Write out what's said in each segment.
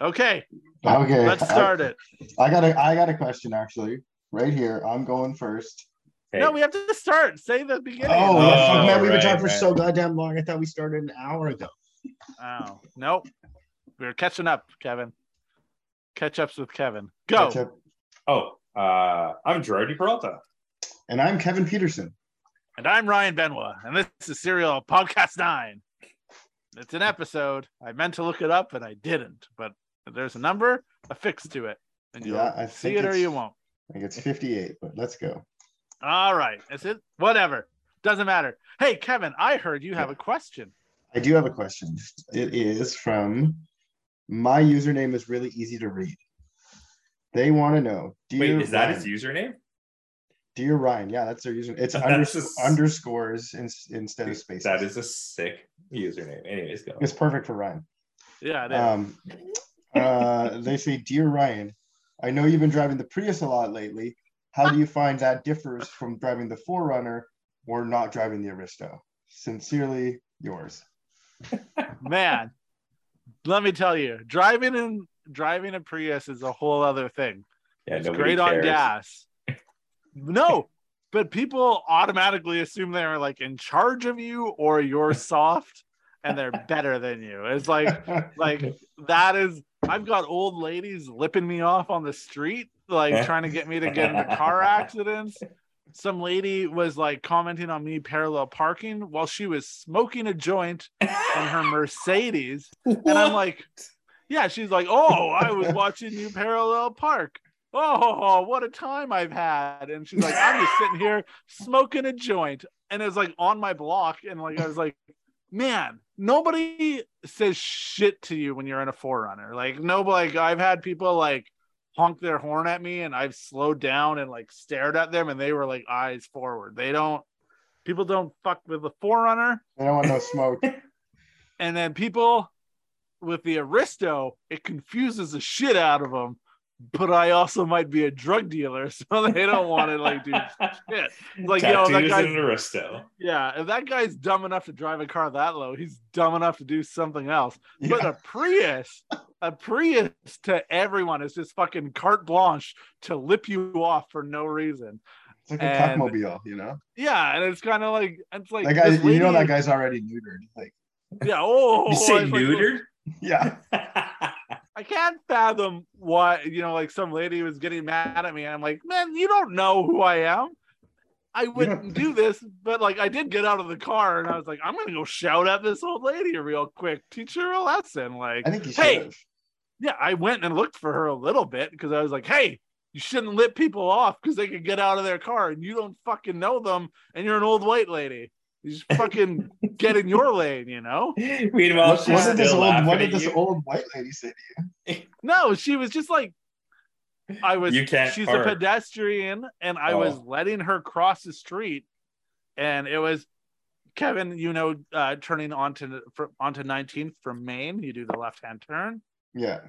Okay, Okay. let's start it. I, I got a I got a question actually. Right here. I'm going first. Hey, No, we have to start. Say the beginning. Oh, Oh, fuck, man, we've been talking for right. so goddamn long. I thought we started an hour ago. Oh, nope. We're catching up, Kevin. Catch ups with Kevin. Go. Catch up. oh, uh, I'm Gerardi Peralta. And I'm Kevin Peterson. And I'm Ryan Benoit, and this is Serial Podcast 9. It's an episode. I meant to look it up and I didn't, but there's a number affixed to it. And you'll Yeah, I see it or you won't. I think it's 58, but let's go. All right. Is it? Whatever. Doesn't matter. Hey, Kevin, I heard you have a question. I do have a question. It is from my username is really easy to read. They want to know. Dear Wait, is that Ryan, his username? Dear Ryan, yeah, that's their username. It's That's under, underscores in, instead of spaces. That is a sick username. Anyways, go. It's perfect for Ryan. Yeah, it is. Um, uh, they say, Dear Ryan, I know you've been driving the Prius a lot lately. How do you find that differs from driving the 4Runner or not driving the Aristo? Sincerely, yours. Man, let me tell you, driving in driving a Prius is a whole other thing. Yeah, It's nobody great on gas. No, but people automatically assume they're like in charge of you or you're soft and they're better than you. It's like like that is I've got old ladies lipping me off on the street, like trying to get me to get into car accidents. Some lady was like commenting on me parallel parking while she was smoking a joint in her Mercedes. And I'm like, yeah, she's like, oh, I was watching you parallel park. Oh, what a time I've had. And she's like, I'm just sitting here smoking a joint. And it was like on my block. And like, I was like, man, nobody says shit to you when you're in a 4Runner. Like, no, like, I've had people like honk their horn at me and I've slowed down and like stared at them and they were like eyes forward. They don't, people don't fuck with the 4Runner. They don't want no smoke. And then people with the Aristo, it confuses the shit out of them. But I also might be a drug dealer, so they don't want to like do shit. Like, yo, that Tattoos guy- and Aristo. Yeah, if that guy's dumb enough to drive a car that low, he's dumb enough to do something else. But a Prius, a Prius to everyone is just fucking carte blanche to lip you off for no reason. It's like a And- cockmobile, you know? Yeah, and it's kind of like it's like That guy, this you know that guy's already neutered. Like, Yeah, oh, You say it's like, neutered? yeah. I can't fathom why you know, like some lady was getting mad at me. And I'm like, man, you don't know who I am. I wouldn't do this, but like I did get out of the car and I was like, I'm gonna go shout at this old lady real quick, teach her a lesson. Like, I think you hey, have. yeah, I went and looked for her a little bit because I was like, hey, you shouldn't let people off because they could get out of their car and you don't fucking know them and you're an old white lady. You just fucking get in your lane, you know? Meanwhile, What, she's what did this old what did this you. old white lady say to you? No, she was just like, I was. You can't She's park. a pedestrian, and I was Oh. letting her cross the street, and it was Kevin. You know, uh, turning onto fr- onto 19th from Main, you do the left hand turn, Yeah.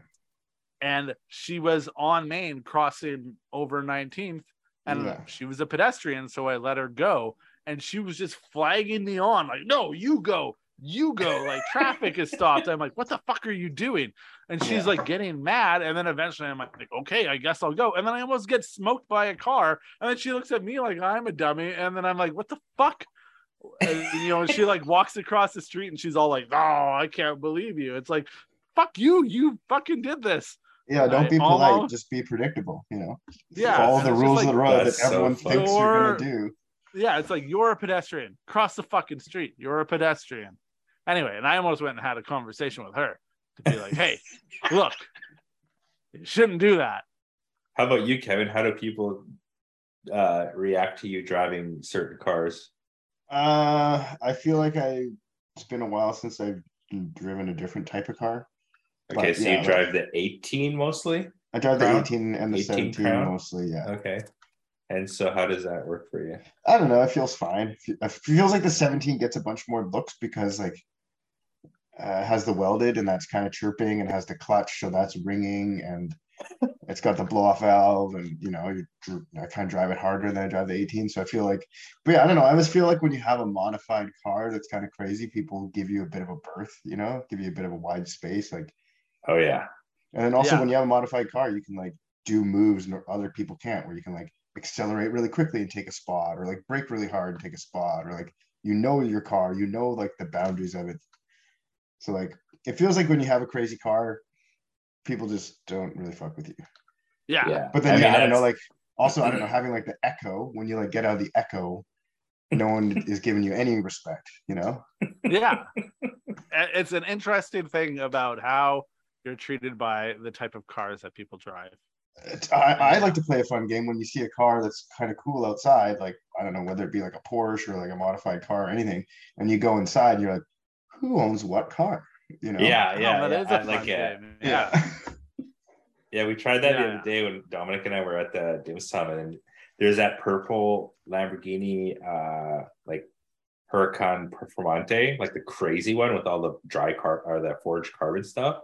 and she was on Main crossing over 19th, and Yeah. she was a pedestrian, so I let her go, and she was just flagging me on like, "No, you go." You go like traffic is stopped. I'm like, what the fuck are you doing? And she's Yeah. like getting mad. And then eventually I'm like, okay, I guess I'll go. And then I almost get smoked by a car. And then she looks at me like I'm a dummy. And then I'm like, what the fuck? And, you know, and she like walks across the street and she's all like, oh, I can't believe you. It's like, fuck you. You fucking did this. Yeah, don't I be polite, almost- just be predictable, you know. Yeah, Follow the rules like- of the road that That's so everyone thinks you're You're- gonna do. Yeah, it's like you're a pedestrian. Cross the fucking street. You're a pedestrian. Anyway, and I almost went and had a conversation with her to be like, hey, look, you shouldn't do that. How about you, Kevin? How do people uh, react to you driving certain cars? Uh I feel like I it's been a while since I've driven a different type of car. Okay, But, so yeah, you drive the 18 mostly? I drive the Crown? 18 and the 18 17 Crown? mostly, yeah. Okay. And so how does that work for you? I don't know. It feels fine. It feels like the 17 gets a bunch more looks because like uh, has the welded and that's kind of chirping and has the clutch, so that's ringing and it's got the blow off valve and you know you, I kind of drive it harder than I drive the 18. So I feel like, but yeah, I don't know. I always feel like when you have a modified car that's kind of crazy, people give you a bit of a berth, you know, give you a bit of a wide space. Like Oh yeah. And then also Yeah. when you have a modified car, you can like do moves and other people can't, where you can like accelerate really quickly and take a spot, or like brake really hard and take a spot, or like you know your car, you know like the boundaries of it. So like it feels like when you have a crazy car, people just don't really fuck with you. Yeah. Yeah. But then I yeah, mean, I don't know, like also I don't know, having like the echo when you like get out of the echo, no one is giving you any respect, you know? yeah it's an interesting thing about how you're treated by the type of cars that people drive It's- I, I like to play a fun game when you see a car that's kind of cool outside, like I don't know whether it be like a Porsche or like a modified car or anything, and you go inside, you're like, who owns what car? You know? yeah, Oh, yeah, that yeah. is a I fun like yeah. yeah. yeah Yeah, we tried that the other day when Dominic and I were at the Dim Sum, and there's that purple Lamborghini, uh, like Huracan Performante, like the crazy one with all the dry car or the forged carbon stuff.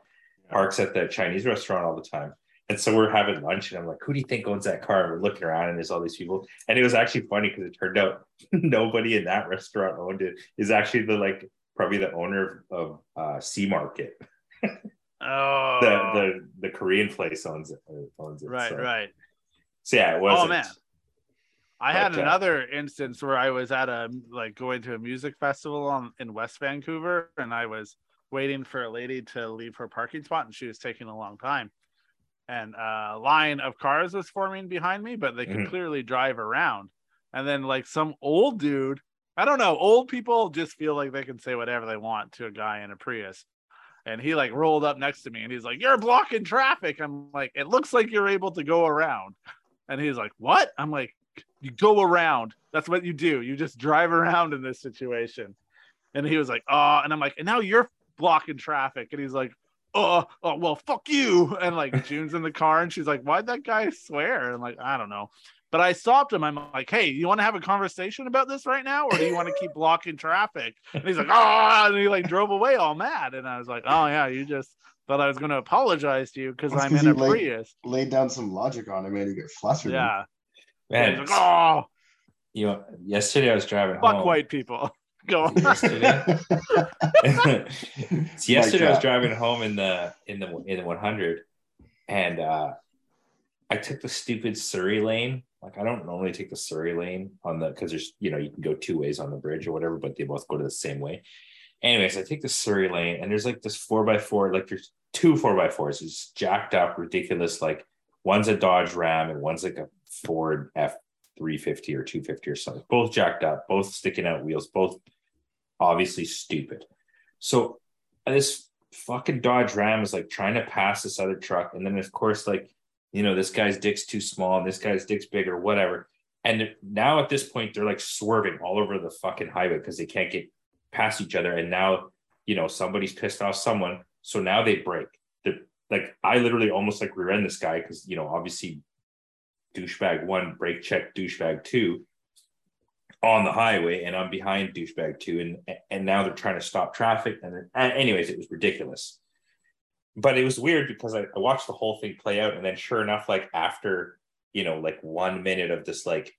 Parks at the Chinese restaurant all the time. And so we're having lunch, and I'm like, "Who do you think owns that car?" And we're looking around, and there's all these people. And it was actually funny because it turned out nobody in that restaurant owned it. Is actually the like probably the owner of uh, Sea Market. oh The the the Korean place owns it. Owns it. right so. right So yeah, it was. Oh, man. I had uh, another instance where I was at a like going to a music festival on in West Vancouver, and I was waiting for a lady to leave her parking spot, and she was taking a long time. And a line of cars was forming behind me, but they could Mhm. clearly drive around. And then like some old dude, I don't know, old people just feel like they can say whatever they want to a guy in a Prius. And he like rolled up next to me and he's like, You're blocking traffic. I'm like, It looks like you're able to go around. And he's like, What? I'm like, You go around. That's what you do. You just drive around in this situation. And he was like, Oh, and I'm like, And now you're blocking traffic. And he's like, Oh, oh well, fuck you. And like June's in the car and she's like, Why'd that guy swear? And like, I don't know. But I stopped him. I'm like, hey, you want to have a conversation about this right now, or do you want to keep blocking traffic? And he's like, oh, and he like drove away all mad. And I was like, oh yeah, you just thought I was going to apologize to you because That's I'm 'cause in a he, like, Prius. Laid down some logic on him and you get flustered. Yeah. Man, like, oh, you know, yesterday I was driving fuck home. white people. Go. on. Yesterday, so yesterday I was driving home in the in the in the 100, and uh, I took the stupid Surrey lane. Like I don't normally take the Surrey lane on the because there's you know you can go two ways on the bridge or whatever, but they both go to the same way. Anyways, I take the Surrey lane, and there's like this four by four, like there's two four by fours. It's jacked up, ridiculous. Like one's a Dodge Ram and one's like a Ford F 350 or 250 or something. Both jacked up, both sticking out wheels, both obviously stupid. So this fucking Dodge Ram is like trying to pass this other truck, and then of course, like you know, this guy's dick's too small, and this guy's dick's bigger, whatever. And now at this point, they're like swerving all over the fucking highway because they can't get past each other. And now, you know, somebody's pissed off someone, so now they break. Like, I literally almost like rear end this guy because you know, obviously, douchebag one brake check douchebag two on the highway and I'm behind douchebag two and and now they're trying to stop traffic and then, anyways it was ridiculous. But it was weird because I, I watched the whole thing play out and then sure enough like after you know like one minute of this like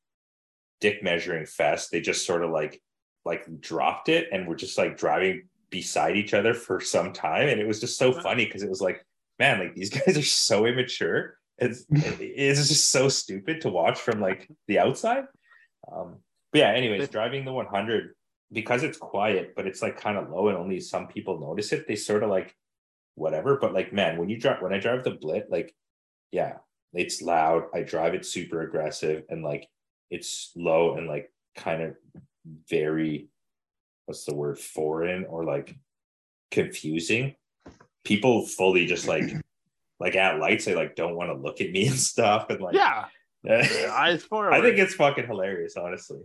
dick measuring fest they just sort of like like dropped it and were just like driving beside each other for some time and it was just so funny because it was like man like these guys are so immature it's it's just so stupid to watch from like the outside. Um but yeah anyways driving the 100 because it's quiet but it's like kind of low and only some people notice it they sort of like whatever. But like man when you drive when i drive the blit like yeah it's loud. I drive it super aggressive and like it's low and like kind of very what's the word foreign or like confusing. People fully just like like at lights they like don't want to look at me and stuff and like yeah. Eyes forward. i think it's fucking hilarious honestly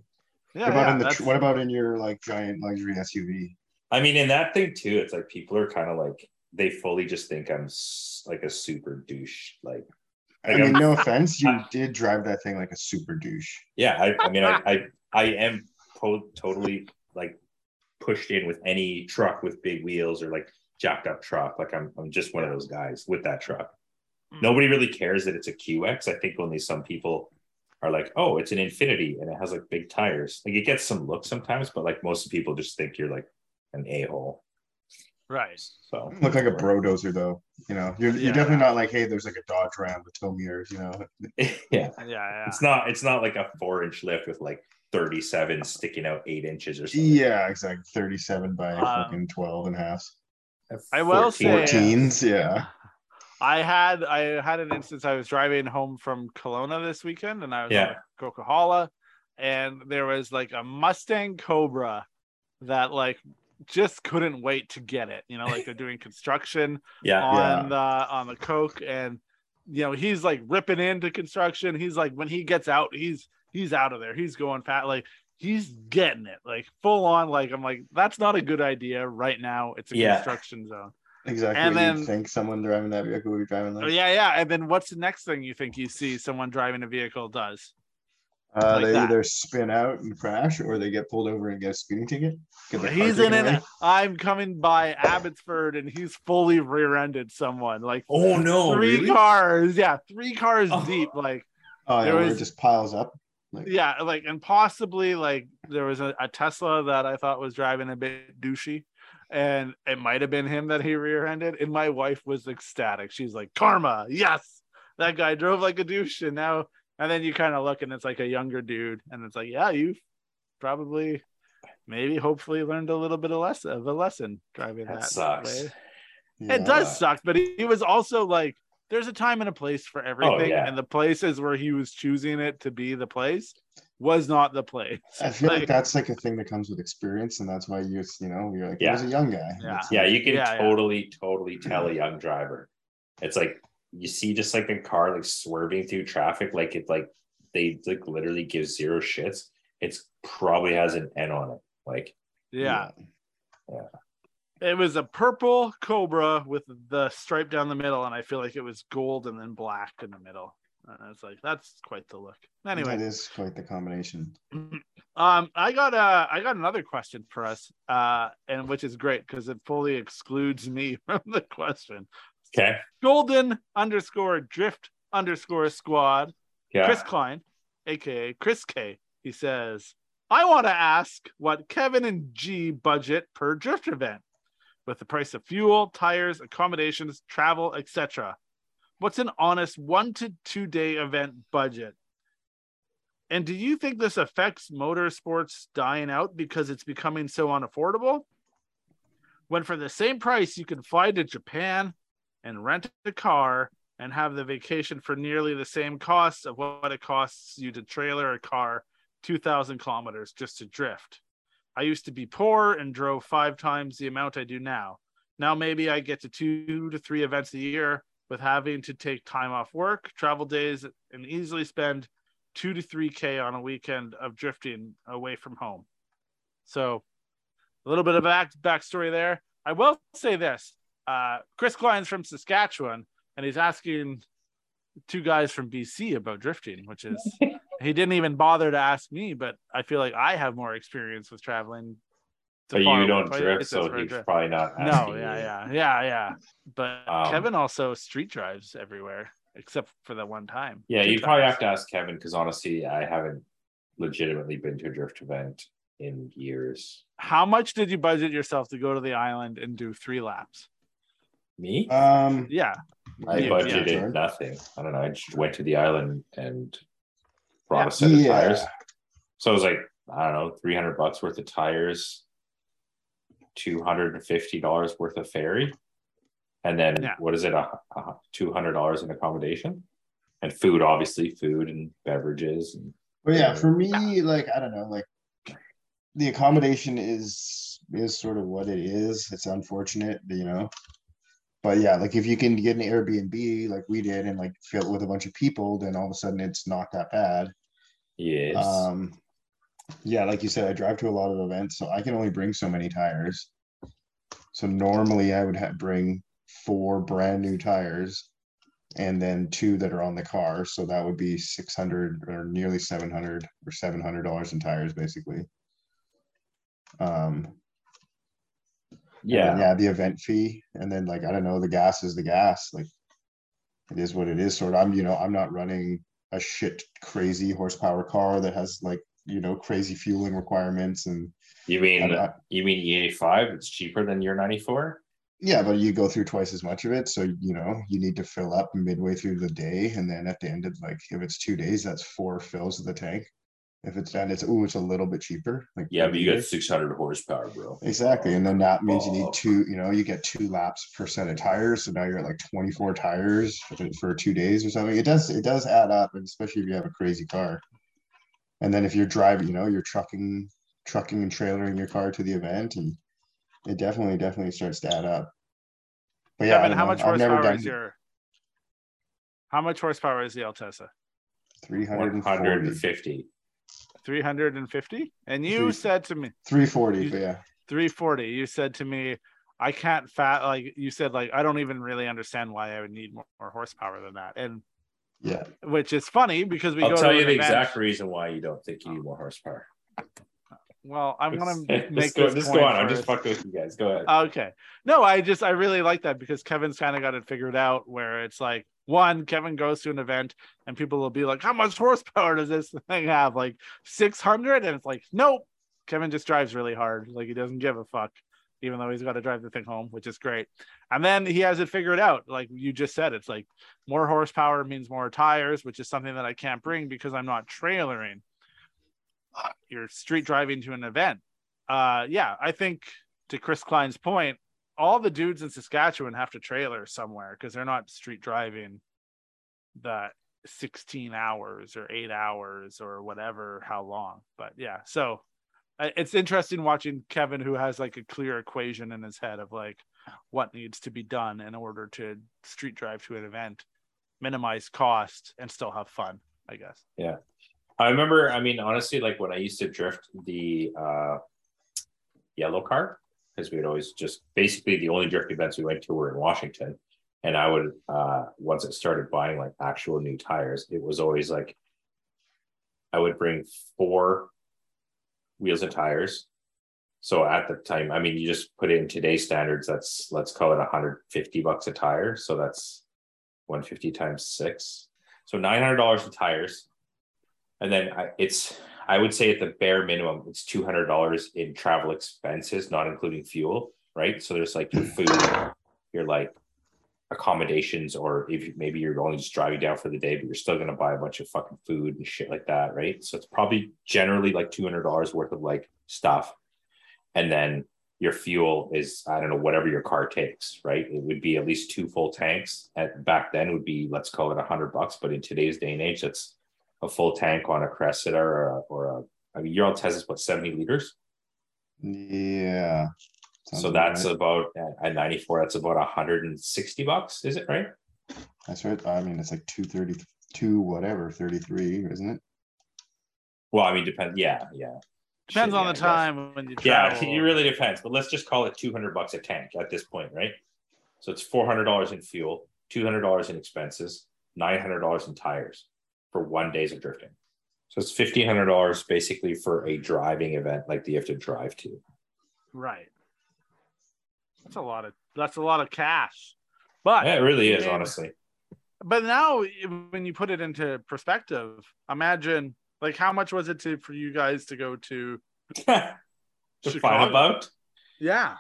yeah, what about yeah, in the what about in your like giant luxury SUV? I mean, in that thing too, it's like people are kind of like they fully just think I'm s- like a super douche. Like, I Like, mean, I'm- no offense, you I- did drive that thing like a super douche. yeah, I, I mean, I, I, I am to- totally like pushed in with any truck with big wheels or like jacked up truck. Like, I'm, I'm just one of those guys with that truck. Hmm. Nobody really cares that it's a QX. I think only some people are like, oh, it's an Infiniti and it has like big tires. Like, it gets some look sometimes, but like most people just think you're like an a hole. Right. So Look like a bro dozer though. You know, you're, you're definitely not like, hey, there's like a Dodge Ram with tow mirrors. You know, yeah, Yeah, yeah. it's not it's not like a four inch lift with like 37 sticking out eight inches or something. yeah, exactly. 37 by Um, fucking 12 and a half. I will 14. say- 14s, yeah. I had I had an instance. I was driving home from Kelowna this weekend, and I was Yeah. on Coquihalla, and there was like a Mustang Cobra that like just couldn't wait to get it. You know, like they're doing construction Yeah. on the on the Coke, and you know he's like ripping into construction. He's like when he gets out, he's he's out of there. He's going fat, like he's getting it, like full on. Like I'm like that's not a good idea right now. It's a Yeah. construction zone. Exactly. And then- you think someone driving that vehicle would be driving Oh, like. yeah, yeah. And then what's the next thing you think you see someone driving a vehicle does? Uh, like they that. either spin out and crash or they get pulled over and get a speeding ticket. Get their car He's in it. I'm coming by Abbotsford and he's fully rear-ended someone. Like Oh no, three really? cars. Yeah, three cars Oh. deep. Like Oh, yeah, There was- it just piles up. Like, yeah, like and possibly like there was a, a Tesla that I thought was driving a bit douchey. And it might have been him that he rear-ended. And my wife was ecstatic. She's like, Karma, yes. That guy drove like a douche. And now and then you kind of look and it's like a younger dude. And it's like, yeah, you probably maybe hopefully learned a little bit of lesson of a lesson driving that, That sucks. yeah. It does suck, but he, he was also like, there's a time and a place for oh, everything, yeah. and the places where he was choosing it to be the place was not the place. I feel like, Like, that's like a thing that comes with experience, and that's why you, you know, you're like, Yeah. he was a young guy. Yeah. Yeah, like- you can Yeah, yeah. totally, totally tell a young driver. It's like you see just like a car like swerving through traffic, like it like they like literally give zero shits. It's probably has an N on it. Like yeah, yeah, it was a purple Cobra with the stripe down the middle, and I feel like it was gold and then black in the middle. And it's like that's quite the look. Anyway, that is quite the combination. Um, I got uh I got another question for us, uh, and which is great because it fully excludes me from the question. okay, Golden underscore drift underscore squad. yeah, Chris Klein, aka Chris K. He says, I want to ask what Kevin and G budget per drift event with the price of fuel, tires, accommodations, travel, etc. What's an honest one to two day event budget? And do you think this affects motorsports dying out because it's becoming so unaffordable? When for the same price, you can fly to Japan and rent a car and have the vacation for nearly the same cost of what it costs you to trailer a car 2,000 kilometers just to drift. I used to be poor and drove five times the amount I do now. Now maybe I get to two to three events a year with having to take time off work, travel days, and easily spend two to three K on a weekend of drifting away from home. So a little bit of back backstory there. I will say this. Uh, Chris Klein's from Saskatchewan, and he's asking two guys from BC about drifting, which is he didn't even bother to ask me, but I feel like I have more experience with traveling. to but you don't drift, so he's drift. probably not. No, yeah, you. yeah, yeah, yeah. But Um, Kevin also street drives everywhere except for that one time. Yeah, you'd probably have to ask Kevin because honestly, I haven't legitimately been to a drift event in years. How much did you budget yourself to go to the island and do three laps? Me? Um, Yeah, I yeah, budgeted yeah. nothing. I don't know. I just went to the island and brought Yeah. a set of Yeah. tires. So it was like, I don't know, 300 bucks worth of tires, $250 worth of ferry. And then Yeah. what is it? A, a $200 in accommodation and food, obviously, food and beverages. And But yeah, for me, like I don't know, like the accommodation is is sort of what it is. It's unfortunate, you know. But yeah, like if you can get an Airbnb like we did and like fill it with a bunch of people, then all of a sudden it's not that bad. Yes. Um yeah, like you said, I drive to a lot of events, so I can only bring so many tires. So normally I would have bring four brand new tires and then two that are on the car. So that would be 600 or nearly 700 or $700 in tires basically. Um, yeah. then, yeah, the event fee. And then like, I don't know, the gas is the gas. Like it is what it is. Sort of, I'm, you know, I'm not running a shit crazy horsepower car that has like, you know, crazy fueling requirements and You mean I'm uh, you mean E85? It's cheaper than your 94? Yeah, but you go through twice as much of it, so you know you need to fill up midway through the day, and then at the end of like if it's two days, that's four fills of the tank. If it's done, it's oh, it's a little bit cheaper. Like Yeah, but you got 600 horsepower, bro. exactly, and then that means you Oh. need two. You know, you get two laps per set of tires, so now you're at like 24 tires for, for two days or something. It does it does add up, and especially if you have a crazy car. And then if you're driving, you know, you're trucking, trucking and trailering your car to the event, and it definitely definitely starts to add up. But yeah, I Kevin, how know. much I've never horsepower done is your? How much horsepower is the Altezza? 340, 150. 350 and you Three- said to me 340, You- but yeah, 340 you said to me i can't fat like you said like i don't even really understand why i would need more, more horsepower than that and yeah. which is funny because we I'll go tell to you the event- exact reason why you don't think you need more horsepower. well i want to Let's make go, this just point go on. I'm just fucking with you guys. Go ahead. okay no i just i really like that because kevin's kind of got it figured out where it's like one kevin goes to an event and people will be like how much horsepower does this thing have? Like 600 and it's like nope. Kevin just drives really hard. Like he doesn't give a fuck even though he's got to drive the thing home which is great. And then he has it figured out like you just said it's like more horsepower means more tires which is something that i can't bring because i'm not trailering. You're street driving to an event. Uh yeah i think to chris klein's point all the dudes in Saskatchewan have to trailer somewhere because they're not street driving that 16 hours or eight hours or whatever, how long. But yeah, so it's interesting watching Kevin, who has like a clear equation in his head of like what needs to be done in order to street drive to an event, minimize cost, and still have fun, I guess. Yeah. I remember, I mean, honestly, like when I used to drift the uh, yellow car, because we would always just basically the only drift events we went to were in Washington. And I would, uh, once I started buying like actual new tires, it was always like I would bring four wheels and tires. So at the time, I mean, you just put it in today's standards, that's let's call it 150 bucks a tire. So that's 150 times six. So $900 in tires and then I, it's I would say at the bare minimum it's two hundred dollars in travel expenses, not including fuel, right? So there's like your food, your like accommodations, or if you, maybe you're only just driving down for the day, but you're still to buy a bunch of fucking food and shit like that, right? So it's probably generally like two hundred dollars worth of like stuff, and then your fuel is I don't know whatever your car takes, right? It would be at least two full tanks. At back then would be let's call it a hundred bucks, but in today's day and age, that's a full tank on a Cressida or a, or a I mean, your Altezza is what seventy liters, Yeah. Sounds so that's right. about at ninety four. That's about hundred and sixty bucks, is it right? that's right. I mean, it's like 232, whatever, 33, isn't it? Well, I mean, depends. Yeah, yeah. Depends Shit, on yeah, the time when you travel. Yeah, it really depends. But let's just call it two hundred bucks a tank at this point, right? So it's four hundred dollars in fuel, two hundred dollars in expenses, nine hundred dollars in tires for one days of drifting. So it's fifteen hundred dollars basically for a driving event like that you have to drive to. Right. That's a lot of that's a lot of cash. But Yeah, it really is, Yeah. honestly. but now when you put it into perspective, imagine like how much was it to for you guys to go to Chicago. final bout. yeah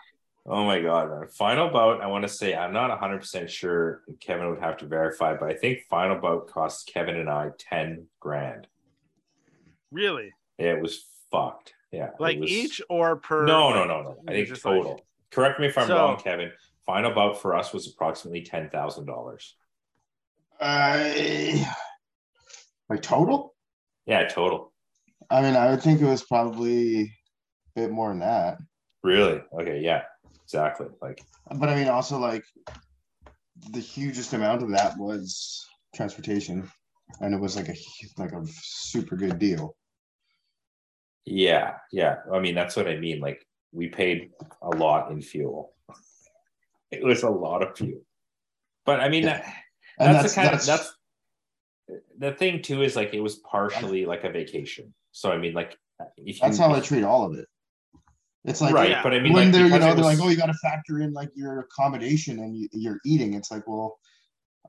Oh my god, man. Final bout. I want to say I'm not 100 percent sure. Kevin would have to verify, but I think final bout cost Kevin and I 10 grand. really It was fucked. Yeah, like was- each or per No, no, no, no. I think was just like- total. Correct me if I'm So- wrong, Kevin. Final bout for us was approximately ten thousand dollars. I like total. Yeah, total. I mean, I would think it was probably a bit more than that. Really? Okay, yeah, exactly. Like, But I mean, also like the hugest amount of that was transportation, and it was like a like a super good deal. yeah, yeah. I mean, that's what I mean. Like, we paid a lot in fuel. It was a lot of fuel. But I mean, that, And that's, the kind of that's the thing too is like it was partially like a vacation. So I mean, like if you, that's how I treat all of it. It's like right, yeah. but I mean, when like, they're you know it they're like, oh, you got to factor in like your accommodation and you, you're eating. It's like, well,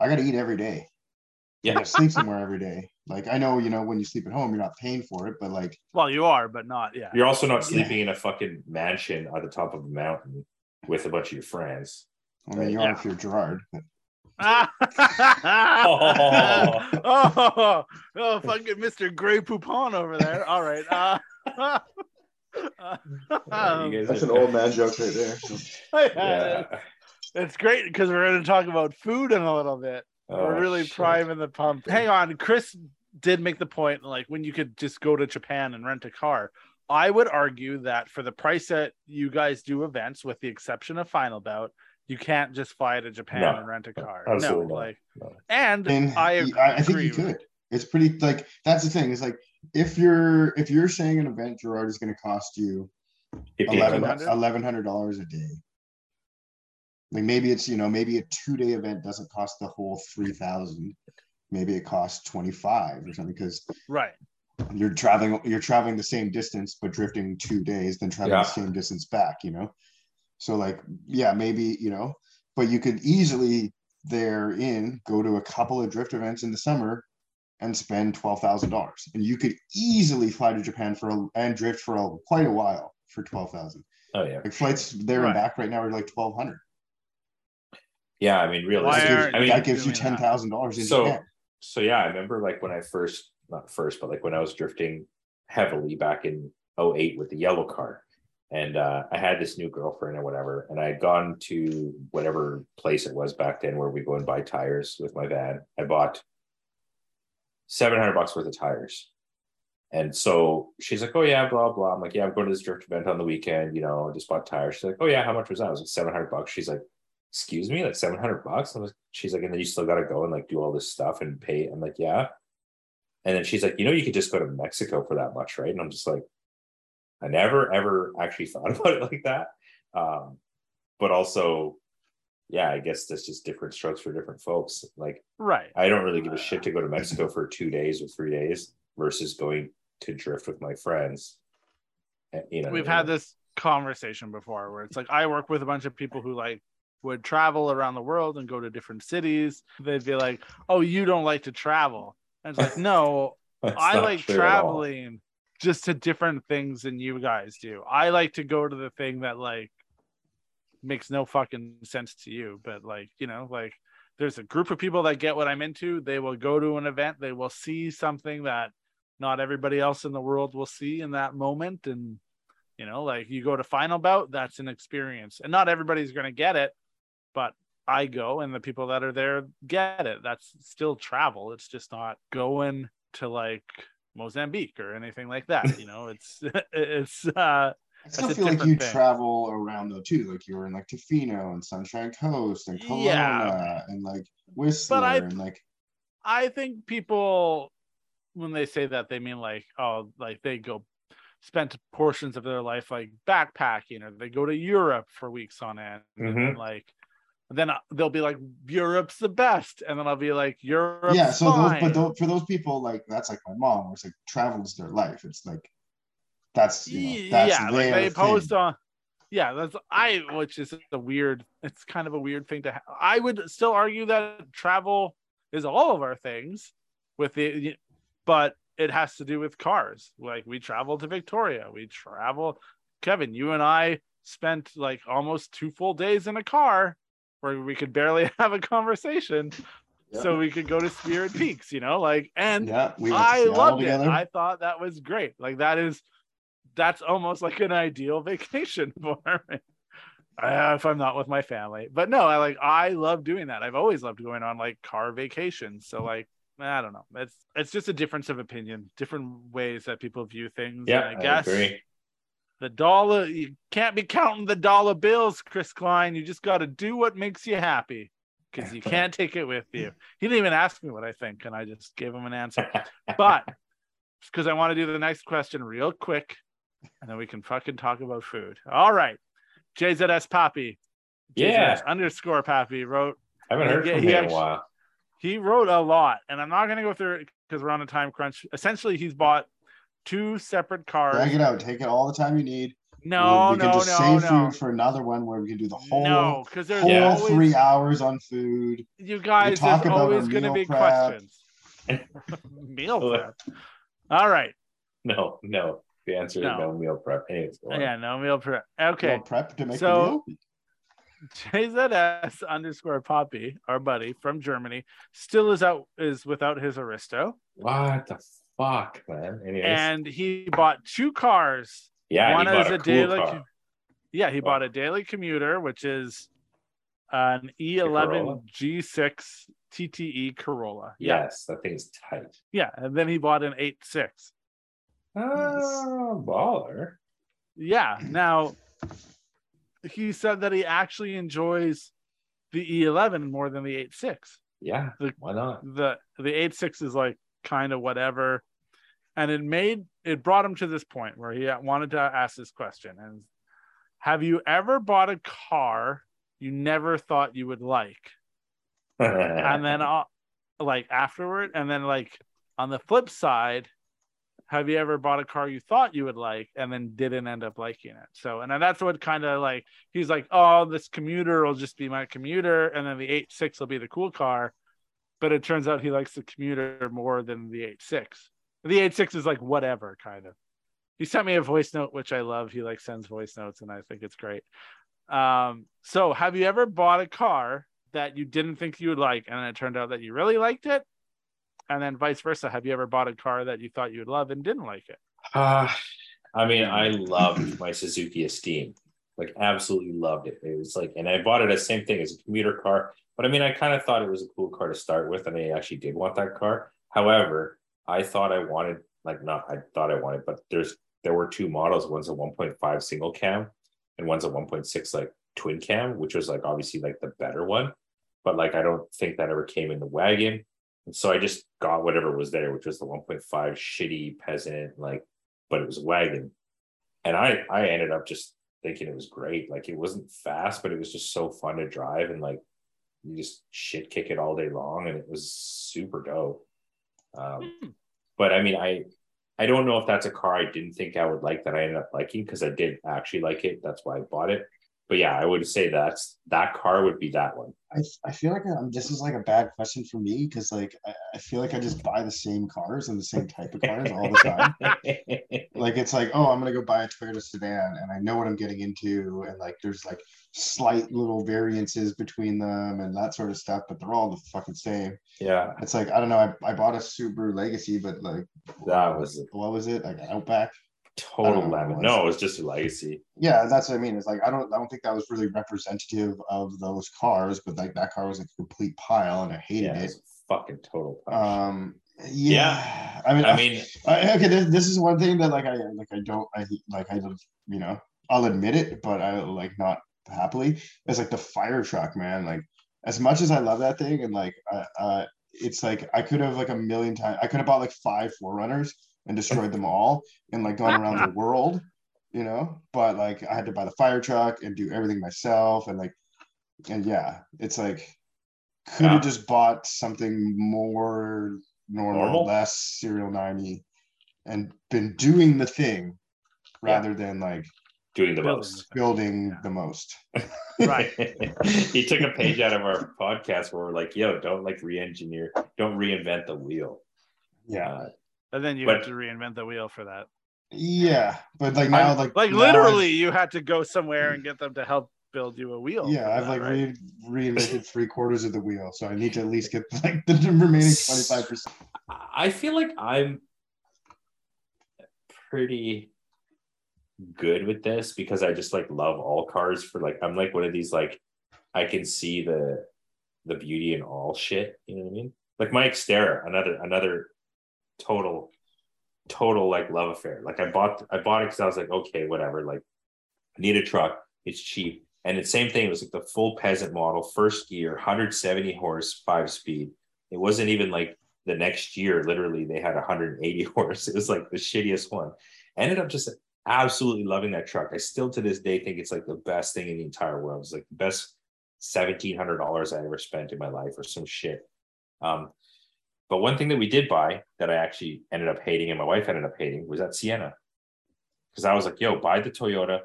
I got to eat every day. Yeah, gotta sleep somewhere every day. Like I know, you know, when you sleep at home, you're not paying for it, but like well you are but not yeah You're also not Yeah. sleeping in a fucking mansion at the top of a mountain with a bunch of your friends. I mean, you Yeah. are if you're Gerard. but- oh, oh, oh, fucking Mr. Grey Poupon over there. All right. Uh, Yeah, um, That's an old man joke right there. Yeah. It's great because we're going to talk about food in a little bit. Oh, we're really shit. priming the pump. Hang on, Chris did make the point like when you could just go to Japan and rent a car. I would argue that for the price that you guys do events, with the exception of Final Bout, you can't just fly to Japan No, and rent a car. absolutely no, not. like, No. and And I I, agree. I think you could. It's pretty like that's the thing. It's like if you're if you're saying an event Gerard is going to cost you eleven $1,500? eleven hundred dollars a day. Like maybe it's you know maybe a two day event doesn't cost the whole three thousand. Maybe it costs twenty five or something because Right. you're traveling you're traveling the same distance but drifting two days then traveling Yeah. the same distance back you know so like yeah maybe you know but you could easily therein go to a couple of drift events in the summer and spend $12,000 and you could easily fly to Japan for a, and drift for a, quite a while for 12,000 Oh yeah, like flights there Right. and back right now are like 1200 yeah. I mean, really, I mean, that gives you $10,000 in So- Japan so yeah, I remember like when I first, not first, but like when I was drifting heavily back in 08 with the yellow car. And uh, I had this new girlfriend or whatever, and I had gone to whatever place it was back then where we go and buy tires with my van. I bought 700 bucks worth of tires. And so she's like, Oh, yeah, blah, blah. I'm like, Yeah, I'm going to this drift event on the weekend. You know, I just bought tires. She's like, Oh, yeah, how much was that? I was like, 700 bucks. She's like, Excuse me, like 700 bucks. I was, she's like, And then you still got to go and like do all this stuff and pay. I'm like, Yeah. And then she's like, You know, you could just go to Mexico for that much, right? And I'm just like, I never ever actually thought about it like that. Um, but also, yeah, I guess that's just different strokes for different folks. Like, Right. I don't really give a shit to go to Mexico for two days or three days versus going to drift with my friends. Uh, You know, We've had this conversation before where it's like I work with a bunch of people who like would travel around the world and go to different cities. They'd be like, "Oh, you don't like to travel." And it's like, "No, I like true at all. traveling just to different things than you guys do. I like to go to the thing that like makes no fucking sense to you, but like, you know, like there's a group of people that get what I'm into. They will go to an event, they will see something that not everybody else in the world will see in that moment and you know, like you go to final bout, that's an experience. And not everybody's going to get it, but I go and the people that are there get it. That's still travel. It's just not going to like Mozambique or anything like that. You know, it's it's uh I still feel like you thing. travel around though too. Like you were in like Tofino and Sunshine Coast and Kelowna Yeah. and like Whistler I- and like I think people when they say that they mean like oh like they go spent portions of their life like backpacking or they go to Europe for weeks on end and then, mm-hmm. like then uh, they'll be like Europe's the best and then I'll be like Europe. yeah. So those, but those, for those people, like that's like my mom, where it's like travel's their life. It's like that's you know, that's yeah, like they post thing. on. Yeah, that's I, which is a weird. It's kind of a weird thing to. Ha- I would still argue that travel is all of our things, with the, but it has to do with cars. Like we travel to Victoria, we travel. Kevin, you and I spent like almost two full days in a car, where we could barely have a conversation, Yeah. so we could go to Spirit Peaks. You know, like and Yeah, we I loved together. it. I thought that was great. Like that is that's almost like an ideal vacation for me. Uh, if I'm not with my family. But no, I like I love doing that. I've always loved going on like car vacations. So like I don't know. It's it's just a difference of opinion, different ways that people view things. Yeah, I, I guess agree. the dollar you can't be counting the dollar bills, Chris Klein. You just got to do what makes you happy because you can't take it with you. He didn't even ask me what I think, and I just gave him an answer. But because I want to do the next question real quick, and then we can fucking talk about food. All right, JZS Pappy, Yeah. Underscore Pappy wrote. I haven't heard Yeah, from he him in a while. He wrote a lot, and I'm not going to go through it because we're on a time crunch. Essentially, he's bought two separate cars. Drag it out. Take it all the time you need. No, we no, can just no, save no, food for another one where we can do the whole no, because there's whole Yeah. always three hours on food. you guys. talk There's about our always going to meal be prep. questions. meal prep. All right. No, no. The answer No. is no meal prep. Anyways, go. Yeah, no meal prep. Okay. Meal prep to make So- the meal. JZS underscore Poppy, our buddy from Germany, still is out is without his Aristo, What the fuck, man? Anyways, and he bought two cars. yeah, one he bought is a, a cool daily. car. Yeah, he Wow. bought a daily commuter, which is an E11 G6 TTE Corolla. Yeah, Yes, that thing's tight. yeah, and then he bought an 8.6. Oh, baller. Yeah. Now he said that he actually enjoys the E11 more than the 8.6. Yeah, The- why not? the the eight six is like kind of whatever and it made it brought him to this point where he wanted to ask this question and have you ever bought a car you never thought you would like and then uh, like afterward and then like on the flip side have you ever bought a car you thought you would like and then didn't end up liking it? So and that's what kind of like he's like oh this commuter will just be my commuter and then the eight six will be the cool car. But it turns out he likes the commuter more than the eight six. the eight six is like whatever kind of. He sent me a voice note which i love. He like sends voice notes and i think it's great. Um so have you ever bought a car that you didn't think you would like and it turned out that you really liked it and then vice versa have you ever bought a car that you thought you would love and didn't like it Uh, I mean, I loved my Suzuki Esteem. Like, absolutely loved it. It was like, and I bought it as same thing as a commuter car. But I mean, I kind of thought it was a cool car to start with, and I actually did want that car. However, I thought I wanted, like, not I thought I wanted, but there's there were two models. One's a 1.5 single cam, and one's a 1.6 like twin cam, which was like obviously like the better one. But like, I don't think that ever came in the wagon. And so I just got whatever was there, which was the 1.5 shitty peasant, like, but it was a wagon. And I I ended up just thinking it was great. Like it wasn't fast, but it was just so fun to drive and like you just shit kick it all day long and it was super dope. Um, Hmm. but I mean I I don't know if that's a car I didn't think I would like that I ended up liking because I did actually like it. That's why I bought it. But yeah, I would say that's that car would be that one. I, I feel like um, this is like a bad question for me because like I, I feel like I just buy the same cars and the same type of cars all the time. like it's like oh I'm gonna go buy a Toyota sedan and I know what I'm getting into and like there's like slight little variances between them and that sort of stuff, but they're all the fucking same. yeah, It's like I don't know. I, I bought a Subaru Legacy, but like that was what was it like an Outback? Total I don't know what it lemon. No, it was just a legacy. Yeah, that's what I mean. It's like I don't I don't think that was really representative of those cars, but like that car was a complete pile and I hated Yeah, it it. fucking total punch. Um, yeah, I mean, I mean, I, okay, this, this is one thing that like I like I don't I like I don't you know I'll admit it, but I like not happily. It's like the fire truck, man. Like as much as I love that thing, and like uh, uh it's like I could have like a million times. I could have bought like five 4Runners and destroyed them all and like gone around the world, you know. But like I had to buy the fire truck and do everything myself, and like and yeah, it's like could have Yeah. just bought something more normal, Normal? less serial 90 and been doing the thing rather than like doing the Building most. building Yeah. the most. Right. he took a page out of our podcast where we're like, yo, don't like re-engineer, don't reinvent the wheel. Yeah. Uh, and then you But- have to reinvent the wheel for that Yeah. But like now, like, like now literally I've- you had to go somewhere and get them to help build you a wheel yeah, I've that, like right? re- reinvented three quarters of the wheel. So I need to at least get like the remaining 25%. I feel like I'm pretty good with this because I just like love all cars for like I'm like one of these like I can see the the beauty in all shit. You know what I mean? Like my Xterra, another another total total like love affair. Like I bought I bought it because I was like, okay, whatever. Like I need a truck. It's cheap. And the same thing. It was like the full peasant model, first gear, 170 horse, five speed. It wasn't even like the next year, literally, they had 180 horse. It was like the shittiest one. Ended up just absolutely loving that truck. I still to this day think it's like the best thing in the entire world. It's like the best $1,700 I ever spent in my life or some shit. Um, but one thing that we did buy that I actually ended up hating and my wife ended up hating was that Sienna. Because I was like, yo, buy the Toyota,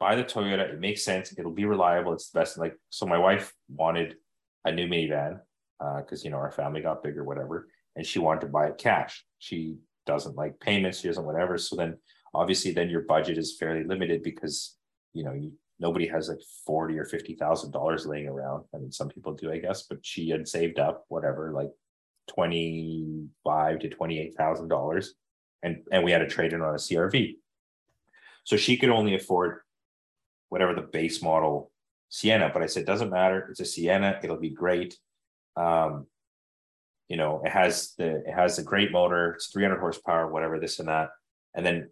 buy the Toyota. It makes sense. It'll be reliable. It's the best. Like, so my wife wanted a new minivan uh, because, you know, our family got bigger, whatever. And she wanted to buy it cash. She doesn't like payments. She doesn't whatever. So then obviously then your budget is fairly limited because, you know, you, nobody has like forty or fifty thousand dollars laying around. I mean, some people do, I guess, but she had saved up whatever, like twenty five to twenty eight thousand dollars, and and we had to trade in on a CRV. So she could only afford whatever the base model Sienna. But I said, doesn't matter. It's a Sienna. It'll be great. Um, you know, it has the it has a great motor. It's 300 horsepower, whatever this and that. And then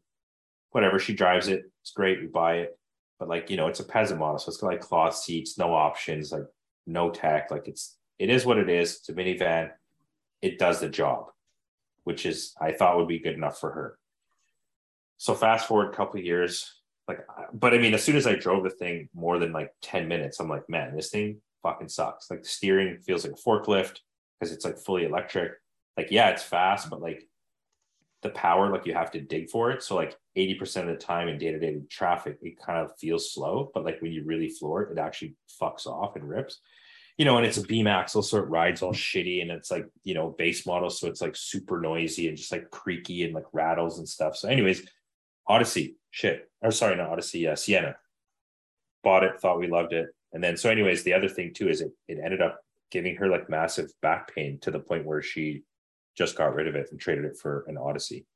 whatever she drives it, it's great. We buy it, but like you know, it's a peasant model, so it's got like cloth seats, no options, like no tech. Like it's it is what it is. It's a minivan. It does the job, which is I thought would be good enough for her. So fast forward a couple years, like, but I mean, as soon as I drove the thing more than like 10 minutes, I'm like, man, this thing fucking sucks. Like the steering feels like a forklift because it's like fully electric. Like, yeah, it's fast, but like the power, like you have to dig for it. So like 80% of the time in day-to-day traffic, it kind of feels slow. But like when you really floor it, it actually fucks off and rips. You know, and it's a beam axle, so it rides all shitty and it's like, you know, base model. So it's like super noisy and just like creaky and like rattles and stuff. So, anyways, Odyssey, shit. Or sorry, not Odyssey, uh, Sienna. Bought it, thought we loved it. And then, so, anyways, the other thing too is it, it ended up giving her like massive back pain to the point where she just got rid of it and traded it for an Odyssey.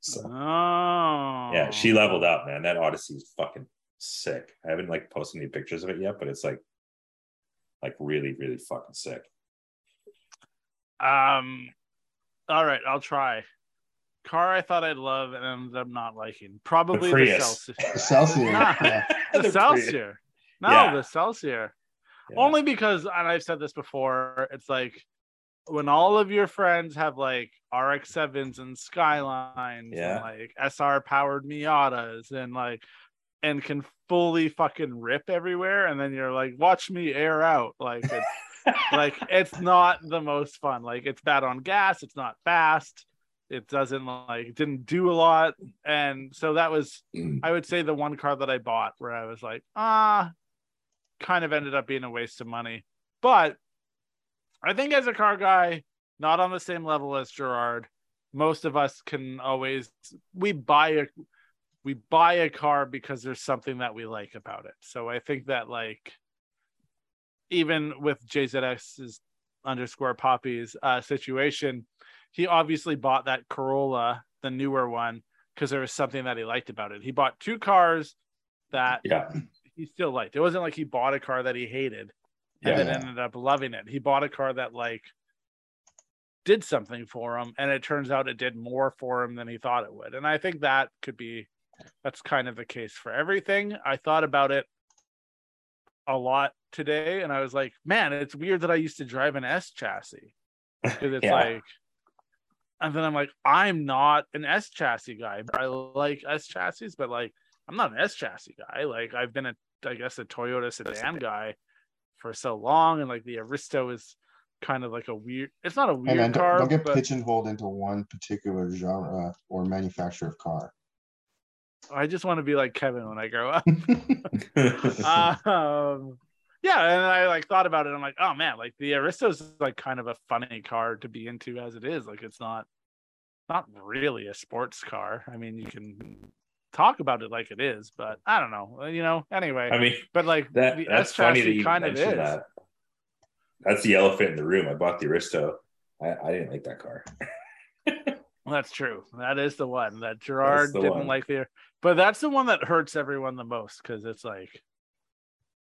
So, Oh. yeah, she leveled up, man. That Odyssey is fucking sick. I haven't like posted any pictures of it yet, but it's like, like really, really fucking sick. Um. All right, I'll try. Car I thought I'd love and ended up not liking. Probably the, Prius. Celsior. The Celsior. Nah. yeah. the The Celsior. No, Yeah. the Celsior. Yeah. Only because, and I've said this before, it's like when all of your friends have like RX sevens and Skylines Yeah. and like SR powered Miatas and like and can fully fucking rip everywhere, and then you're like, watch me air out. Like it's like it's not the most fun. Like it's bad on gas, it's not fast, it doesn't like didn't do a lot. And so that was Mm. I would say the one car that I bought where I was like, ah, kind of ended up being a waste of money. But I think as a car guy, not on the same level as Gerard, most of us can always we buy a we buy a car because there's something that we like about it. So I think that like even with JZX's underscore poppies uh situation, he obviously bought that Corolla, the newer one, because there was something that he liked about it. He bought two cars that yeah. he still liked. It wasn't like he bought a car that he hated and Yeah. then ended up loving it. He bought a car that like did something for him, and it turns out it did more for him than he thought it would. And I think that could be that's kind of the case for everything. I thought about it a lot today, and I was like, man, it's weird that I used to drive an S chassis because it's Yeah. like. And then I'm like, I'm not an S chassis guy. I like S chassis, but like, I'm not an S chassis guy. Like, I've been a, I guess, a Toyota sedan guy for so long, and like the Aristo is kind of like a weird. It's not a Hey uh, weird man, don't, car, don't get but pigeonholed into one particular genre or manufacturer of car. I just want to be like Kevin when I grow up. um, yeah, and I like thought about it. I'm like, oh man, like the Aristo's is like kind of a funny car to be into as it is. Like, it's not, not really a sports car. I mean, you can talk about it like it is, but I don't know. You know, anyway. I mean, but like that the that's S funny that you kind of is. that. That's the elephant in the room. I bought the Aristo. I, I didn't like that car. Well, that's true. That is the one that Gerard the didn't one. like there. But that's the one that hurts everyone the most because it's like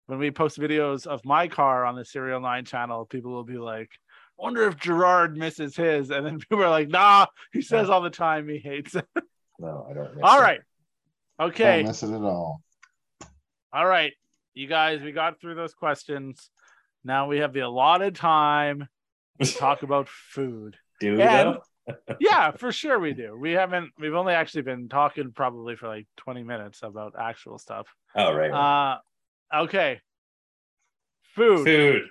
when we post videos of my car on the Serial 9 channel, people will be like, wonder if Gerard misses his. And then people are like, nah, he says all the time he hates it. No, I don't. miss all it. right. Okay. Don't miss it at all. All right. You guys, we got through those questions. Now we have the allotted time to talk about food. Do we And- though? Yeah, for sure we do. We haven't we've only actually been talking probably for like 20 minutes about actual stuff. Oh right. right. Uh okay. Food. Food.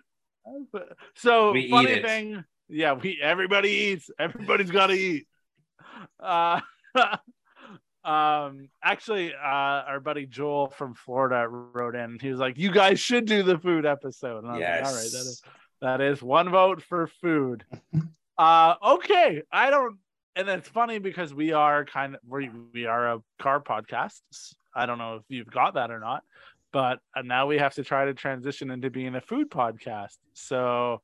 So We funny thing, yeah, we everybody eats. Everybody's got to eat. Uh um actually uh our buddy Joel from Florida wrote in. He was like, "You guys should do the food episode." And I was Yes. like, "All right, that is that is one vote for food." uh okay, I don't and it's funny because we are kind of we we are a car podcast. I don't know if you've got that or not, but uh, now we have to try to transition into being a food podcast. So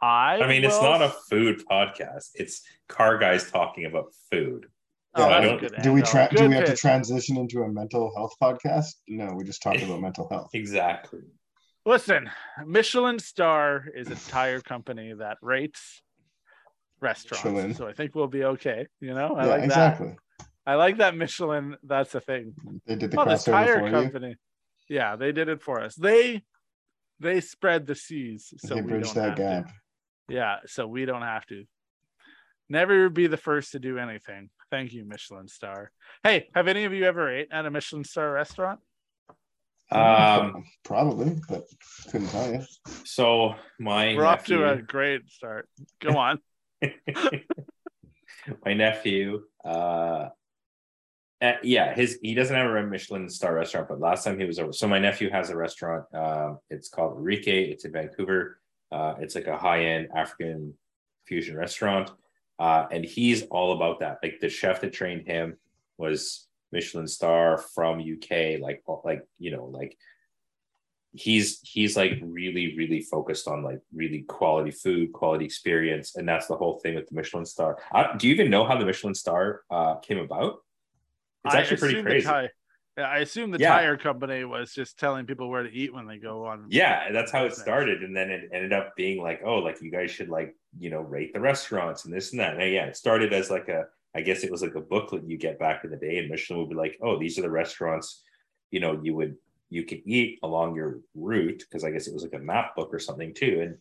I I mean, it's not a food podcast. It's car guys talking about food. Oh, Yeah, that's don't- Do we tra- do we have to transition into a mental health podcast? No, we just talk about mental health. Exactly. Listen, Michelin Star is a tire company that rates restaurants. Michelin. So I think we'll be okay. You know, I yeah, like exactly. that. I like that Michelin. That's a thing. They did the Oh, this crossover tire for you. company. Yeah, they did it for us. They they spread the seas, so they we bridged don't that have gap. to. Yeah, so we don't have to. Never be the first to do anything. Thank you, Michelin Star. Hey, have any of you ever ate at a Michelin Star restaurant? Um, Probably, but couldn't tell you. so my We're off to a great start. Go on. my nephew uh uh, yeah his he doesn't have a michelin star restaurant but last time he was over so my nephew has a restaurant uh, it's called Enrique. it's in vancouver uh, it's like a high-end african fusion restaurant uh, and he's all about that like the chef that trained him was michelin star from uk like like you know like he's he's like really really focused on like really quality food quality experience and that's the whole thing with the michelin star I, do you even know how the michelin star uh came about it's actually pretty crazy I assume the Yeah. tire company was just telling people where to eat when they go on. yeah that's how it started and then it ended up being like oh like you guys should like you know rate the restaurants and this and that and yeah it started as like a i guess it was like a booklet you get back in the day and michelin would be like oh these are the restaurants you know you would you can eat along your route because i guess it was like a map book or something too and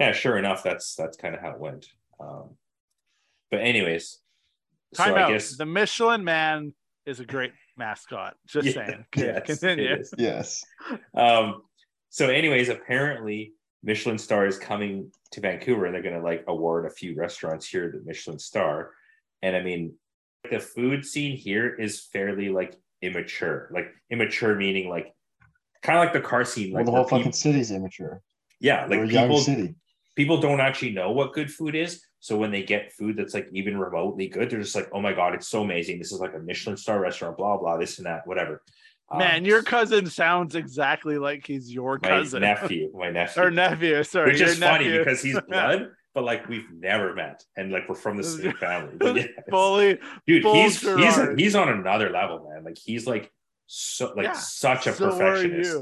yeah sure enough that's that's kind of how it went um but anyways Time so out. i guess The Michelin Man is a great mascot. Just Yeah, saying. Yes, Continue. Yes. um so anyways apparently michelin star is coming to vancouver and they're going to like award a few restaurants here the michelin star and i mean the food scene here is fairly like immature like immature meaning like kind of like the car scene Well, like the whole fucking peop- city's immature. yeah We're like young people city. people don't actually know what good food is. So when they get food that's like even remotely good, they're just like, oh my God, it's so amazing. This is like a Michelin star restaurant, blah, blah, this and that, whatever. Um, Man, your cousin sounds exactly like he's your my cousin. nephew, my nephew. or nephew, sorry. Which your is funny nephew. because he's blood, but like we've never met. And like we're from the same family. But yes. fully Dude, full he's he's Gerard. he's on another level, man. Like he's like so like Yeah, such a so perfectionist.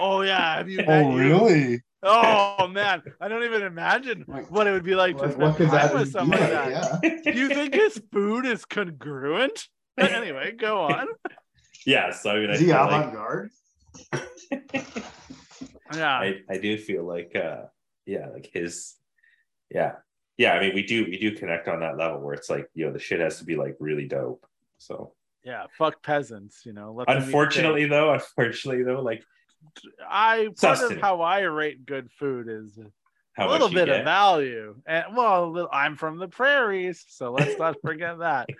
Oh yeah, have you met Oh, you? really? Oh man, I don't even imagine what it would be like to What, spend time with be someone like like? that. Yeah. Do you think his food is congruent? anyway, go on. yeah, so I mean I Is he feel like avant-garde? Yeah, I, I do feel like uh yeah like his yeah yeah i mean we do we do connect on that level where it's like you know the shit has to be like really dope so yeah. Fuck peasants, you know. let unfortunately though unfortunately though like. I part of how I rate good food is how a little bit get of value, and well, I'm from the prairies, so let's not forget that.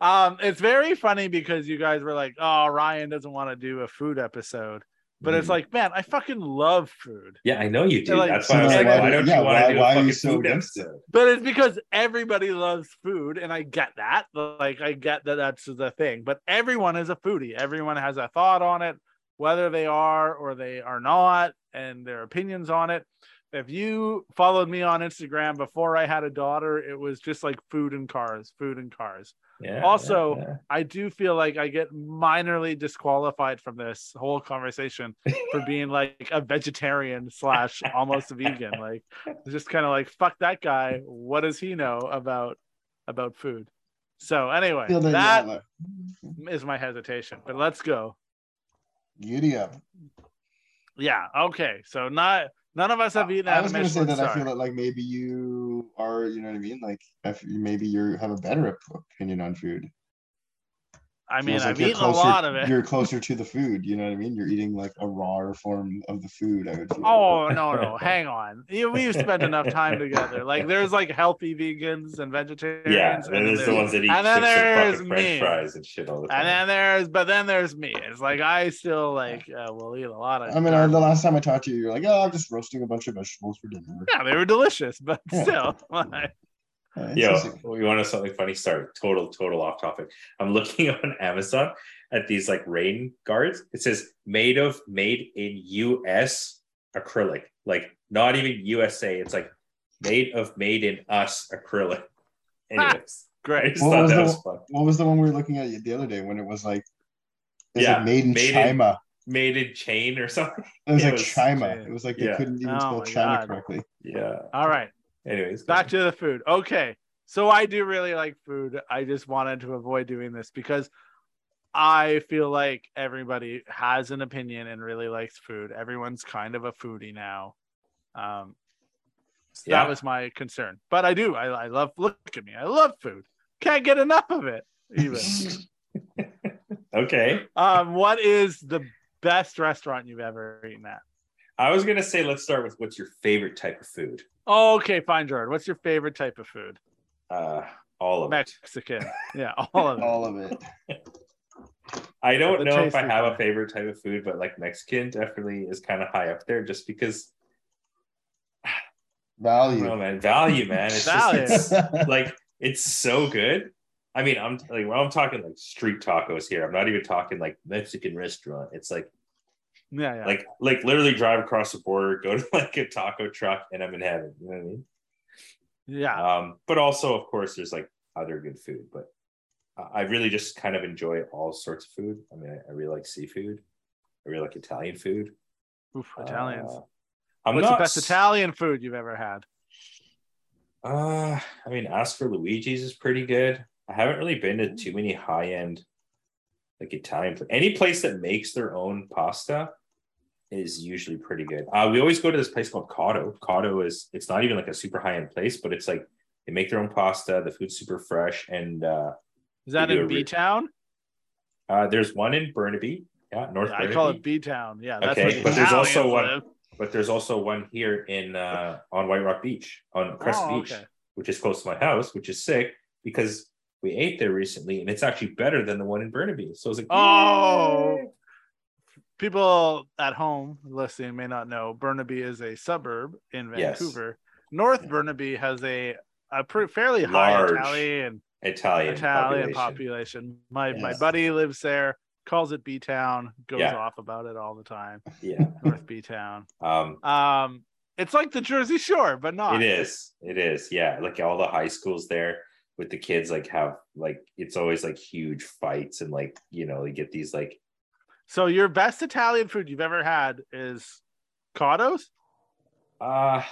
Um, it's very funny because you guys were like, "Oh, Ryan doesn't want to do a food episode," but it's Mm. like, man, I fucking love food. yeah i know you do like- that's So why i was like why why do- don't yeah, you want why- to do why a are you fucking so food against it? episode But it's because everybody loves food, and I get that. Like, I get that that's the thing. But everyone is a foodie. Everyone has a thought on it, whether they are or they are not, and their opinions on it. If you followed me on Instagram before I had a daughter, it was just like food and cars, food and cars. Yeah Also, yeah, I do feel like I get minorly disqualified from this whole conversation for being like a vegetarian slash almost vegan. Like just kind of like fuck that guy. What does he know about about food? So anyway, Feel that, that is my hesitation. But let's go. Giddy up. Yeah. Okay. So not none of us have eaten I at was gonna say Michelin that I feel that like maybe you are, you know what I mean? Like if maybe you have a better opinion on food. I mean, like I've eaten closer- a lot of it. You're closer to the food, you know what I mean? You're eating like a rawer form of the food, I would feel. Oh no no! Hang on. We've spent enough time together. Like there's like healthy vegans and vegetarians. yeah and and then there's the ones that eat and then there's fucking french fries and shit all the time And then there's, but then there's me. It's like I still like uh, will eat a lot of. I mean, the last time I talked to you, you're like, oh, I'm just roasting a bunch of vegetables for dinner. yeah, they were delicious, but Yeah. still, like, Uh, it's Yo, just- we want to something funny. Sorry, total, total off topic. I'm looking on Amazon at these like rain guards. It says made of made in US acrylic, like not even USA. It's like made of made in us acrylic. Anyways, I Great. just What thought was that the- was fun. what was the one we were looking at the other day when it was like, is Yeah, it made in made in- China? Made in chain or something. It was it like was- China. yeah. It was like they Yeah. couldn't even Oh spell my China God. correctly. Yeah. All right. Anyways, Back to the food. Okay. So I do really like food. I just wanted to avoid doing this because I feel like everybody has an opinion and really likes food. Everyone's kind of a foodie now. Um, so Yeah. That was my concern. But I do. I, I love, look at me. I love food. Can't get enough of it. Even. okay. um, what is the best restaurant you've ever eaten at? I was gonna say let's start with what's your favorite type of food. Okay, fine, Jordan. What's your favorite type of food? Uh, all of it. Mexican. Yeah, all of it. All of it. I don't know if I have is- a favorite type of food, but like Mexican definitely is kind of high up there just because I don't know, Value. man. Value, man. It's Value. just it's, like it's so good. I mean, I'm like well, I'm talking like street tacos here. I'm not even talking like Mexican restaurant. It's like Yeah, yeah. like like literally drive across the border, go to like a taco truck, and I'm in heaven. You know what I mean? yeah. Um, but also, of course, there's like other good food. But I I really just kind of enjoy all sorts of food. I mean, I, I really like seafood. I really like Italian food. Oof, Italians. Uh, I'm What's not the best Italian food you've ever had? Uh, I mean, Ask for Luigi's is pretty good. I haven't really been to too many high end like Italian. Any place that makes their own pasta is usually pretty good. Uh, we always go to this place called Cotto. Cotto is it's not even like a super high end place, but it's like they make their own pasta. The food's super fresh, and uh, Is that in B Town? uh, there's one in Burnaby. Yeah, North I Burnaby. call it B Town. Yeah, that's Okay, but there's also one- live. but there's also one here in uh, on White Rock Beach on Crest Oh, Beach. okay. which is close to my house, which is sick because we ate there recently and it's actually better than the one in Burnaby. So I was like, Oh. "Yay." People at home listening may not know Burnaby is a suburb in Yes. Vancouver. North Burnaby has a a pretty fairly high Large Italian Italian, Italian population. population. My my buddy lives there, calls it B Town, goes Yeah. off about it all the time. Yeah. North B Town. Um, Um, it's like the Jersey Shore, but not. it is. It is. Yeah. Like all the high schools there with the kids, like have like it's always like huge fights and like you know you get these like So your best Italian food you've ever had is Cotto's? uh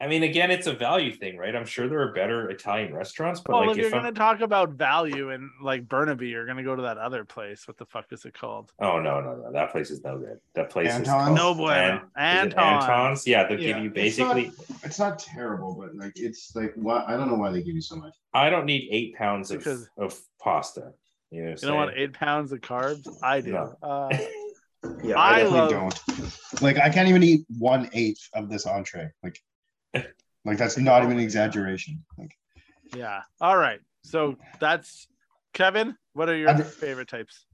I mean, again, it's a value thing, right? I'm sure there are better Italian restaurants, but well, like if you're if I'm, gonna talk about value and like Burnaby, you're gonna go to that other place. What the fuck is it called? oh no, no, no, that place is no good. That place is No bueno. An- is it Anton. Anton's. Yeah, they'll Yeah, give you it's not- basically. It's not terrible, but like it's like why I don't know why they give you so much. I don't need eight pounds of, Because- of pasta. You know, what You don't want eight pounds of carbs? I do. No. Uh, Yeah, I I, definitely love- don't. Like I can't even eat one eighth of this entree. Like, like that's not even an exaggeration. Like yeah. All right. So that's Kevin. What are your I've- favorite types?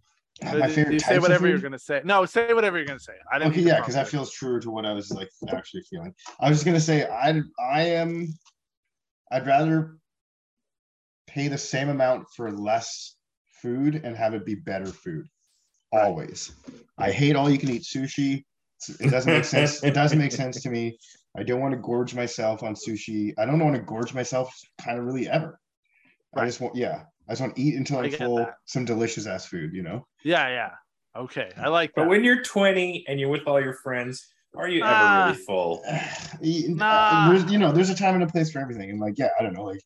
my You favorite say whatever you're gonna say. No, say whatever you're gonna say. I didn't. Okay, yeah, because that feels true to what I was like actually feeling. I was just gonna say I I am I'd rather pay the same amount for less food and have it be better food. Always. I hate all you can eat sushi. It doesn't make sense. It doesn't make sense to me. I don't want to gorge myself on sushi. I don't want to gorge myself kind of really ever. I just want yeah. I just want to eat until I I'm get full. that. Some delicious ass food, you know. Yeah, yeah. Okay, I like But when you're 20 and you're with all your friends, are you ever Ah. really full? Nah. you know, there's a time and a place for everything. And like, yeah, I don't know, like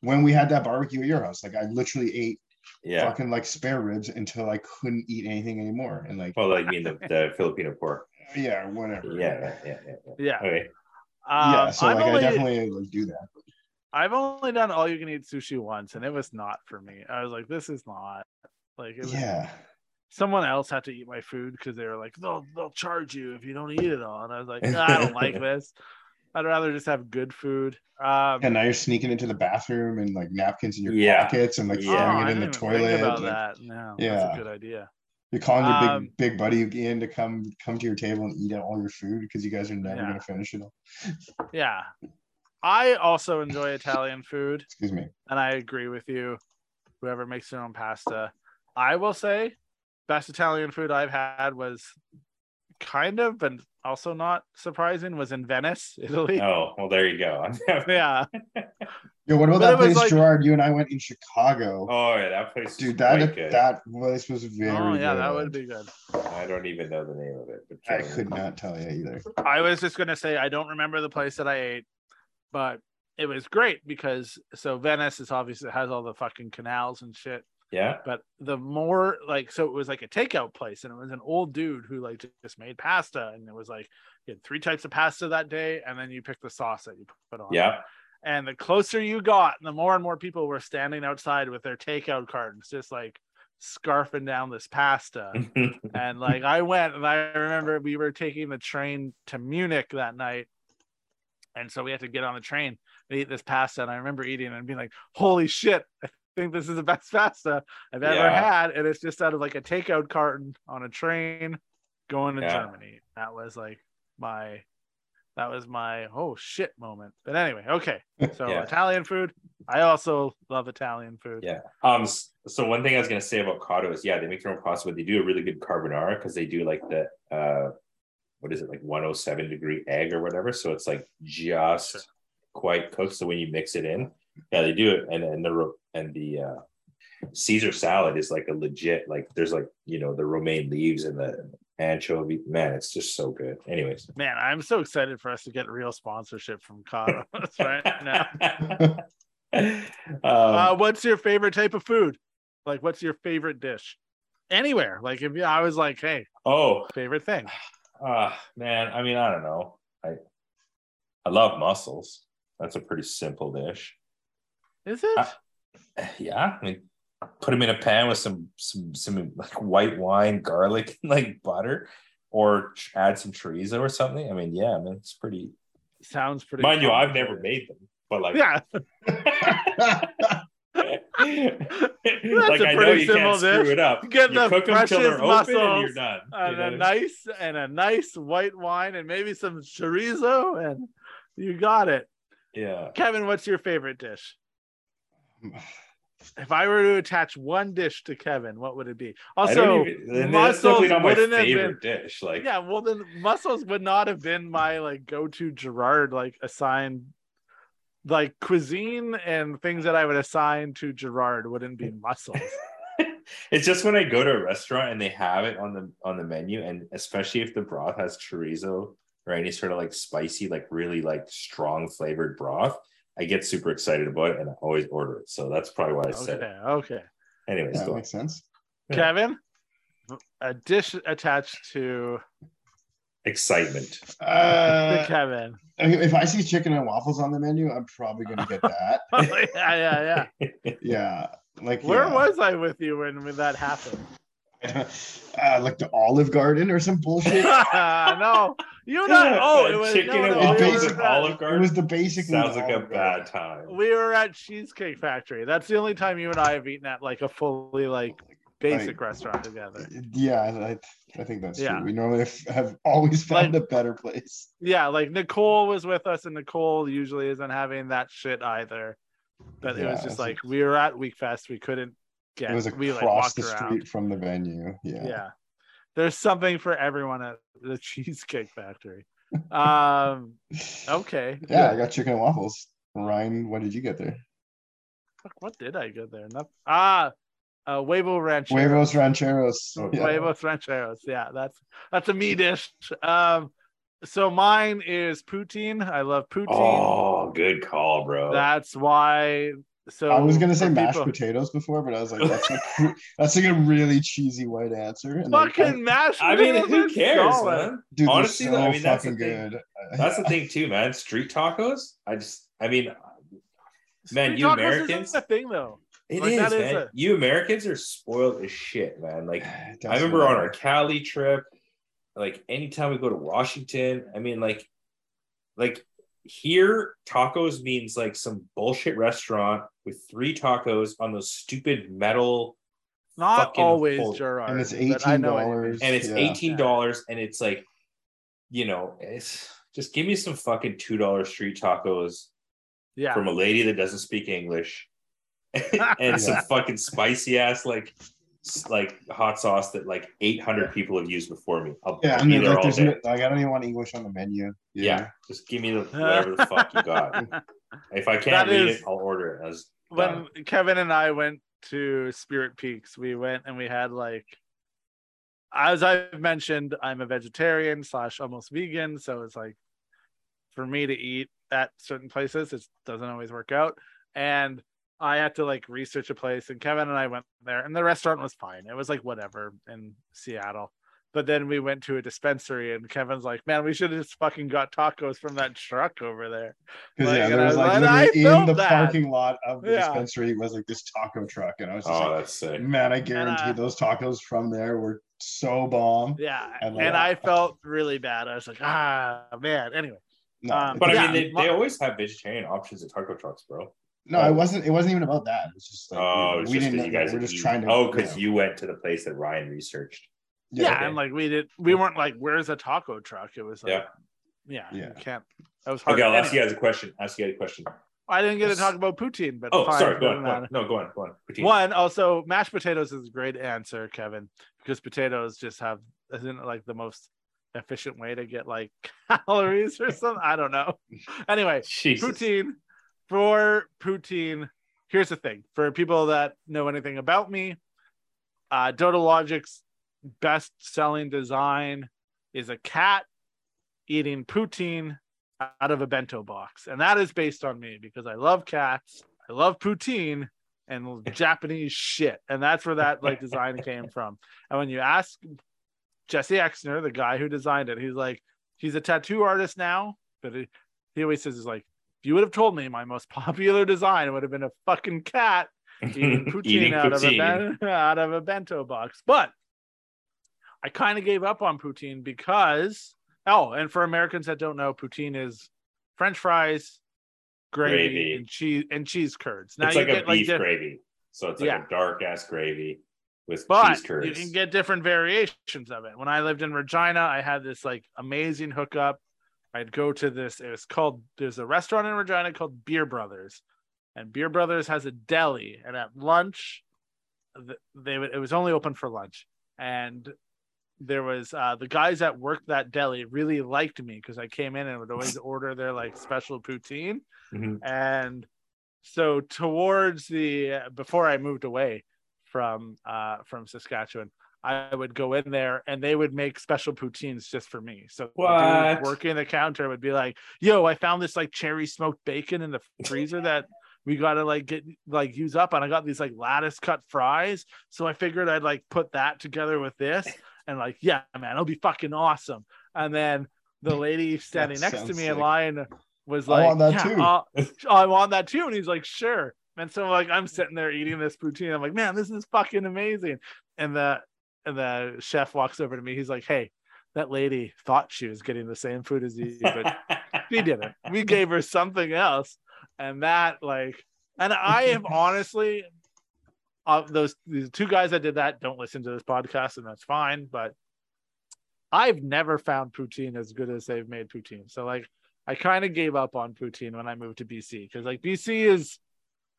when we had that barbecue at your house, like I literally ate Yeah. fucking like spare ribs until I couldn't eat anything anymore. And like, Well, like you mean the, the Filipino pork. yeah, whatever. Yeah, yeah, yeah, yeah. yeah. yeah. Okay. Um, yeah. So I've like, only, I definitely like do that. I've only done all you can eat sushi once, and it was not for me. I was like, this is not like it was, Yeah. someone else had to eat my food because they were like, they'll they'll charge you if you don't eat it all. And I was like, "Nah, I don't like this. I'd rather just have good food. Um, And now you're sneaking into the bathroom and like napkins in your Yeah. pockets and like Yeah. oh, throwing I it in the didn't toilet. about like, that. No, Yeah. that's a good idea. You're calling your big Um, big buddy in to come come to your table and eat all your food because you guys are never Yeah. gonna finish it all. Yeah. I also enjoy Italian food, Excuse me. and I agree with you. Whoever makes their own pasta, I will say, best Italian food I've had was kind of, but also not surprising, was in Venice, Italy. Oh, well, there you go. Yeah, Yo, what about But that place, like- Gerard? You and I went in Chicago. oh, yeah, that place. Dude, is that good. that place was very. Good. Oh yeah, that good. would be good. I don't even know the name of it. But I could not tell you either. I was just gonna say I don't remember the place that I ate, but it was great because so Venice is obviously has all the fucking canals and shit. Yeah. But the more like so it was like a takeout place and it was an old dude who like just made pasta and it was like you had three types of pasta that day and then you pick the sauce that you put on. Yeah. And the closer you got, the more and more people were standing outside with their takeout cartons, just like scarfing down this pasta. and like I went and I remember we were taking the train to Munich that night. And so we had to get on the train and eat this pasta. And I remember eating and being like, holy shit, I think this is the best pasta I've ever Yeah. had. And it's just out of like a takeout carton on a train going to Yeah. Germany. That was like my that was my oh shit moment. But anyway, okay. So Yeah. Italian food. I also love Italian food. Yeah. Um. So one thing I was gonna say about Cotto is, yeah, they make their own pasta, but they do a really good carbonara because they do like the uh, what is it like 107 degree egg or whatever. So it's like just quite cooked. So when you mix it in, yeah, they do it, and and the and the uh, Caesar salad is like a legit like there's like you know the romaine leaves and the anchovy. Man, it's just so good. Anyways. Man, I'm so excited for us to get real sponsorship from Cotto right now. um, Uh, what's your favorite type of food? Like, what's your favorite dish? Anywhere. Like, if I was like, hey, oh, favorite thing. Ah, man. I mean, I don't know. I I love mussels. That's a pretty simple dish. Is it? Uh, Yeah, I mean, put them in a pan with some some some like white wine, garlic, and like butter, or add some chorizo or something. I mean, yeah, I mean, it's pretty. Sounds pretty. Mind you, I've never made them, but like, Yeah, like a I know pretty you simple can't screw dish. it up. Get you the cook them till they're open and you're mussels done. you and know a what I mean? nice and a nice white wine and maybe some chorizo, and you got it. Yeah. Kevin, what's your favorite dish? If I were to attach one dish to Kevin, what would it be? Also, even, and that's mussels definitely not my wouldn't have been dish. Like, yeah well then mussels would not have been my like go-to gerard like assigned like cuisine and things that i would assign to gerard wouldn't be mussels it's just when I go to a restaurant and they have it on the on the menu, and especially if the broth has chorizo or any sort of like spicy, like really like strong flavored broth, I get super excited about it and I always order it. So that's probably why I said okay it. okay Anyways, that go on. makes sense. Yeah. kevin a dish attached to excitement. Uh, kevin if I see chicken and waffles on the menu, I'm probably gonna get that. yeah yeah yeah yeah, like where yeah. was i with you when, when that happened uh, like the Olive Garden or some bullshit. no you not oh it was chicken no, and no, It we waffles basic- and at- Olive It was the basic. sounds like a bad time. we were at cheesecake factory that's the only time you and i have eaten at like a fully like basic Like- restaurant together Yeah, I, I think that's Yeah. true. We normally have, have always found a better place. yeah, like Nicole was with us, and Nicole usually isn't having that shit either. But it was just like we were at Wekfest, we couldn't get. It was we like across walked the around. street from the venue. Yeah. Yeah. there's something for everyone at the Cheesecake Factory. Um, okay, Yeah, I got chicken and waffles. Ryan, what did you get there? Fuck, what did I get there? Nothing. Ah, uh, huevo ranchero. Huevos rancheros. Oh, Yeah. Huevos rancheros. Yeah, that's that's a me dish. Um, so mine is poutine. I love poutine. Oh, good call, bro. That's why. So I was gonna say mashed people- potatoes before, but I was like, that's like, that's like a really cheesy white answer. And then- Fucking mashed I mean, who cares, solid. man? dude, honestly, so I mean, that's the fucking thing. good. That's the thing too, man. Street tacos. I just, I mean, Man, Street you Americans- is a thing though. it Like, is, that is man. a- You Americans are spoiled as shit, man. Like I does remember on our Cali trip, like anytime we go to Washington, I mean, like, like here, tacos means like some bullshit restaurant with three tacos on those stupid metal, Not always full- Gerard. and it's eighteen know what you mean. dollars. and it's yeah. eighteen dollars, and it's like, you know, it's just give me some fucking two dollar street tacos Yeah. from a lady that doesn't speak English, and some fucking spicy ass like like hot sauce that like 800 people have used before me. I'll Yeah, I be mean, there like, all there's day. no, like, I don't even want English on the menu. yeah. just give me the whatever the fuck you got. If I can't That read is- it, I'll order it. As when Kevin and I went to Spirit Peaks, we went and we had like, as I've mentioned, I'm a vegetarian slash almost vegan, so it's like for me to eat at certain places, it doesn't always work out, and I had to like research a place, and Kevin and I went there, and the restaurant was fine. It was like whatever in Seattle. But then we went to a dispensary, and Kevin's like, "Man, we should have just fucking got tacos from that truck over there." Because Like, yeah, and there I was was like like, literally in the that. parking lot of the Yeah. dispensary was like this taco truck, and I was just oh, like, that's sick. man, I guarantee uh, those tacos from there were so bomb. Yeah, And, and, I felt really bad. I was like, "Ah, man." Anyway. No, Um, But Yeah, I mean, they, my- they always have vegetarian options at taco trucks, bro. no, it wasn't. It wasn't even about that. It was just like oh, we, it's we just didn't. because you guys we're just eaten- trying to. Oh, because you went to the place that Ryan researched. Yeah, okay. and like we did we weren't like where's a taco truck it was like Yeah. yeah Yeah. you can't that was hard Okay, I'll ask you guys a question. Ask you guys a question. i didn't get to talk about poutine but Oh, fine, sorry. Go on, go on. No, go on. Go on. Poutine. one also mashed potatoes is a great answer kevin because potatoes just have isn't like the most efficient way to get like calories or something i don't know anyway Jesus. poutine for poutine here's the thing for people that know anything about me uh dodo logic's best selling design is a cat eating poutine out of a bento box. And that is based on me because i love cats i love poutine and japanese shit. And that's where that like design came from. And when you ask jesse exner the guy who designed it he's like he's a tattoo artist now but he, he always says he's like if you would have told me my most popular design would have been a fucking cat eating poutine, Eating out, Of a ben- out of a bento box. But I kind of gave up on poutine because oh, and for Americans that don't know, poutine is French fries, gravy, Gravy. and cheese and cheese curds. Now it's you like a like beef diff- gravy. So it's like Yeah. a dark ass gravy with but cheese curds. you can get different variations of it. When I lived in Regina, I had this like amazing hookup. I'd go to this. It was called. There's a restaurant in Regina called Beer Brothers, and Beer Brothers has a deli. And at lunch, they would. It was only open for lunch, and there was uh, the guys that worked that deli really liked me because I came in and would always order their like special poutine Mhm. and so towards the before i moved away from uh from saskatchewan i would go in there and they would make special poutines just for me so the dude What? working the counter would be like yo i found this like cherry smoked bacon in the freezer that we gotta like get like use up and i got these like lattice cut fries so i figured i'd like put that together with this and like yeah man it'll be fucking awesome and then the lady standing next to sounds me in line was like, I like want that yeah, too." I'll- I want that too. And he's like, sure. And so like I'm sitting there eating this poutine. I'm like, man, this is fucking amazing. And the and the chef walks over to me. He's like, hey, that lady thought she was getting the same food as you, but she didn't. We gave her something else. And that like, and I have honestly, of those these two guys that did that don't listen to this podcast, and that's fine. But I've never found poutine as good as they've made poutine. So like, I kind of gave up on poutine when I moved to BC because like BC is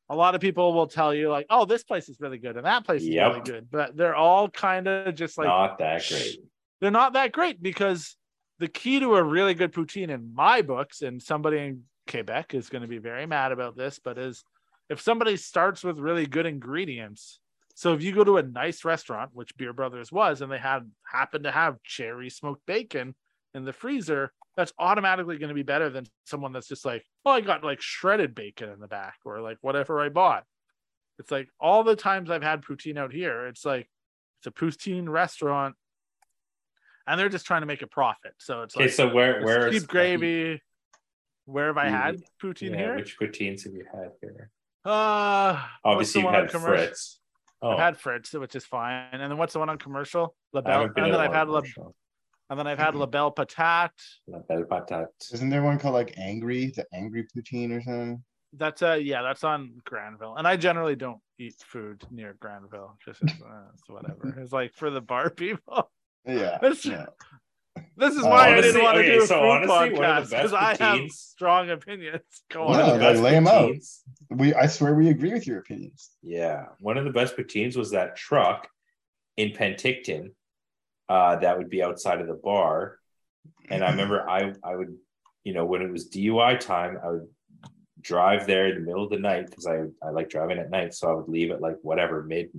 a lot of people will tell you like, oh, this place is really good and that place is Yep. really good, but they're all kind of just like Not that great. they're not that great because the key to a really good poutine in my books, and somebody in Quebec is going to be very mad about this, but is if somebody starts with really good ingredients. So if you go to a nice restaurant, which Beer Brothers was, and they had happen to have cherry smoked bacon in the freezer, that's automatically going to be better than someone that's just like, oh, I got like shredded bacon in the back or like whatever I bought. It's like all the times I've had poutine out here, it's like it's a poutine restaurant and they're just trying to make a profit. So it's Okay, like so where where cheap gravy. Where have I mm, had poutine Yeah, here? which poutines have you had here? Uh, Obviously, you've had? Fritz. Oh, I've had Fritz, which is fine. And then what's the one on commercial? La I Belle. And then I've had La, and then I've had La Belle Patate. La Belle Patate. Isn't there one called like Angry, the Angry Poutine or something? That's uh yeah, that's on Granville. And I generally don't eat food near Granville. Just it's, uh, it's whatever. It's like for the bar people. Yeah. That's- yeah. This is Uh, why I didn't want to okay, do a so food honestly, one of the podcast because I have strong opinions. Go One on. of No, the like, best lay 'em out. We I swear we agree with your opinions. Yeah, one of the best poutines was that truck in Penticton uh, that would be outside of the bar. And I remember I I would, you know, when it was DUI time, I would drive there in the middle of the night because I I like driving at night, so I would leave at like whatever mid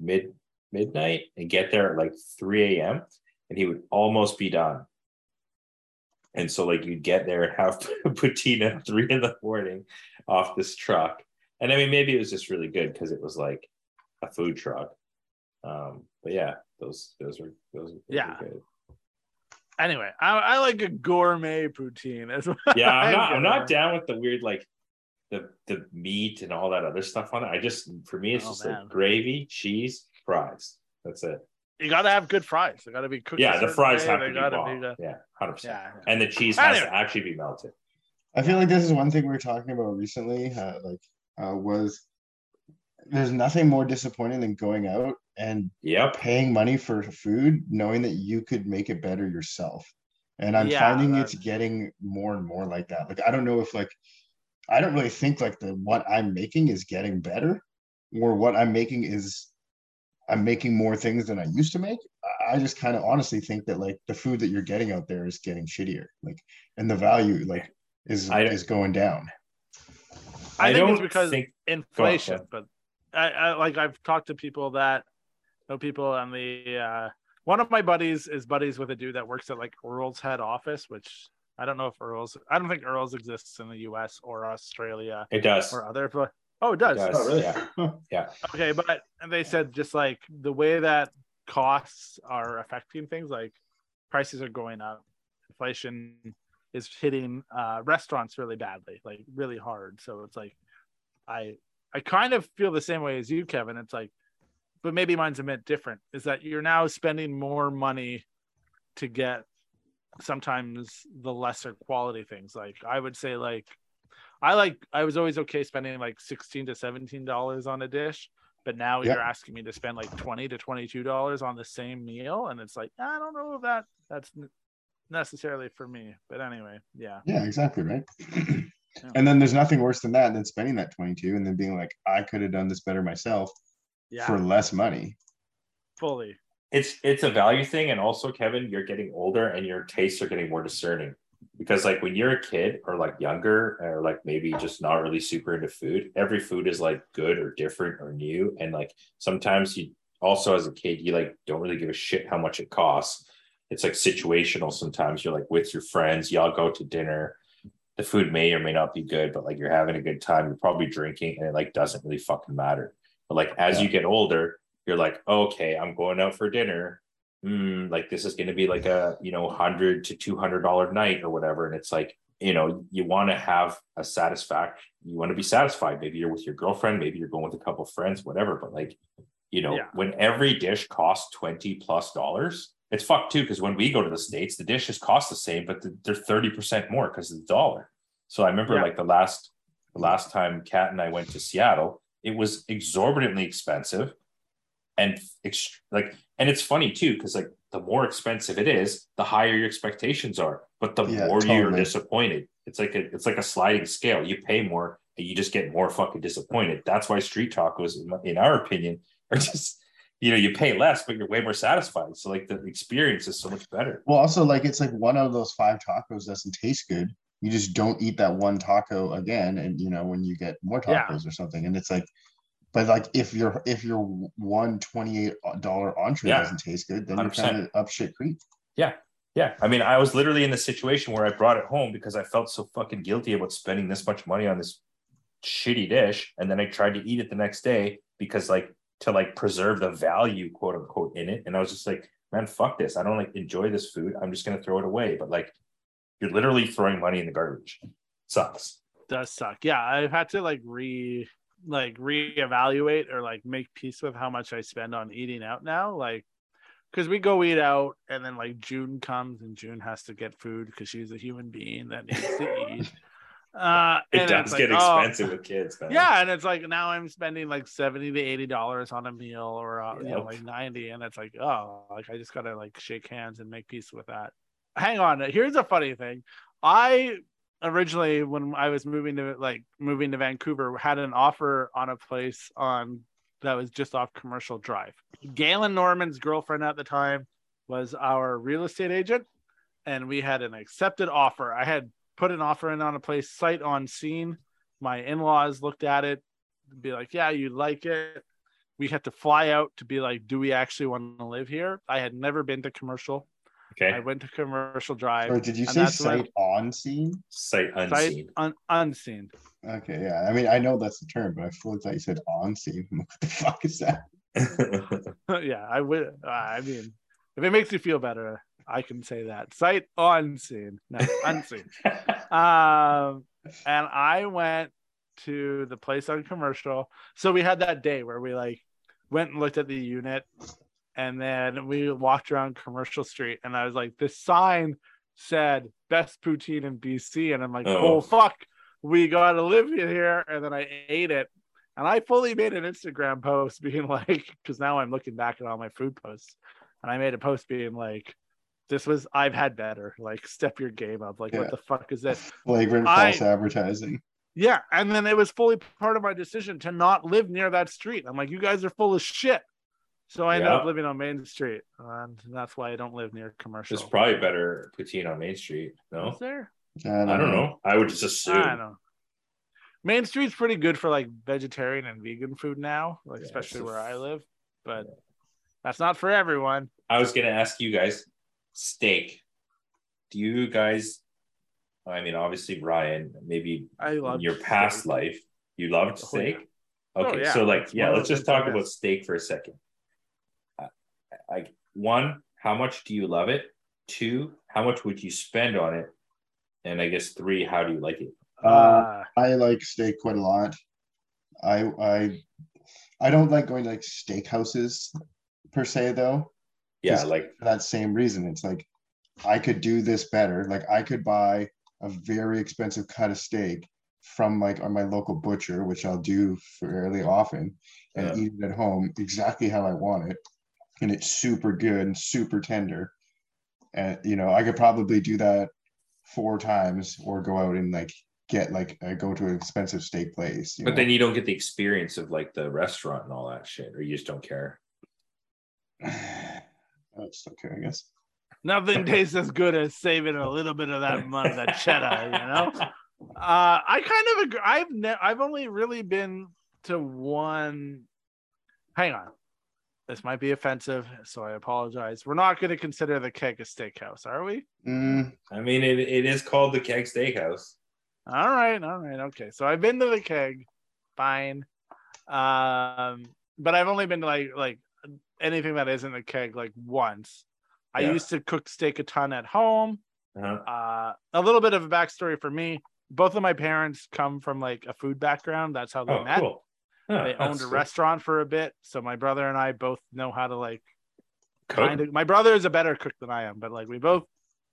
mid midnight and get there at like 3 a.m. and he would almost be done. And so like you'd get there and have poutine at three in the morning off this truck. And I mean maybe it was just really good because it was like a food truck. Um, but yeah, those those were those, those Yeah. were good. Anyway, I, I like a gourmet poutine. Yeah, I'm not I'm not down with the weird like the the meat and all that other stuff on it. I just for me it's Oh, just man. like gravy, cheese, fries. That's it. You gotta have good fries. They gotta be cooked. Yeah, the fries way. have They to be gotta raw. the- Yeah, hundred percent. yeah. And the cheese has Anyway. to actually be melted. I feel like this is one thing we were talking about recently. Uh, like, uh, was there's nothing more disappointing than going out and Yep. paying money for food, knowing that you could make it better yourself. And I'm Yeah, finding that- it's getting more and more like that. Like, I don't know if like, I don't really think like the what I'm making is getting better, or what I'm making is I'm making more things than I used to make. I- I just kind of honestly think that like the food that you're getting out there is getting shittier. Like, and the value like is I- is going down. I, think it's don't because think inflation, go but I, I like I've talked to people that know people on the uh one of my buddies is buddies with a dude that works at like Earl's head office, which I don't know if Earl's I don't think Earl's exists in the US or Australia it does. or other but oh it does. It does. Oh, really? Yeah. Yeah. Okay, but and they said just like the way that costs are affecting things, like prices are going up, inflation is hitting uh, restaurants really badly, like really hard. So it's like, I I kind of feel the same way as you, Kevin. It's like, but maybe mine's a bit different. Is that you're now spending more money to get sometimes the lesser quality things. Like I would say, like I like I was always okay spending like sixteen to seventeen dollars on a dish, but now Yeah. you're asking me to spend like twenty to twenty two dollars on the same meal, and it's like I don't know if that that's necessarily for me. But anyway, yeah, Yeah, exactly, right. and then there's nothing worse than that than spending that 22 and then being like, I could have done this better myself yeah, for less money. fully. it's it's a value thing and also kevin you're getting older and your tastes are getting more discerning because like when you're a kid or like younger or like maybe just not really super into food every food is like good or different or new. And like sometimes you also as a kid you like don't really give a shit how much it costs. It's like situational sometimes. You're like with your friends y'all go to dinner. The food may or may not be good but like you're having a good time. You're probably drinking and it like doesn't really fucking matter. But like as you get older you're like, okay, I'm going out for dinner. Mm, like this is going to be like a you know hundred to two hundred dollar night or whatever, and it's like you know you want to have a satisfaction. You want to be satisfied. Maybe you're with your girlfriend. Maybe you're going with a couple friends, whatever. But like you know, Yeah. when every dish costs twenty plus dollars, it's fucked too. Because when we go to the states, the dishes cost the same, but they're thirty percent more because of the dollar. So I remember Yeah. like the last the last time Kat and I went to Seattle, it was exorbitantly expensive and ext- like and it's funny too because like the more expensive it is the higher your expectations are but the Yeah, more you're disappointed. It's like a it's like a sliding scale. You pay more and you just get more fucking disappointed. That's why street tacos in, in our opinion are just you know you pay less but you're way more satisfied. So like the experience is so much better. Well, also like it's like one of those five tacos doesn't taste good. You just don't eat that one taco again, and you know when you get more Yeah. tacos or something, and it's like, but like if your if your one twenty eight dollar entree Yeah. doesn't taste good, then 100%. you're kind of up shit creek. Yeah. Yeah. I mean, I was literally in the situation where I brought it home because I felt so fucking guilty about spending this much money on this shitty dish. And then I tried to eat it the next day because, like, to like preserve the value, quote unquote, in it. And I was just like, man, fuck this. I don't like enjoy this food. I'm just going to throw it away. But like, you're literally throwing money in the garbage. Sucks. does suck. Yeah, I've had to like re like reevaluate or like make peace with how much I spend on eating out now. Like, because we go eat out, and then like June comes, and June has to get food because she's a human being that needs to eat. Uh, It does get like, oh, expensive with kids, man. yeah, and it's like now I'm spending like seventy to eighty dollars on a meal, or uh, you know, like ninety, and it's like, oh, like I just gotta like shake hands and make peace with that. hang on. Here's a funny thing. I originally, when I was moving to like moving to Vancouver, had an offer on a place on that was just off Commercial Drive. Galen Norman's girlfriend at the time was our real estate agent, and we had an accepted offer. I had put an offer in on a place sight on scene. My in-laws looked at it, be like, "Yeah, you like it." We had to fly out to be like, "Do we actually want to live here?" I had never been to commercial. Okay. I went to Commercial Drive. Or did you say that's when- sight on scene? Sight Sight unseen. un- unseen. Okay, yeah. I mean, I know that's the term, but I feel like you said on scene. What the fuck is that? yeah, I would. Uh, I mean, if it makes you feel better, I can say that. Sight unseen, no, unseen. um, and I went to the place on commercial. So we had that day where we like went and looked at the unit, and then we walked around Commercial Street, and I was like, this sign said best poutine in BC, and I'm like, Oh. oh fuck, we gotta live here. And then I ate it. And I fully made an Instagram post being like, because now I'm looking back at all my food posts, and I made a post being like, "This was I've had better. Like, step your game up. Like, Yeah. what the fuck is this?" Flagrant I- false advertising. Yeah, and then it was fully part of my decision to not live near that street. I'm like, "You guys are full of shit." So I ended Yeah. up living on Main Street, and that's why I don't live near commercial. There's probably better poutine on Main Street. No, Is there? I I don't know. I would just assume. I don't know. Main Street's pretty good for like vegetarian and vegan food now, like Yeah, especially it's where I live. But that's not for everyone. I was gonna ask you guys, steak. Do you guys? I mean, obviously, Ryan. Maybe I love in your past steak. life, you loved Oh, steak. yeah. Okay, Oh, yeah. so like, yeah, let's just talk about steak for a second. I, I one, how much do you love it? Two, how much would you spend on it? And I guess three, how do you like it? Uh, Uh, I like steak quite a lot. I I I don't like going to like steakhouses per se though. Yeah, like For that same reason, it's like I could do this better. Like I could buy a very expensive cut of steak from like on my local butcher, which I'll do fairly often, and Yeah. eat it at home exactly how I want it, and it's super good and super tender. And you know, I could probably do that four times, or go out and like get like uh, go to an expensive steak place. But know? then you don't get the experience of like the restaurant and all that shit, or you just don't care. That's okay, I guess. nothing tastes as good as saving a little bit of that money, that cheddar, you know. Uh, I kind of agree. I've ne- I've only really been to one. Hang on, this might be offensive, so I apologize. We're not going to consider the keg a steakhouse, are we? Mm, I mean, it, it is called the Keg Steakhouse. All right, all right, okay. So I've been to the keg, fine. Um, but I've only been to like like anything that isn't a keg like once. I used to cook steak a ton at home. Uh-huh. Uh, a little bit of a backstory for me. Both of my parents come from like a food background. That's how they Oh, met. cool. Yeah, They owned a restaurant for a bit, so my brother and I both know how to like Cook? kind of. My brother is a better cook than I am, but like we both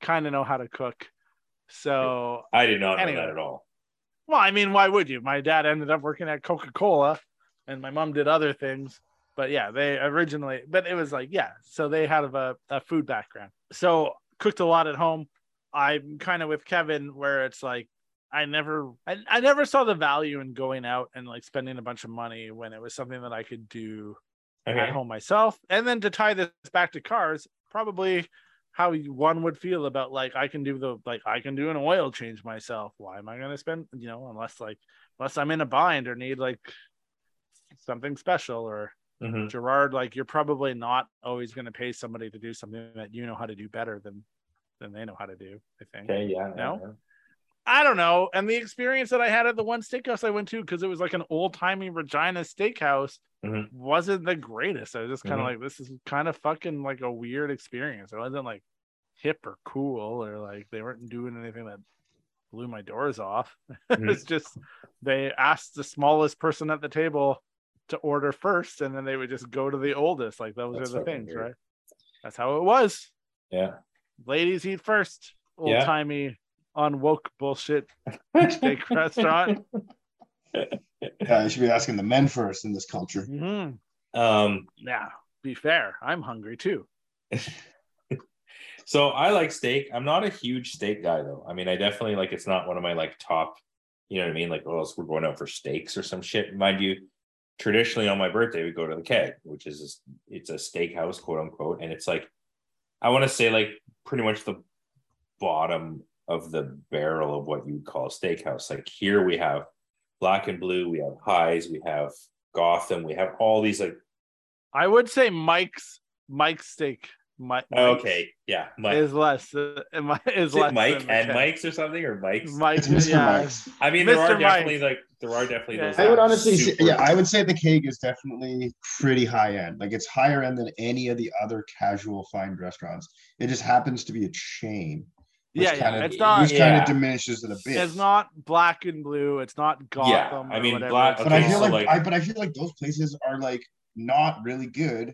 kind of know how to cook. So I did not know Anyway. that at all. well, I mean, why would you? My dad ended up working at Coca Cola, and my mom did other things. But yeah, they originally, but it was like, yeah, so they had a, a food background. So cooked a lot at home. I'm kind of with Kevin, where it's like, I never, I, I never saw the value in going out and like spending a bunch of money when it was something that I could do at home myself. And then to tie this back to cars, probably how one would feel about like I can do the like I can do an oil change myself. Why am I going to spend you know unless like unless I'm in a bind or need like something special or Mhm. Gerard like you're probably not always going to pay somebody to do something that you know how to do better than than they know how to do. I think. Okay. Yeah. No? yeah, yeah. I don't know. And the experience that I had at the one steakhouse I went to, because it was like an old timey Regina steakhouse, Mhm. wasn't the greatest. I was just kind of Mhm. like, this is kind of fucking like a weird experience. It wasn't like hip or cool or like they weren't doing anything that blew my doors off. Mhm. it's just they asked the smallest person at the table to order first, and then they would just go to the oldest. Like those That's are the things, weird. right? That's how it was. Yeah. Ladies eat first. Old Yeah. Timey, unwoke bullshit steak restaurant. yeah, you should be asking the men first in this culture. Mhm. Um. Yeah, be fair. I'm hungry too. So I like steak. I'm not a huge steak guy though. I mean, I definitely like it's not one of my like top, you know what I mean? Like, oh, else we're going out for steaks or some shit. Mind you, traditionally on my birthday, we go to the keg, which is it's a steakhouse, quote unquote. And it's like, I want to say like pretty much the bottom of the barrel of what you would call steakhouse. Like here we have black and blue, we have Hy's, we have Gotham, we have all these like I would say Mike's Mike's steak. Mike, okay, yeah, Mike. is less uh, is Is less Mike and Keg. Mike's or something or Mike's. Mike, It's Mr. yeah. Mike's. I mean, there are Mr. definitely like there are definitely Yeah. those. I would honestly say, yeah, I would say the keg is definitely pretty high end. Like it's higher end than any of the other casual fine restaurants. It just happens to be a chain, which Yeah, yeah. kinda- It's not. which kind Yeah. of diminishes it a bit. It's not black and blue. It's not Gotham. Yeah, I mean, whatever. black- It's but I feel so, like, like- I but I feel like those places are like not really good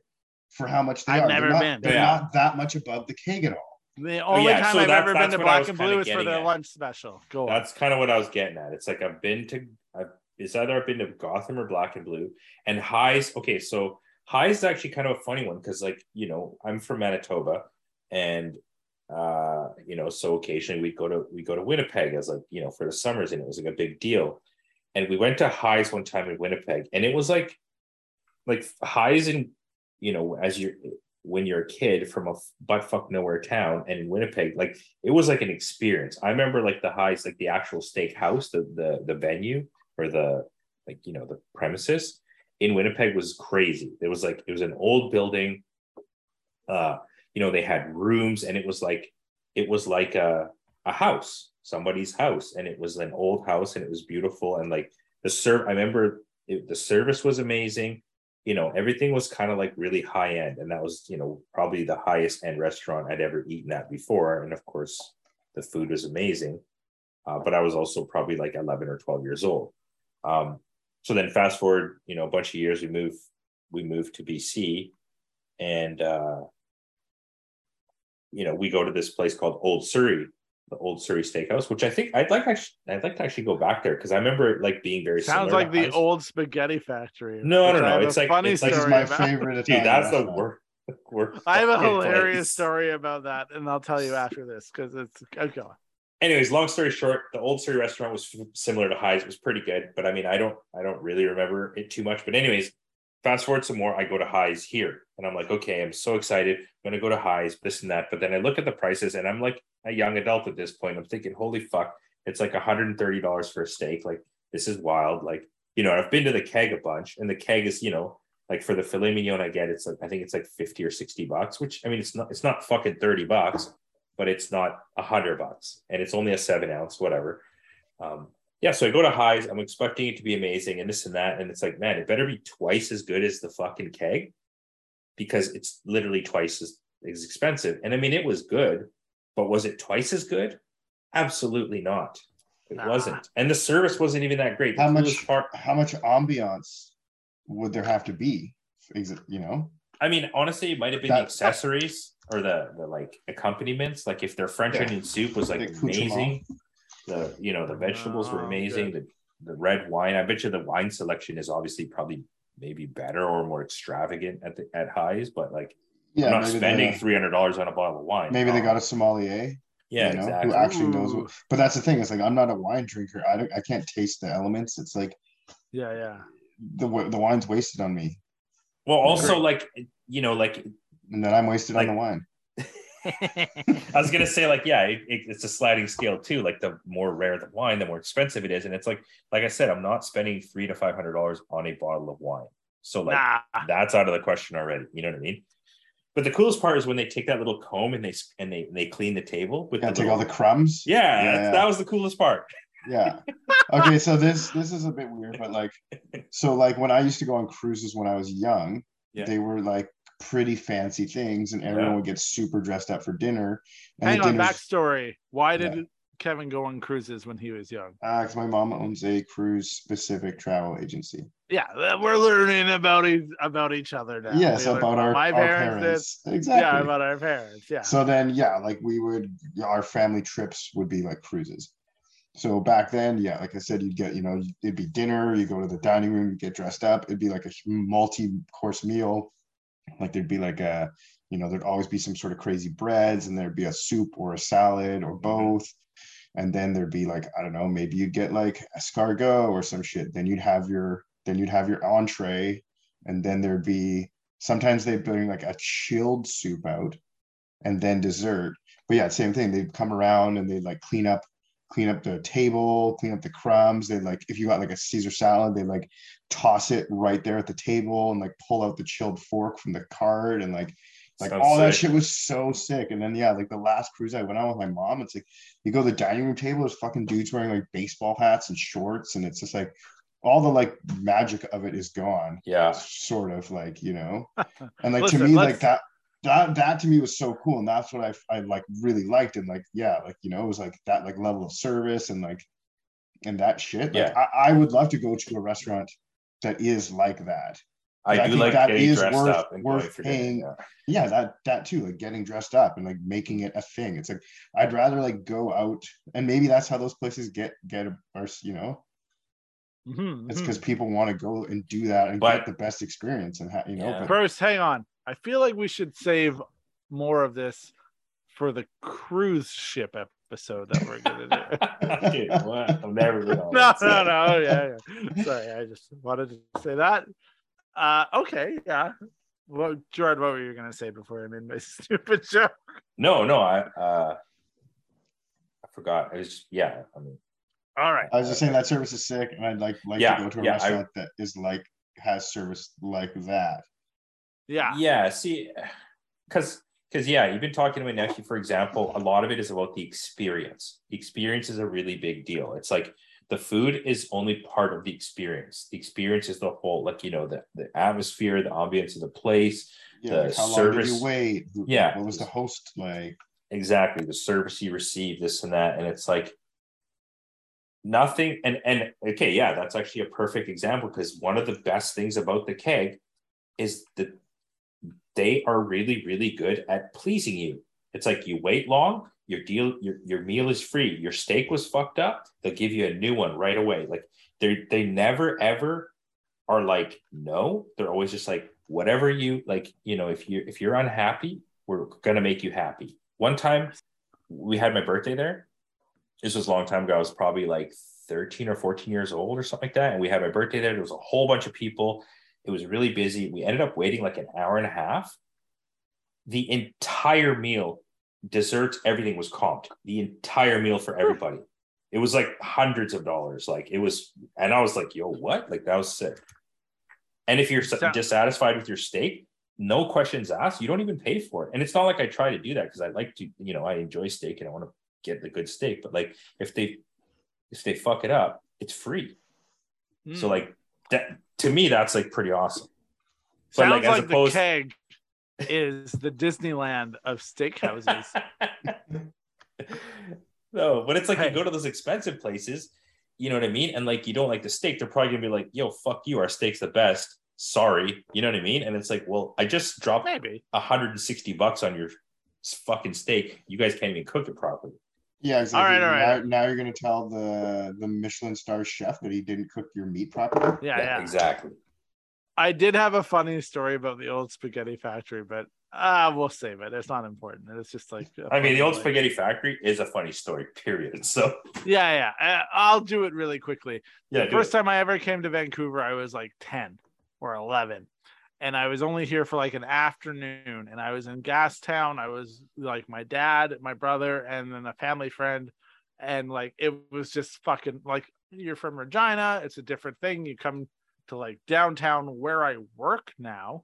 for how much they I've are. never they're not, been. They're Yeah. not that much above the keg at all. The only yeah, time so I've that's- ever been to Black and Blue is for getting their at. lunch special. Go. That's kind of what I was getting at. It's like I've been to I've it's either I've been to Gotham or Black and Blue and Hy's. Okay, so Hy's is actually kind of a funny one because like you know I'm from Manitoba and uh you know so occasionally we'd go to we go to Winnipeg as like you know for the summers and it was like a big deal and we went to Hy's one time in Winnipeg and it was like like Hy's in you know as you're when you're a kid from a butt fuck nowhere town and in Winnipeg, like it was like an experience. I remember like the Hy's, like the actual steak house, the the the venue or the like you know the premises in Winnipeg was crazy. It was like it was an old building. Uh, you know, they had rooms and it was like it was like a a house, somebody's house, and it was an old house and it was beautiful. And like the serve. I remember it, the service was amazing. You know everything was kind of like really high end. And that was you know probably the highest end restaurant i'd ever eaten at before. And of course the food was amazing. Uh, but i was also probably like 11 or 12 years old. Um, so then fast forward you know a bunch of years we move we moved to bc and uh, you know we go to this place called old surrey the old surrey steakhouse which i think i'd like actually i'd like to actually go back there because i remember it like being very Sounds like the Hy's. old spaghetti factory. No, which no, I no, have it's a like- funny it's like- story my about. favorite Dude, that's the worst. worst I have a hilarious place. story about that, and I'll tell you after this because it's okay. Anyways, long story short, the old Surrey restaurant was f- similar to Hy's. It was pretty good, but I mean, I don't, I don't really remember it too much. But anyways, fast forward some more. I go to Hy's here, and I'm like, okay, I'm so excited. I'm gonna go to Hy's, this and that. But then I look at the prices, and I'm like a young adult at this point. I'm thinking, holy fuck, it's like 130 dollars for a steak. Like this is wild. Like you know, I've been to the keg a bunch, and the keg is, you know, like for the filet mignon I get, it's like I think it's like 50 or 60 bucks, which I mean it's not it's not fucking 30 bucks, but it's not a hundred bucks and it's only a seven ounce, whatever. Um, yeah, so I go to Hy's, I'm expecting it to be amazing and this and that. And it's like, man, it better be twice as good as the fucking keg because it's literally twice as, as expensive. And I mean, it was good, but was it twice as good? Absolutely not. It Nah. wasn't. And the service wasn't even that great. The How much? part How much ambiance would there have to be? Is it you know? I mean, honestly, it might have been That- the accessories or the the like accompaniments. Like if their French Yeah. onion soup was like The accoutrement. amazing, the you know the vegetables were Oh, amazing. The the red wine. I bet you the wine selection is obviously probably maybe better or more extravagant at the at Hy's, but like Yeah, I'm not spending they, three hundred dollars on a bottle of wine. maybe they oh. got a sommelier. yeah you know, exactly. who actually knows. What, but that's the thing. It's like I'm not a wine drinker. I don't. I can't taste the elements. It's like Yeah, yeah. the the wine's wasted on me, well, also like you know like and then I'm wasted Like- on the wine. I was gonna say, like, yeah, it, it- it's a sliding scale too. Like, the more rare the wine, the more expensive it is. And it's like, like I said, I'm not spending three to five hundred dollars on a bottle of wine. So like, nah. that's out of the question already. You know what I mean? But the coolest part is when they take that little comb and they and they they clean the table with Yeah, the take all the crumbs. yeah, Yeah, yeah. that was the coolest part. yeah okay so this this is a bit weird but like so like when i used to go on cruises when i was young Yeah. they were like pretty fancy things and everyone Yeah. would get super dressed up for dinner and Hang on, dinners- backstory. Why did Yeah. Kevin go on cruises when he was young? uh, 'cause my mom owns a cruise specific travel agency Yeah, we're learning about each about each other now. yes We about our, my our parents. parents, exactly Yeah, about our parents. Yeah. so then yeah like we would our family trips would be like cruises so back then yeah like i said you'd get you know it'd be dinner you go to the dining room you get dressed up it'd be like a multi-course meal like there'd be like a you know there'd always be some sort of crazy breads and there'd be a soup or a salad or mm-hmm. both. And then there'd be like i don't know maybe you'd get like escargot or some shit. Then you'd have your then you'd have your entree. And then there'd be sometimes they'd bring like a chilled soup out and then dessert. But yeah same thing. They'd come around and they'd like clean up clean up the table clean up the crumbs they like if you got like a caesar salad they like toss it right there at the table and like pull out the chilled fork from the cart and like like Sounds all that shit was so sick. And then yeah, like the last cruise I went on with my mom, it's like you go to the dining room table, there's fucking dudes wearing like baseball hats and shorts, and it's just like all the like magic of it is gone. Yeah. Sort of like, you know. And like Listen, to me, like that that that to me was so cool. And that's what I I like really liked. And like, yeah, like you know, it was like that like level of service and like and that shit. Like, Yeah. I, I would love to go to a restaurant that is like that. I I do think like that getting is dressed worth- up and worth paying. yeah. yeah that that too like getting dressed up and like making it a thing it's like i'd rather like go out and maybe that's how those places get get or you know Mhm, it's because people want to go and do that and But- get the best experience and ha- you know Yeah. but First, hang on. I feel like we should save more of this for the cruise ship episode that we're gonna do. Dude, what? I'm never been on no, it. no, no. Oh, yeah, yeah. Sorry, I just wanted to say that. Uh, okay, yeah. Well, Gerard, what were you gonna say before I made my stupid joke? No, no, I uh I forgot. I was yeah, I mean All right. i was just saying that service is sick and i'd like like Yeah, to go to a yeah, I- restaurant that is like has service like that Yeah. yeah, see because because yeah, you've been talking to my nephew, for example, a lot of it is about the experience. The experience is a really big deal. It's like the food is only part of the experience. The experience is the whole, like you know, the the atmosphere, the ambience of the place, yeah The like how long did service- you wait Yeah. what was the host like exactly the service you receive this and that and it's like nothing and and okay yeah that's actually a perfect example because one of the best things about the keg is that they are really really good at pleasing you. It's like you wait long your deal your, your meal is free your steak was fucked up they'll give you a new one right away. Like they they never ever are like no they're always just like whatever you like you know if you if you're unhappy we're gonna make you happy. One time we had my birthday there this was a long time ago i was probably like 13 or 14 years old or something like that and we had my birthday there there was a whole bunch of people. It was really busy. We ended up waiting like an hour and a half. The entire meal desserts everything was comped. The entire meal for everybody. It was like hundreds of dollars. Like it was and i was like yo what? Like that was sick. And if you're So- dissatisfied with your steak no questions asked. You don't even pay for it. And it's not like i try to do that because i like to you know i enjoy steak and i want to get the good steak but like if they if they fuck it up it's free so Mm. like that to me that's like pretty awesome but sounds like like, opposed the keg is the Disneyland of steakhouses. no, but it's like Hey. you go to those expensive places, you know what I mean? And like you don't like the steak, they're probably gonna be like, yo, fuck you, our steak's the best. Sorry. You know what I mean? And it's like, well, I just dropped Maybe. 160 bucks on your fucking steak. You guys can't even cook it properly. Yeah exactly right, all right. Now, now you're gonna tell the the michelin star chef that he didn't cook your meat properly Yeah, yeah. exactly. I did have a funny story about the old spaghetti factory, but uh we'll save it. It's not important. It's just like I mean, the old spaghetti factory is a funny story, period. So Yeah, yeah. Uh, I'll do it really quickly. yeah, the first it. time I ever came to Vancouver, I was like 10 or 11. And I was only here for like an afternoon. And I was in Gastown. I was like my dad, my brother, and then a family friend. And like it was just fucking like you're from Regina. It's a different thing. You come to like downtown where I work now.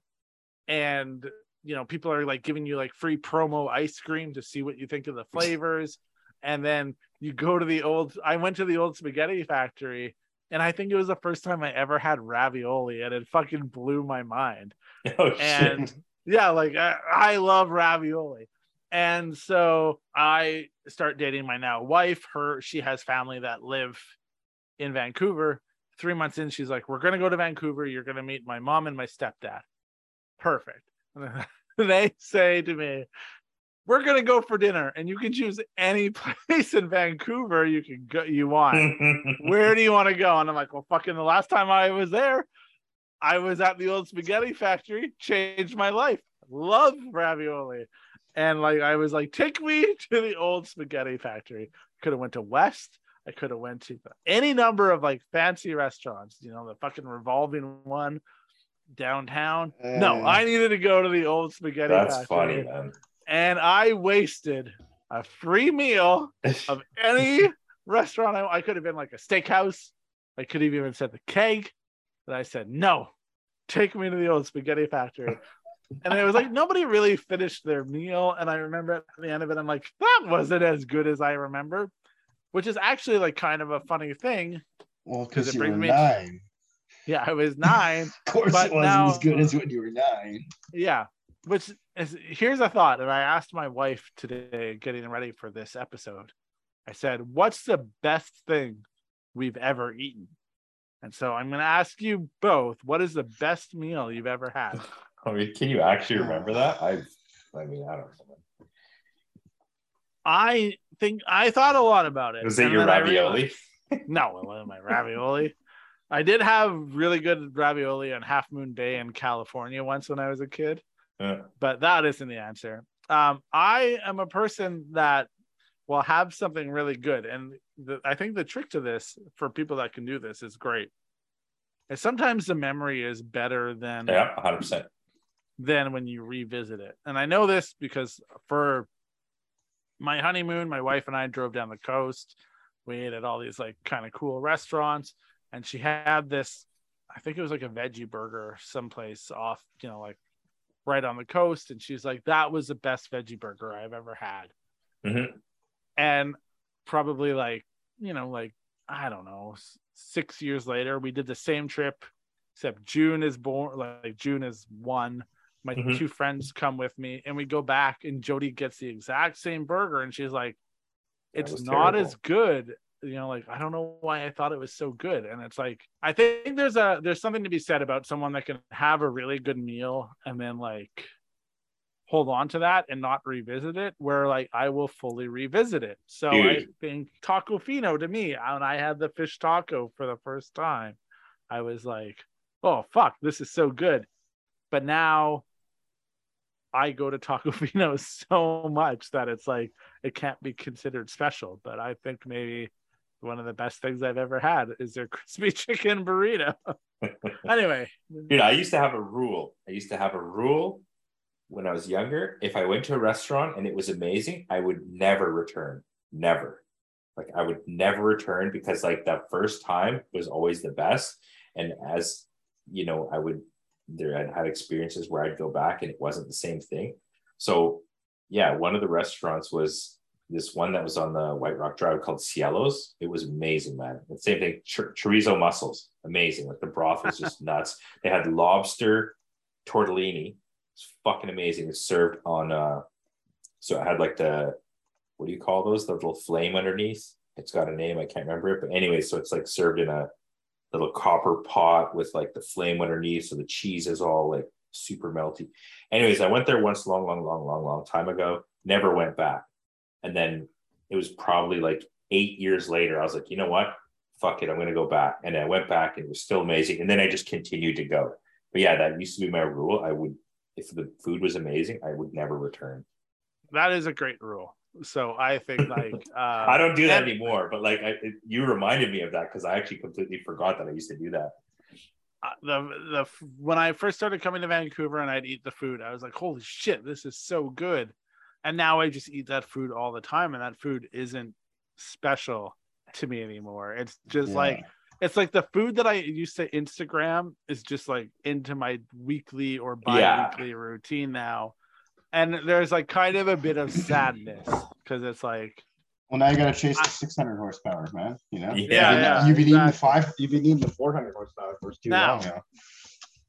And you know, people are like giving you like free promo ice cream to see what you think of the flavors. And then you go to the old I went to the old spaghetti factory and I think it was the first time I ever had ravioli and it fucking blew my mind. Oh, shit. And yeah, like I, I love ravioli. And so I start dating my now wife. Her she has family that live in Vancouver. Three months in, she's like, We're gonna go to Vancouver. You're gonna meet my mom and my stepdad. Perfect. they say to me, We're gonna go for dinner, and you can choose any place in Vancouver you can go you want where do you want to go? And I'm like, well, fucking the last time I was there, I was at the old spaghetti factory, changed my life. Love ravioli. And like I was like, take me to the old spaghetti factory. Could have went to West. I could have went to any number of like fancy restaurants, you know, the fucking revolving one downtown. no, Uh. I needed to go to the old spaghetti factory. That's factory. funny, man. And I wasted a free meal of any restaurant. I, I could have been like a steakhouse. I could have even said the keg. And I said, no, take me to the old spaghetti factory. And it was like nobody really finished their meal. And I remember at the end of it, I'm like, that wasn't as good as I remember, which is actually like kind of a funny thing. Well, because it you were brings me- nine. Yeah, I was nine. Of course, it wasn't now- as good as when you were nine. Yeah. Which here's a thought. And I asked my wife today, getting ready for this episode, I said, What's the best thing we've ever eaten? And so I'm going to ask you both, what is the best meal you've ever had? I mean, can you actually remember that? I, I mean, I don't know. I think I thought a lot about it. Was it your ravioli? realized- no, it wasn't my ravioli. I did have really good ravioli on Half Moon Bay in California once when I was a kid. But that isn't the answer. Um, I am a person that will have something really good, and the, I think the trick to this for people that can do this is great. And sometimes the memory is better than yeah, hundred percent. than when you revisit it. And I know this because for my honeymoon, my wife and I drove down the coast. We ate at all these like kind of cool restaurants, and she had this. I think it was like a veggie burger someplace off, you know, like right on the coast. And she's like, "That was the best veggie burger I've ever had." Mhm. And probably like, you know, like I don't know, six years later, we did the same trip, except June is born. Like June is one my Mhm. two friends come with me and we go back and Jody gets the exact same burger and she's like it's not terrible. as good you know like I don't know why I thought it was so good. And it's like I think there's a there's something to be said about someone that can have a really good meal and then like hold on to that and not revisit it where like I will fully revisit it. So I think Tacofino to me when I had the fish taco for the first time I was like oh fuck this is so good. But now I go to Taco Fino so much that it's like it can't be considered special. But I think maybe one of the best things I've ever had is their crispy chicken burrito. anyway, Dude, I used to have a rule. I used to have a rule when I was younger. If I went to a restaurant and it was amazing, I would never return. Never. Like I would never return because like that first time was always the best. And as you know, I would there I'd had experiences where I'd go back and it wasn't the same thing. So yeah, one of the restaurants was this one that was on the White Rock Drive called Cielos. It was amazing, man. The same thing, chor- chorizo mussels, amazing. Like the broth was just nuts. They had lobster tortellini. It's fucking amazing. It's served on uh so it had like the what do you call those? The little flame underneath. It's got a name, I can't remember it. But anyway, so it's like served in a little copper pot with like the flame underneath. So the cheese is all like super melty. Anyways, I went there once long, long, long, long, long time ago. Never went back. And then it was probably like eight years later. I was like, you know what? Fuck it. I'm going to go back. And I went back and it was still amazing. And then I just continued to go. But yeah, that used to be my rule. I would, if the food was amazing, I would never return. that is a great rule. So I think like uh, I don't do that and- anymore. But like, I, it, you reminded me of that because I actually completely forgot that I used to do that. uh, the the when I first started coming to Vancouver and I'd eat the food, I was like, "Holy shit, this is so good!" And now I just eat that food all the time, and that food isn't special to me anymore. It's just Yeah. like it's like the food that I used to Instagram is just like into my weekly or Yeah. bi-weekly routine now. And there's like kind of a bit of sadness because it's like Well, now you got to chase the 600 horsepower, man. You know. Yeah, You've been- yeah, You've been eating the exactly. five. You've been eating the 400 horsepower for too Now. long now.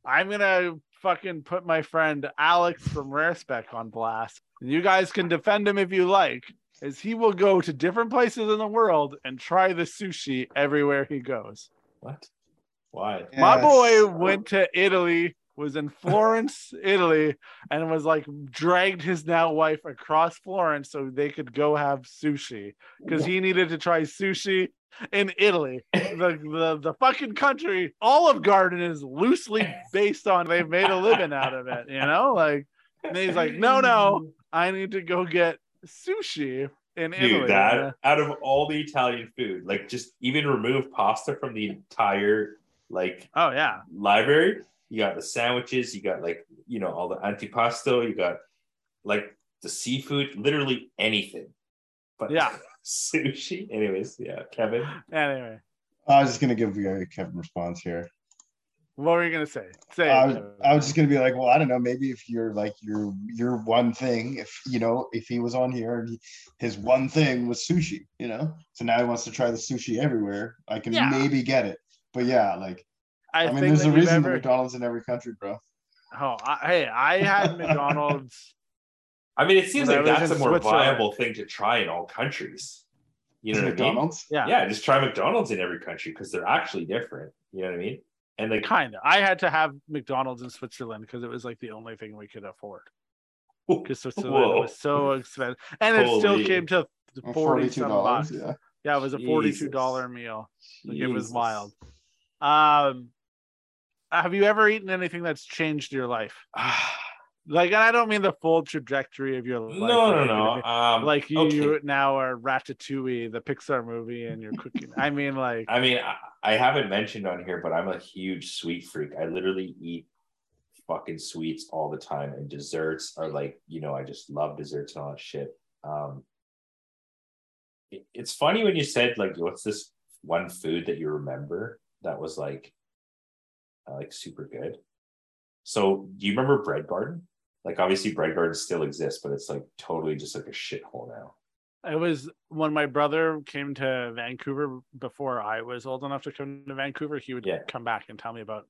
I'm gonna fucking put my friend Alex from Rare Spec on blast. You guys can defend him if you like, as he will go to different places in the world and try the sushi everywhere he goes. What? Why? My Yes. boy went to Italy, was in Florence, Italy, and was like dragged his now wife across Florence so they could go have sushi because he needed to try sushi in Italy. The, the the fucking country, Olive Garden is loosely based on they've made a living out of it, you know? Like and he's like, no, no, I need to go get sushi in Dude, Italy. that out of all the Italian food, like just even remove pasta from the entire like Oh yeah. library. You got the sandwiches, you got like you know all the antipasto, you got like the seafood, literally anything. But Yeah. sushi. Anyways, yeah, Kevin. Anyway, I was just gonna give you a Kevin response here. What were you gonna say? Say. I was, I was just gonna be like, well, I don't know, maybe if you're like your your one thing, if you know, if he was on here and he, his one thing was sushi, you know, so now he wants to try the sushi everywhere. I can Yeah. maybe get it, but yeah, like I, I, mean, think there's a reason ever- McDonald's in every country, bro. Oh, I, hey, I had McDonald's. I mean, it seems like that's a more viable thing to try in all countries. You know what I mean? McDonald's. Yeah, Yeah, just try McDonald's in every country because they're actually different. You know what I mean? And like, kind of. I had to have McDonald's in Switzerland because it was like the only thing we could afford. Because Switzerland Whoa. was so expensive, and it still came to forty some bucks. Yeah. Yeah, it was a forty-two dollar meal. Like, it was wild. Um, have you ever eaten anything that's changed your life? Like, and I don't mean the full trajectory of your life. no, no, like, no. Um, Like you okay. now are Ratatouille, the Pixar movie, and you're cooking. I mean, like, I mean, I, haven't mentioned on here, but I'm a huge sweet freak. I literally eat fucking sweets all the time, and desserts are like, you know, I just love desserts and all that shit. Um, it- it's funny when you said like, what's this one food that you remember that was like, uh, like super good? So, do you remember Bread Garden? Like, obviously, Bread Garden still exists, but it's like totally just like a shithole now. It was when my brother came to Vancouver before I was old enough to come to Vancouver. He would Yeah. come back and tell me about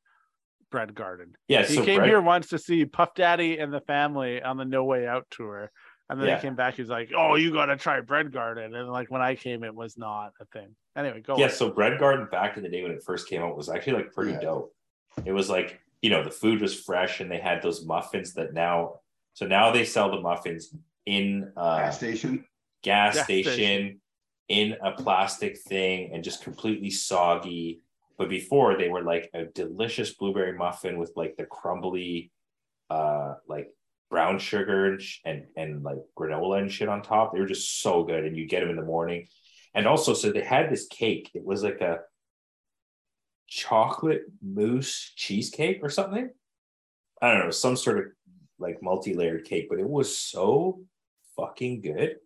Bread Garden. Yeah, He so came Bread- here once to see Puff Daddy and the family on the No Way Out tour. And then Yeah. he came back. He's like, "Oh, you got to try Bread Garden." And like when I came, it was not a thing. Anyway, go. yeah on. so bread garden back in the day when it first came out was actually like pretty Yeah. dope it was like you know the food was fresh and they had those muffins that now so now they sell the muffins in a Gas station. Gas Gas station, station. in a plastic thing and just completely soggy. But before they were like a delicious blueberry muffin with like the crumbly uh like brown sugar and, sh- and and like granola and shit on top. They were just so good and you get them in the morning. And also so they had this cake. It was like a chocolate mousse cheesecake or something. I don't know some sort of like multi-layered cake but it was so fucking good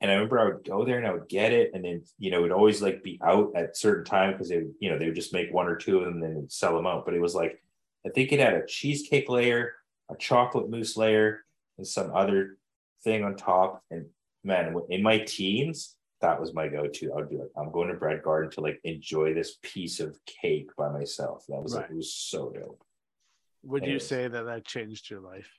and i remember i would go there and i would get it and then you know it would always like be out at certain time because they would you know they would just make one or two of them and then sell them out but it was like i think it had a cheesecake layer a chocolate mousse layer and some other thing on top and man in my teens that was my go-to. I would be like, I'm going to Bread Garden to like enjoy this piece of cake by myself. That was like, it was so dope. Would you Anyways. say that that changed your life?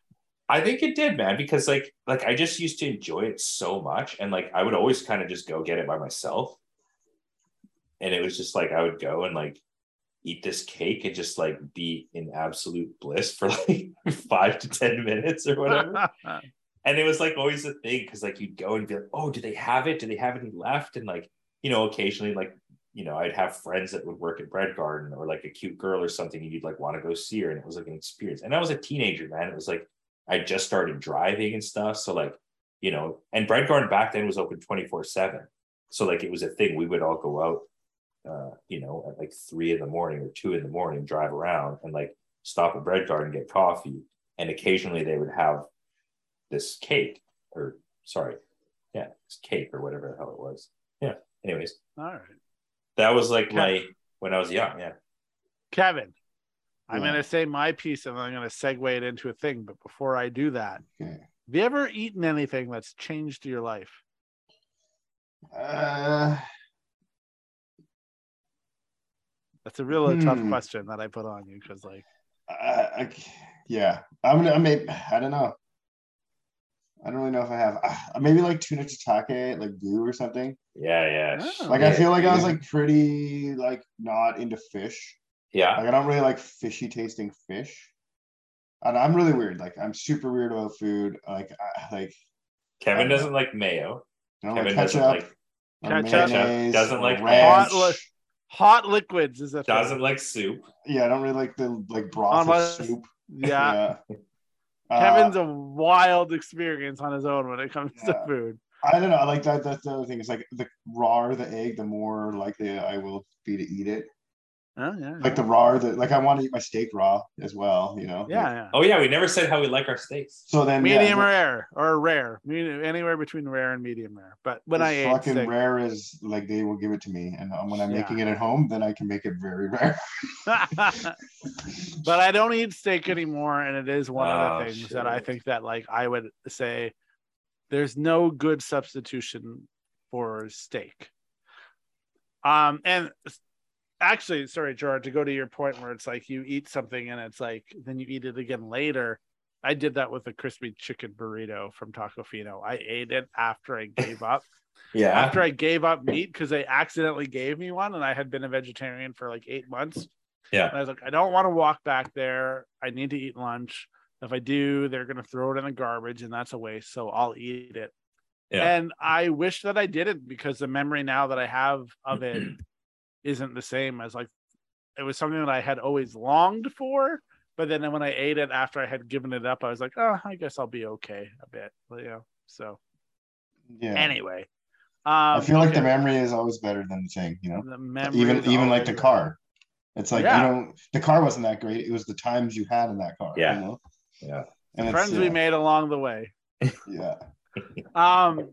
I think it did, man, because like, like I just used to enjoy it so much, and like I would always kind of just go get it by myself, and it was just like I would go and like eat this cake and just like be in absolute bliss for like five to ten minutes or whatever. and it was like always a thing because like you'd go and be like, oh, do they have it? Do they have any left? And like, you know, occasionally like, you know, I'd have friends that would work at Bread Garden or like a cute girl or something, and you'd like want to go see her. And it was like an experience. And I was a teenager, man. It was like I just started driving and stuff. So like, you know, and Bread Garden back then was open 24-7. So like it was a thing. We would all go out uh, you know, at like three in the morning or two in the morning, drive around and like stop at Bread Garden, get coffee. And occasionally they would have this cake or sorry, yeah, this cake or whatever the hell it was. Yeah. Anyways, All right, that was like Okay. my when I was young. Yeah. Kevin. I'm Yeah. going to say my piece and I'm going to segue it into a thing. But before I do that, Okay. have you ever eaten anything that's changed your life? Uh, That's a real tough Hmm. question that I put on you because, like, I, I, yeah, I'm gonna. I may. I don't know. I don't really know if I have. Uh, maybe like tuna tataki, like Guu or something. Yeah. Yeah. Oh. Like I feel like I was like pretty like not into fish. Yeah. Like I don't really like fishy tasting fish. And I'm really weird. Like I'm super weird about food. Like I, like Kevin I doesn't like mayo. I don't Kevin like doesn't like Ketchup. mayonnaise, Doesn't like ranch. hot li- hot liquids is a thing. Doesn't like soup. Yeah, I don't really like the like broth or Unless- soup. Yeah. Yeah. Uh, Kevin's a wild experience on his own when it comes to food. I don't know. I like that. That's the other thing. It's like the rawer the egg, the more likely I will be to eat it. Oh, yeah. Like the raw, the like I want to eat my steak raw as well. You know. yeah, Like, yeah. Oh yeah, we never said how we like our steaks. so then Medium the- rare or rare, Medium- anywhere between rare and medium rare. But when I as ate fucking steak, rare is like they will give it to me, and uh, when I'm Yeah. making it at home, then I can make it very rare. but I don't eat steak anymore, and it is one of Oh, the things that I think that like I would say there's no good substitution for steak. Um, and s- actually, sorry, Gerard, to go to your point where it's like you eat something and it's like then you eat it again later. I did that with a crispy chicken burrito from Tacofino. I ate it after I gave up Yeah. after I gave up meat because they accidentally gave me one and I had been a vegetarian for like eight months. Yeah. And I was like, I don't want to walk back there. I need to eat lunch. If I do, they're going to throw it in the garbage and that's a waste. So I'll eat it. Yeah. And I wish that I didn't because the memory now that I have of it isn't the same as like it was something that I had always longed for. But then when I ate it after I had given it up, I was like, oh, I guess I'll be okay a bit. You know, so Yeah. anyway. I Um, feel like okay. the memory is always better than the thing. You know. The memory even even like the always- car. It's like Yeah. you know the car wasn't that great. It was the times you had in that car. Yeah. You know? Yeah. And it's, friends we made along the way. Yeah. Um,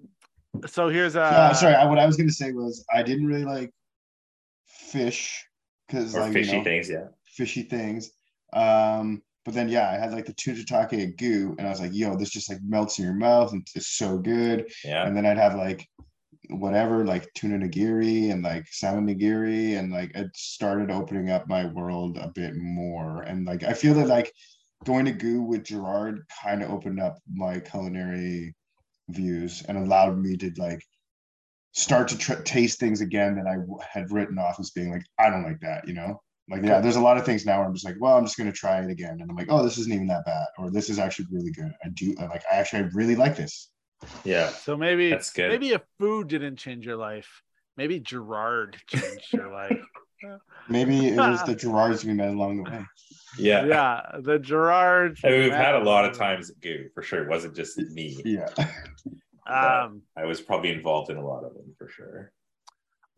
so here's a Uh, sorry. I, what I was gonna say was I didn't really like fish because like fishy you know, things, yeah. fishy things. Um, but then yeah, I had like the tuna take Guu, and I was like, yo, this just like melts in your mouth and it's so good. Yeah. And then I'd have like whatever, like tuna nigiri and like salmon nigiri, and like it started opening up my world a bit more. And like I feel that like going to goo with Gerard kind of opened up my culinary views and allowed me to like start to tr- taste things again that I w- had written off as being like I don't like that, you know. Like yeah, there's a lot of things now where I'm just like, well, I'm just gonna try it again, and I'm like, oh, this isn't even that bad, or this is actually really good. I do I like, I actually I really like this. Yeah. so maybe That's good. maybe if food didn't change your life, maybe Gerard changed your life. Maybe it was the Gerards we met along the way. Yeah. Yeah, the Gerard. I mean, we've had a lot of times at Guu for sure. It wasn't just me. Yeah. Um, I was probably involved in a lot of them for sure.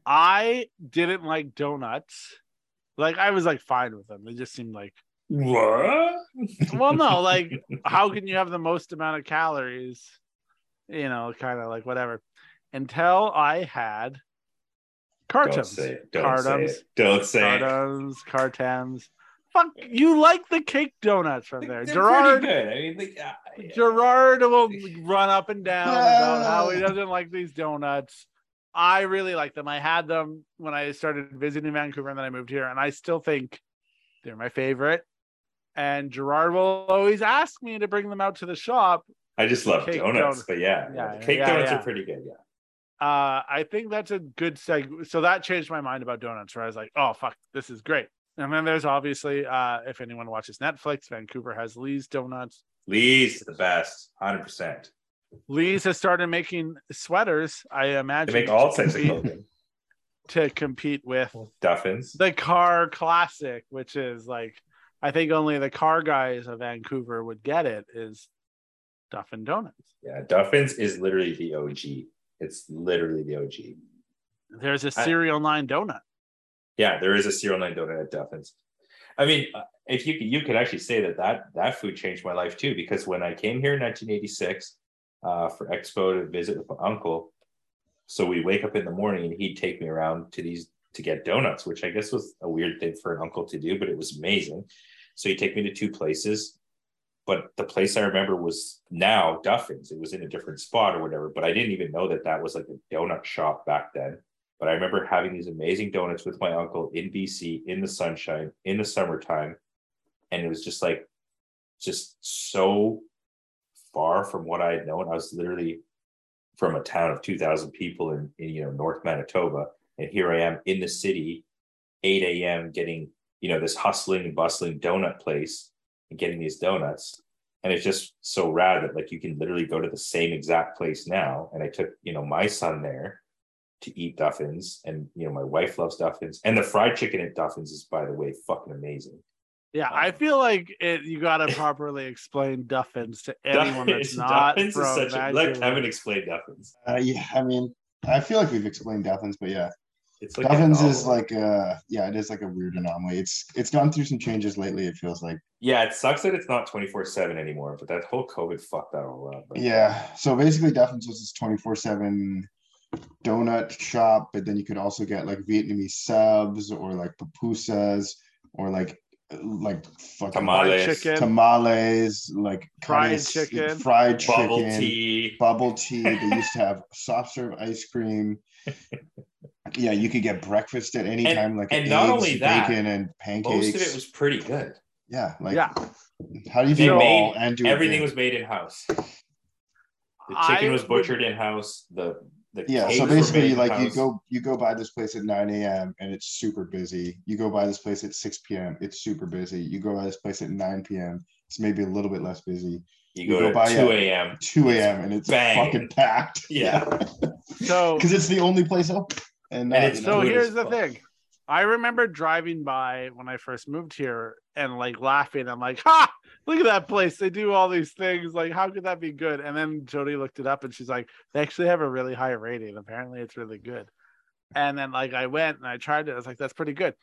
I didn't like donuts. Like I was like fine with them. They just seemed like What? well, no, like how can you have the most amount of calories? You know, kind of like whatever. Until I had Don't say it. Don't say it. Don't say it. Cartems, Cartems. Fuck, you like the cake donuts from there. They're Gerard pretty good. I mean, like, uh, yeah. Gerard will run up and down about how he doesn't like these donuts. I really like them. I had them when I started visiting Vancouver and then I moved here, and I still think they're my favorite. And Gerard will always ask me to bring them out to the shop. I just love Cake donuts, but yeah, Yeah, the cake yeah, donuts yeah. are pretty good. Yeah. Uh, I think that's a good seg. So that changed my mind about donuts, where I was like, oh, fuck, this is great. And then there's obviously, uh, if anyone watches Netflix, Vancouver has Lee's Donuts. Lee's the best, hundred percent. Lee's has started making sweaters. I imagine. They make all types of clothing. to compete with Duffins. the car classic, which is like I think only the car guys of Vancouver would get it. Is Duffin Donuts? Yeah, Duffins is literally the OG. It's literally the OG. There's a cereal nine donut. Yeah, there is a cereal nine donut at Duffins. I mean, uh, if you you could actually say that that that food changed my life too. Because when I came here in 1986 uh, for Expo to visit with my uncle, so we wake up in the morning and he'd take me around to these to get donuts, which I guess was a weird thing for an uncle to do, but it was amazing. So he'd take me to two places, but the place I remember was now Duffins. It was in a different spot or whatever, but I didn't even know that that was like a donut shop back then. But I remember having these amazing donuts with my uncle in BC in the sunshine in the summertime. And it was just like, just so far from what I had known. I was literally from a town of 2,000 people in, in, you know, North Manitoba. And here I am in the city, 8 a.m., getting, you know, this hustling bustling donut place and getting these donuts. And it's just so rad that like you can literally go to the same exact place now. And I took, you know, my son there to eat Duffins, and you know my wife loves Duffins, and the fried chicken at Duffins is, by the way, fucking amazing. Yeah, I feel like it. You got to properly explain Duffins to anyone that's not Duffins from is such a, let Vancouver. Kevin explain Duffins. Uh, yeah, I mean, I feel like we've explained Duffins, but yeah, It's like Duffins is like uh yeah, it is like a weird anomaly. It's it's gone through some changes lately. It feels like yeah, it sucks that it's not twenty four seven anymore, but that whole COVID fucked that all up. But yeah. So basically, Duffins was this twenty four seven donut shop, but then you could also get like Vietnamese subs or like pupusas or like like fucking Tamales. Chicken. tamales, like Fried kinda chicken. fried chicken, bubble tea. bubble tea. They used to have soft serve ice cream. Yeah, you could get breakfast at any And- time, like and not only that, bacon, and pancakes. Most of it was pretty good. yeah, like yeah, how do you They do it made and do Everything was made in house. The I chicken was would- butchered in house. The the yeah so basically in like you go you go by this place at 9 a.m and it's super busy you go by this place at 6 p.m it's super busy you go by this place at 9 p.m it's maybe a little bit less busy You you go, go to by two a.m. 2 a.m and it's Bang. fucking packed Yeah. so because it's the only place open and, uh, And it's you so know, good here's the fuck. thing. I remember driving by when I first moved here and like laughing. I'm like, ha, look at that place. They do all these things. Like, how could that be good? And then Jody looked it up and she's like, they actually have a really high rating. Apparently it's really good. And then like I went and I tried it. I was like, that's pretty good.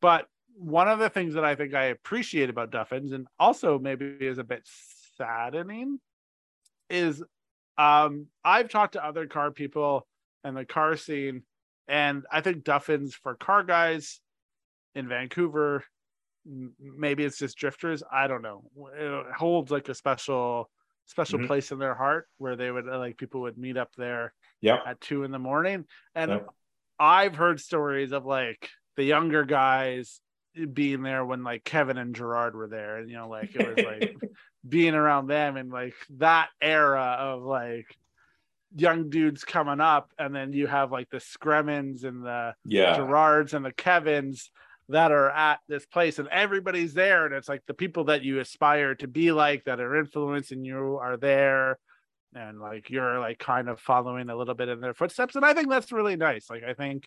But one of the things that I think I appreciate about Duffins and also maybe is a bit saddening is um I've talked to other car people and the car scene and I think Duffins for car guys in Vancouver, maybe it's just drifters. I don't know. It holds like a special special Mhm. place in their heart where they would uh, like people would meet up there yeah at two in the morning. And Yep. I've heard stories of like the younger guys being there when like Kevin and Gerard were there, and you know, like it was like being around them and like that era of like young dudes coming up, and then you have like the Scremmins and the yeah. Gerards and the Kevins that are at this place, and everybody's there, and it's like the people that you aspire to be like that are influencing you are there. And like you're like kind of following a little bit in their footsteps. And I think that's really nice. Like I think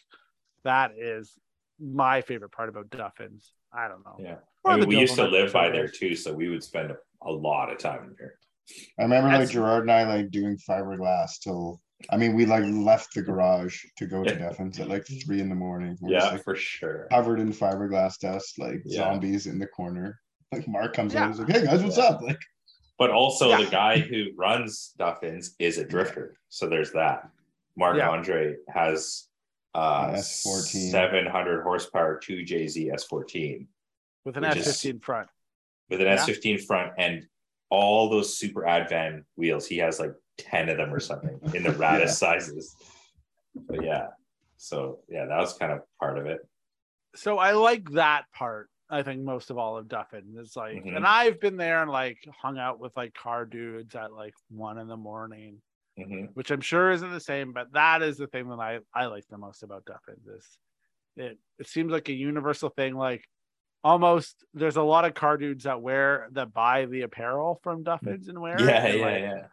that is my favorite part about Duffins. I don't know. Yeah. I mean, we used to live by there too, so we would spend a, a lot of time there. i remember like gerard and i like doing fiberglass till i mean we like left the garage to go to Duffins at like three in the morning We're just, Yeah, like, for sure. covered in fiberglass dust like Yeah. zombies in the corner like mark comes Yeah. in he's like hey guys what's Yeah. up like But also Yeah. the guy who runs Duffins is a drifter. So there's that. Mark Yeah. Andre has uh S14. 700 horsepower 2JZ S14 with an Which F is- fifteen front. with an Yeah. S15 front and all those super advan wheels. He has like 10 of them or something in the raddest sizes. But yeah. So yeah, that was kind of part of it. So I like that part. I think most of all of Duffin is like, Mhm. and I've been there and like hung out with like car dudes at like one in the morning, hmm which I'm sure isn't the same, but that is the thing that I I like the most about Duffin is it it seems like a universal thing. Like almost there's a lot of car dudes that wear that buy the apparel from Duffins and wear it, Yeah, and, yeah, like, yeah.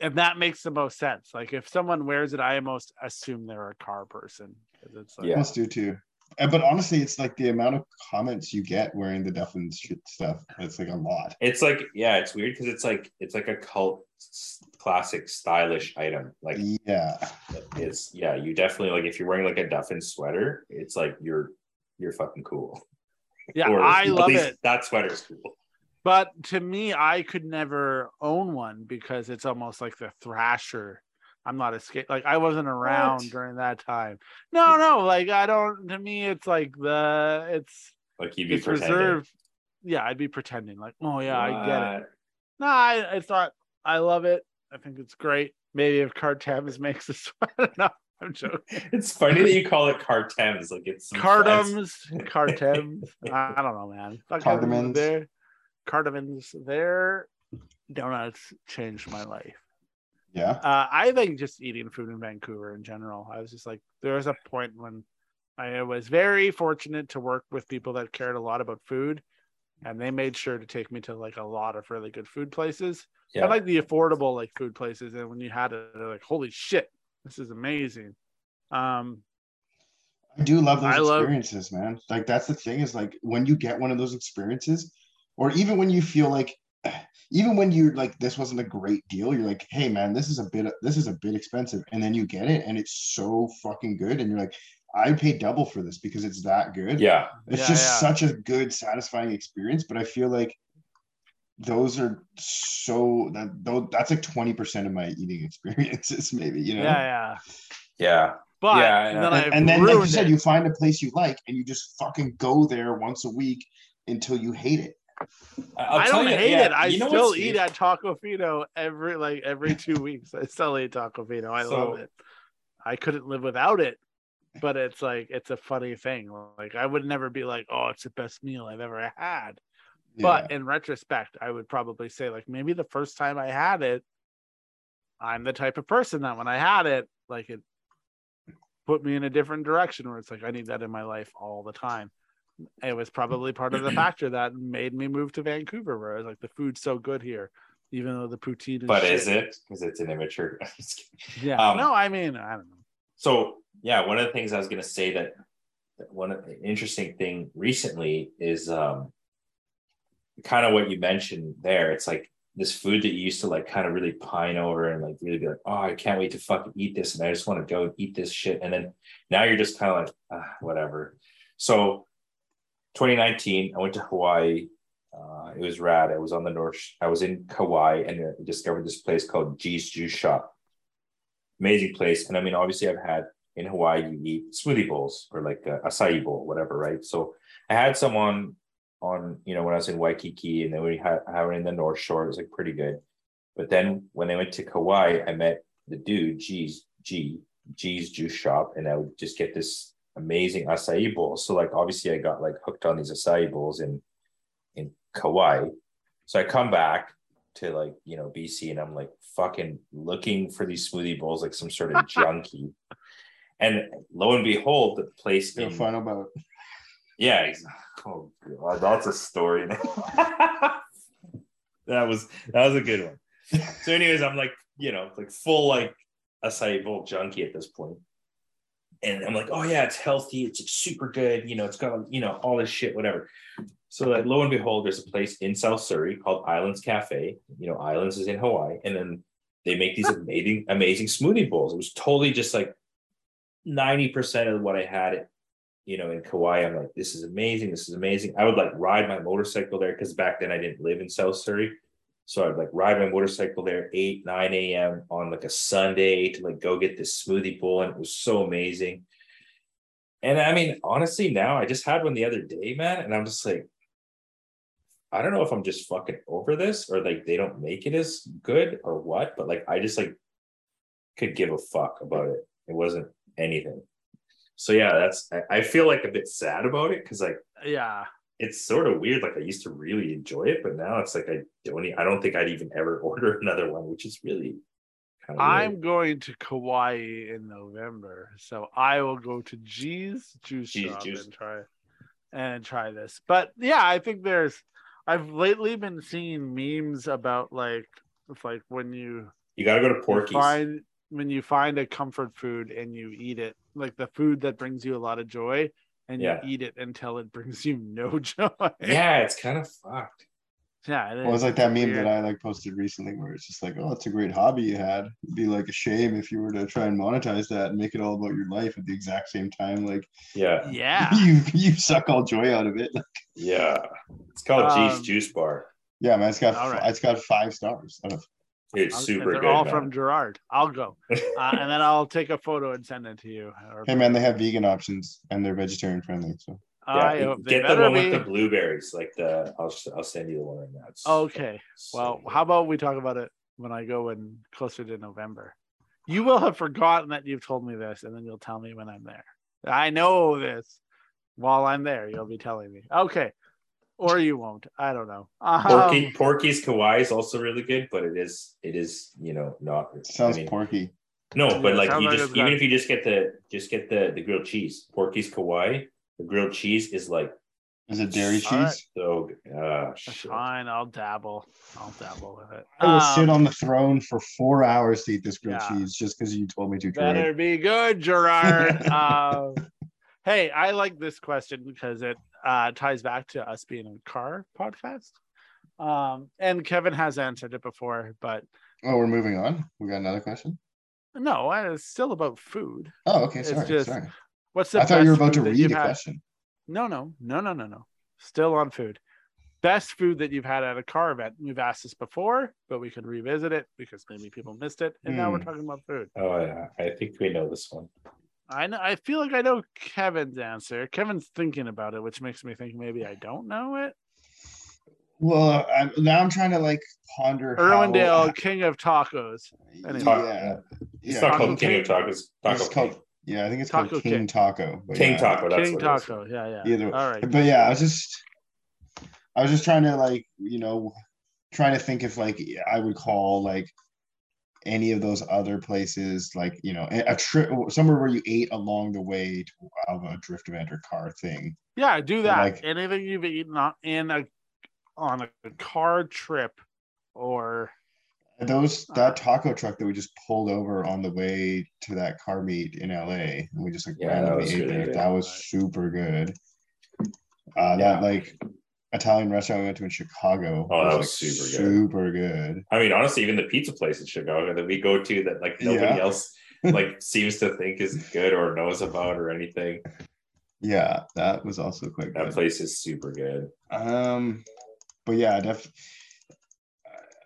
And that makes the most sense. Like if someone wears it, I almost assume they're a car person because it's like Yeah. Must do too. But honestly, it's like the amount of comments you get wearing the Duffin shit stuff. It's like a lot. It's like, yeah, it's weird because it's like it's like a cult classic stylish item. Like Yeah. it's yeah, you definitely like if you're wearing like a Duffin sweater, it's like you're you're fucking cool. yeah, Or I at love least it. That sweater's cool. But to me, I could never own one because it's almost like the Thrasher. I'm not a skate like I wasn't around What? during that time. No, no, like I don't. To me, it's like the it's Like you'd be it's pretending. reserved. Yeah, I'd be pretending like, oh yeah, I get it. No, I it's not. I love it. I think it's great. Maybe if Cartems makes a sweater. no, I'm joking. It's funny that you call it Cartems. Like it's some fancy- Cartums, Cartems. I I don't know, man. Fucking Cardamons. Their cardamons. Their donuts changed my life. Yeah. Uh, I think just eating food in Vancouver in general. I was just like, there was a point when I was very fortunate to work with people that cared a lot about food, and they made sure to take me to like a lot of really good food places. Yeah. I like the affordable like food places, and when you had it, they're like, holy shit, this is amazing. Um, I do love those I love- experiences, man. Like that's the thing is like when you get one of those experiences, or even when you feel like, even when you're like this wasn't a great deal, you're like, hey man, this is a bit this is a bit expensive, and then you get it and it's so fucking good, and you're like, I paid double for this because it's that good. Yeah. It's Yeah, just yeah. such a good, satisfying experience. But I feel like those are so that though that's like 20% of my eating experiences, maybe, you know. yeah, yeah. Yeah. But Yeah, yeah. then And, and then like you said, it. you find a place you like and you just fucking go there once a week until you hate it. I'll I don't you- hate yeah, it. I you know still eat at Tacofino every like every two weeks. I still eat Tacofino. I So- love it. I couldn't live without it. But it's like it's a funny thing. Like I would never be like, oh, it's the best meal I've ever had. But in retrospect, I would probably say like maybe the first time I had it, I'm the type of person that when I had it, like it put me in a different direction where it's like I need that in my life all the time. It was probably part of the factor that made me move to Vancouver, where I was like, the food's so good here, even though the poutine is. But shit. is it? Because it's an immature. Yeah. Um, no, I mean, I don't know. so yeah, one of the things I was gonna say that that one of the interesting thing recently is um kind of what you mentioned there. It's like this food that you used to like kind of really pine over and like really be like, oh, I can't wait to fucking eat this, and I just want to go and eat this shit. And then now you're just kind of like, ah, whatever. So 2019, I went to Hawaii. Uh, it was rad. I was on the north. I was in Kauai and I discovered this place called G's Juice Shop. Amazing place. And I mean, obviously, I've had in Hawaii, you eat smoothie bowls or like a acai bowl, whatever, right? So I had someone on, you know, when I was in Waikiki and then we had, one in the North Shore. It was like pretty good. But then when I went to Kauai, I met the dude, G's, G, G's Juice Shop, and I would just get this amazing acai bowls. So like obviously I got like hooked on these acai bowls in in Kauai. So I come back to like you know BC and I'm like fucking looking for these smoothie bowls like some sort of junkie. And lo and behold, the place You'll in find out about yeah, ex- oh god, that's a story. that was that was a good one. So, anyways, I'm like, you know, like full like acai bowl junkie at this point. And I'm like, oh yeah, it's healthy, it's super good, you know, it's got you know all this shit, whatever. So like lo and behold, there's a place in South Surrey called Islands Cafe. You know, Islands is in Hawaii, and then they make these amazing, amazing smoothie bowls. It was totally just like 90% of what I had it, you know, in Kauai. I'm like, this is amazing. This is amazing. I would like ride my motorcycle there because back then I didn't live in South Surrey. So I'd like ride my motorcycle there 8, 9 a.m. on like a Sunday to like go get this smoothie bowl. And it was so amazing. And I mean, honestly, now I just had one the other day, man. And I'm just like, I don't know if I'm just fucking over this or like they don't make it as good or what, but like I just like could give a fuck about it. It wasn't anything. So yeah, that's I, I feel like a bit sad about it because like Yeah. It's sort of weird. Like I used to really enjoy it, but now it's like I don't. I don't think I'd even ever order another one, which is really kind of. I'm going to Kauai in November, so I will go to G's Juice G's Shop Juice. and try and try this. But yeah, I think there's. I've lately been seeing memes about like it's like when you You got to go to Porky's. find when you find a comfort food and you eat it, like the food that brings you a lot of joy, and Yeah. you eat it until it brings you no joy. Yeah, it's kind of fucked. yeah. Well, it's like that meme weird. that I like posted recently where it's just like, oh, it's a great hobby you had. It'd be like a shame if you were to try and monetize that and make it all about your life at the exact same time. Like Yeah, Yeah. you you suck all joy out of it. yeah. It's called Um, G's Juice Bar. Yeah, man, it's got All right. it's got five stars out of It's I'll- super they're good. all man. from Gerard. I'll go, uh, and then I'll take a photo and send it to you. Hey man, they have vegan options and they're vegetarian friendly. So I yeah, hope get the one be. with the blueberries. Like the, I'll I'll send you the one right now. It's Okay. so Well, good. how about we talk about it when I go in closer to November? You will have forgotten that you've told me this, and then you'll tell me when I'm there. I know this. While I'm there, you'll be telling me. Okay. Or you won't. I don't know. Um, Porky, Porky's Kauai is also really good, but it is it is you know not. it sounds I mean, porky. No, Yeah, but like you like just even got- if you just get the just get the the grilled cheese, Porky's Kauai, the grilled cheese is like Is it dairy All right. cheese? So good. That's fine. I'll dabble. I'll dabble with it. I will sit Um, on the throne for four hours to eat this grilled Yeah. cheese just because you told me to. Better Gerard. be good, Gerard. um, hey, I like this question because it uh, ties back to us being a car podcast. Um, and Kevin has answered it before, but Oh, we're moving on. We got another question. no, it's still about food. Oh, okay. It's Sorry. just sorry. What's the I thought you were about to read you've a had? question. No, no, no, no, no, no. Still on food. Best food that you've had at a car event. We've asked this before, but we could revisit it because maybe people missed it. And now we're Hmm. talking about food. Oh yeah, I think we know this one. I know. I feel like I know Kevin's answer. Kevin's thinking about it, which makes me think maybe I don't know it. Well, I'm, now I'm trying to like ponder. how- Irwindale, king of tacos. Anyway. Yeah. It's yeah. not Taco called King King. of Tacos. Taco It's King. called, yeah, I think it's Taco called King King. Taco. King yeah. Taco. That's king what it is. taco. Yeah, yeah. Either, All right. but yeah, I was just, I was just trying to like, you know, trying to think if like I would call like any of those other places, like you know, a, a trip somewhere where you ate along the way to, of a drift event or car thing. Yeah, do that. like- Anything you've eaten on in a on a car trip or those Uh, that taco truck that we just pulled over on the way to that car meet in LA, and we just like Yeah, that randomly was ate really there. That was super good. Uh, Yeah. that like Italian restaurant we went to in Chicago. Oh, that like, was super good. Super good. I mean, honestly, even the pizza place in Chicago that we go to that like nobody Yeah. else like seems to think is good or knows about or anything. Yeah, that was also quite That good. place is super good. Um, but yeah, def-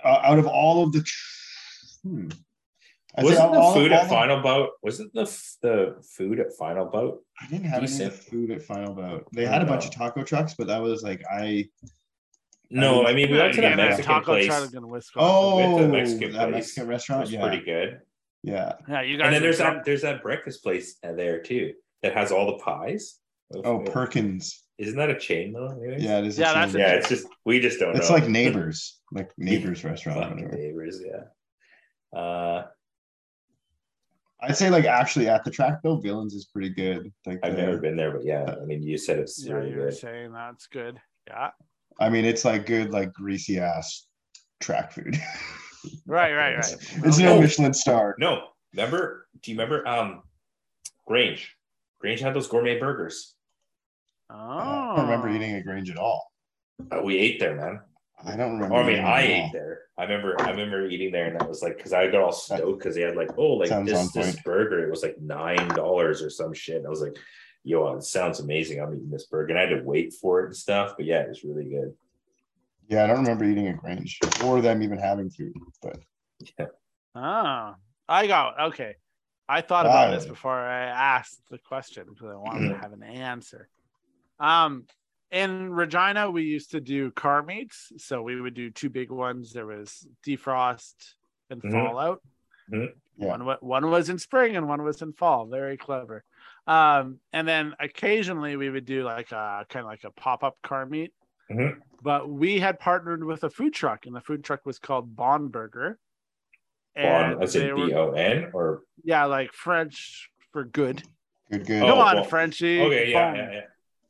uh, out of all of the, tr- hmm. I'd Wasn't the all- food all at the- Final Bout? Wasn't the the food at Final Bout? I didn't have any of decent? the food at Final Bout. They had a bunch of taco trucks, but that was like I. No, I I mean we went to Yeah, that yeah, Mexican taco place. truck in Wisconsin. Oh, the Mexican that place Mexican restaurant. was Yeah, pretty good. yeah. yeah, you guys. And then there's that there's that breakfast place there too that has all the pies. Oh, Perkins. Isn't that a chain though? anyways? Yeah, it is. a Yeah, that's chain. a- Yeah, it's just we just don't know. It's know. like neighbors, like neighbors restaurant. or Fucking whatever. neighbors, yeah. Uh, I'd say like actually at the track though, Villains is pretty good. Like I've the- never been there, but yeah, I mean, you said it's yeah, really you were good. saying that's good. Yeah. I mean, it's like good, like greasy ass track food. Right, right, right. it's no Oh. Michelin star. No, remember? Do you remember? Um, Grange. Grange had those gourmet burgers. Oh. I don't remember eating at Grange at all. Uh, we ate there, man. I don't remember. Or I mean, I ate there. I remember. I remember eating there, and I was like, because I got all stoked because they had like, oh, like Sounds this this burger. It was like nine dollars or some shit. And I was like, yo, it sounds amazing. I'm eating this burger, and I had to wait for it and stuff. But yeah, it was really good. Yeah, I don't remember eating at Grange or them even having food. But yeah. Oh, I got okay. I thought about Ah. this before I asked the question because I wanted to have an answer. Um, in Regina, we used to do car meets, so we would do two big ones. There was defrost and Mhm. fallout. Mhm. Yeah. One wa- one was in spring and one was in fall. Very clever. Um, and then occasionally we would do like a kind of like a pop up car meet. Mhm. But we had partnered with a food truck, and the food truck was called Bon Burger. Bon, as they in B O N or yeah, like French for good. good, good. Come Oh, on, well, Frenchie. okay, yeah, Bon- yeah, yeah,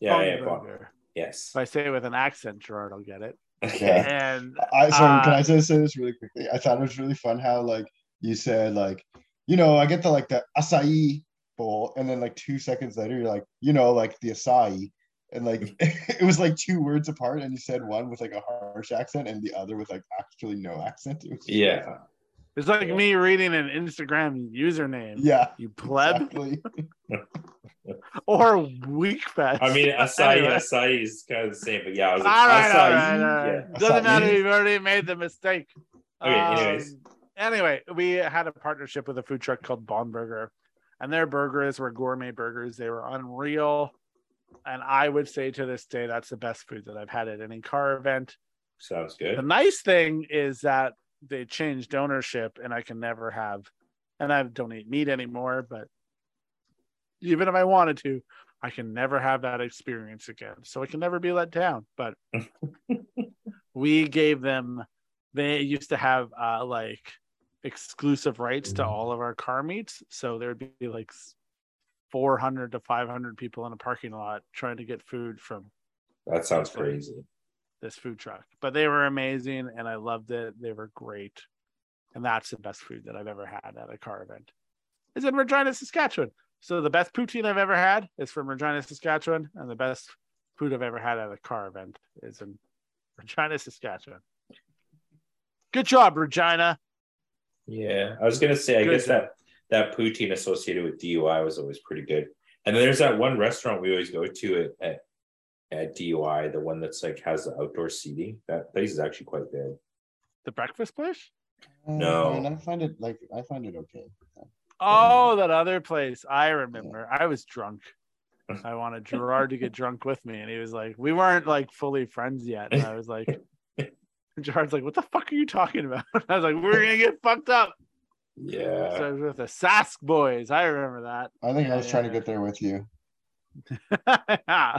yeah, Bon yeah. Bon. Burger. Yes. If I say it with an accent, Gerard I'll get it. Okay. And I sorry, can Uh, I just say this really quickly? I thought it was really fun how like you said like, you know, I get the like the acai bowl, and then like two seconds later you're like, you know, like the acai. And like it was like two words apart, and you said one with like a harsh accent and the other with like actually no accent. It was just really Yeah. fun. It's like Yeah. me reading an Instagram username. Yeah. You pleb Exactly. or Wekfest. I mean, acai, Anyway. acai is kind of the same, but yeah, I was All like, right, all acai. right, all right. Yeah. Doesn't matter. Acai. You've already made the mistake. Okay, anyways. Um, anyway, we had a partnership with a food truck called Bon Burger, and their burgers were gourmet burgers. They were unreal, and I would say to this day that's the best food that I've had at any car event. Sounds good. The nice thing is that they changed ownership, and I can never have, and I don't eat meat anymore. But even if I wanted to, I can never have that experience again. So I can never be let down. But we gave them, they used to have uh, like exclusive rights to all of our car meets. So there'd be like 400 to 500 people in a parking lot trying to get food from That sounds crazy. This food truck. But they were amazing and I loved it. They were great. And that's the best food that I've ever had at a car event. Is in Regina, Saskatchewan. So the best poutine I've ever had is from Regina, Saskatchewan, and the best food I've ever had at a car event is in Regina, Saskatchewan. Good job, Regina. Yeah, I was gonna say, I Good guess that that poutine associated with DUI was always pretty good. And then there's that one restaurant we always go to at at, at DUI, the one that's like has the outdoor seating. That place is actually quite good. The breakfast place? Mm, no. I mean, I find it like I find it okay. Oh, that other place. I remember. I was drunk. I wanted Gerard to get drunk with me, and he was like, we weren't like fully friends yet. And I was like, Gerard's like, what the fuck are you talking about? I was like, we're gonna get fucked up. Yeah. So I was with the Sask boys. I remember that. I think I Yeah, was trying to get there with you. yeah.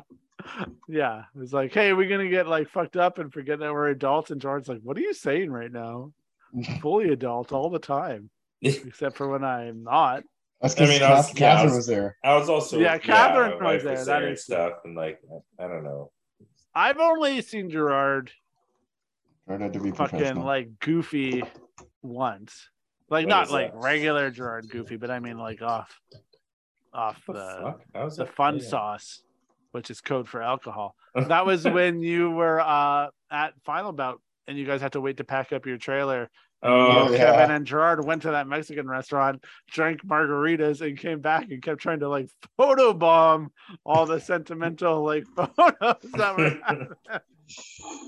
Yeah, it was like, hey, we're gonna get like fucked up and forget that we're adults. And Gerard's like, what are you saying right now? Fully adult all the time, except for when I'm not. That's I mean, I was- yeah, I Catherine was- was there. I was also Yeah, Catherine my was there, that and is- stuff, and like I, I don't know. I've only seen Gerard Tried not to be fucking professional. like goofy once. Like What not like that? regular Gerard goofy, but I mean like off off What the the fuck? How was the fun Yeah. sauce, which is code for alcohol. That was when you were uh at Final Bout and you guys had to wait to pack up your trailer. Oh, yeah. Kevin and Gerard went to that Mexican restaurant, drank margaritas, and came back and kept trying to like photobomb all the sentimental like photos that were.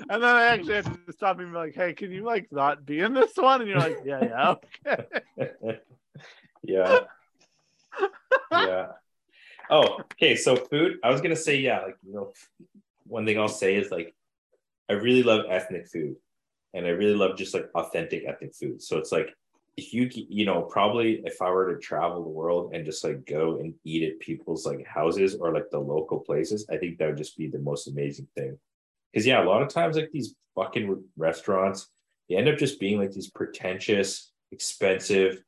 And then I actually had to stop and be like, "Hey, can you like not be in this one?" And you're like, "Yeah, yeah, okay." yeah. yeah. Oh, okay. So food. I was gonna say, yeah, like you know, one thing I'll say is like I really love ethnic food. And I really love just like authentic ethnic food. So it's like if you you know, probably if I were to travel the world and just like go and eat at people's like houses or like the local places, I think that would just be the most amazing thing. Because yeah, a lot of times like these fucking restaurants, they end up just being like these pretentious, expensive,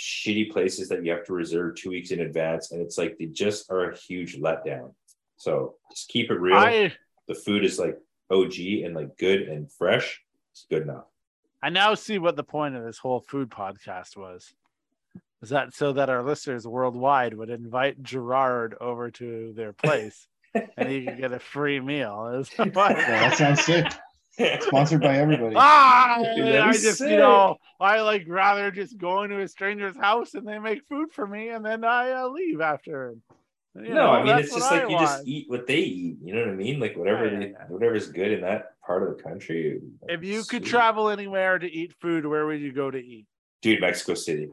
shitty places that you have to reserve two weeks in advance, and it's like they just are a huge letdown. So just keep it real. I the food is like OG and like good and fresh. It's good enough. I now see what the point of this whole food podcast was. Is that so that our listeners worldwide would invite Gerard over to their place and he could get a free meal? Is Yeah, that sounds sick. Sponsored by everybody. ah, Dude, I be just, you know, I like rather just go into a stranger's house and they make food for me and then I uh, leave after. You no, know, I mean it's what just I like you just eat what they eat. You know what I mean? Like whatever, Yeah, yeah, they, yeah. whatever's good in that part of the country. If you could travel anywhere to eat food, where would you go to eat? dude, Mexico City.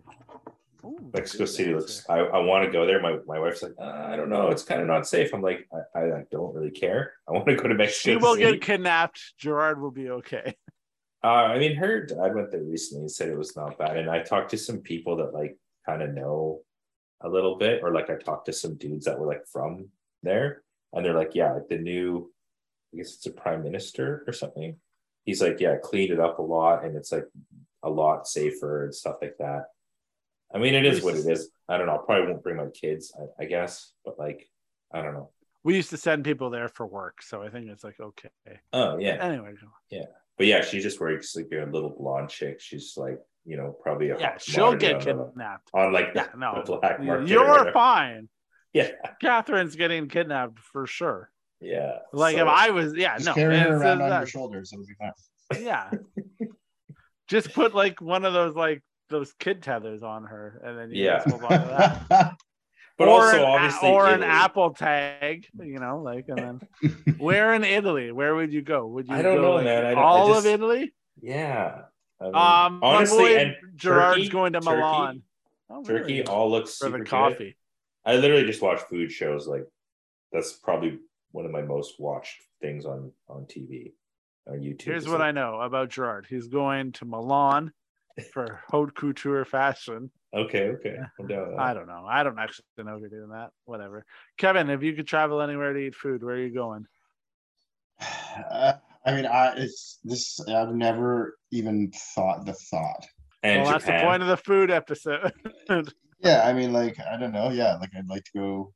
Ooh, Mexico City answer. looks. I, I want to go there. My my wife's like, uh, I don't know. It's kind of not safe. I'm like, I, I don't really care. I want to go to Mexico She will City. get kidnapped. Gerard will be okay. Uh, I mean, her dad went there recently and said it was not bad. And I talked to some people that like kind of know a little bit, or like I talked to some dudes that were like from there, and they're like, yeah, like the new, I guess it's a prime minister or something. He's like, yeah, cleaned it up a lot, and it's like a lot safer and stuff like that. I mean, it is what it is. I don't know. I probably won't bring my kids, I, I guess, but like, I don't know. We used to send people there for work, so I think it's like okay. Oh yeah, Anyway, Yeah, but yeah, she's just wearing like a little blonde chick. She's like, you know, probably a yeah, she'll get on the- kidnapped. on like Yeah, the, no, the black market. you're fine. Yeah, Catherine's getting kidnapped for sure. yeah. Like So- if I was, yeah, Just no, carry her around so on that- your shoulders. It'll be fine. yeah. Just put like one of those like those kid tethers on her, and then you Yeah. just hold on to that. but or also an, obviously, or an Apple tag, you know, like and then where in Italy? Where would you go? Would you I don't go, know, like, man. I don't- I all just- of Italy? Yeah. I mean, Um, honestly, and Gerard's Turkey- going to Turkey- Milan. Oh, Turkey all looks for super the good. coffee. I literally just watch food shows. Like that's probably one of my most watched things on on TV on YouTube. Here's what like, I know about Gerard. He's going to Milan for haute couture fashion. Okay, okay. I'm down with that. I don't know. I don't actually know if you're doing that. Whatever. Kevin, if you could travel anywhere to eat food, where are you going? Uh, I mean, I it's this. I've never even thought the thought. and well, that's the point of the food episode. Yeah, I mean, like I don't know. Yeah, like I'd like to go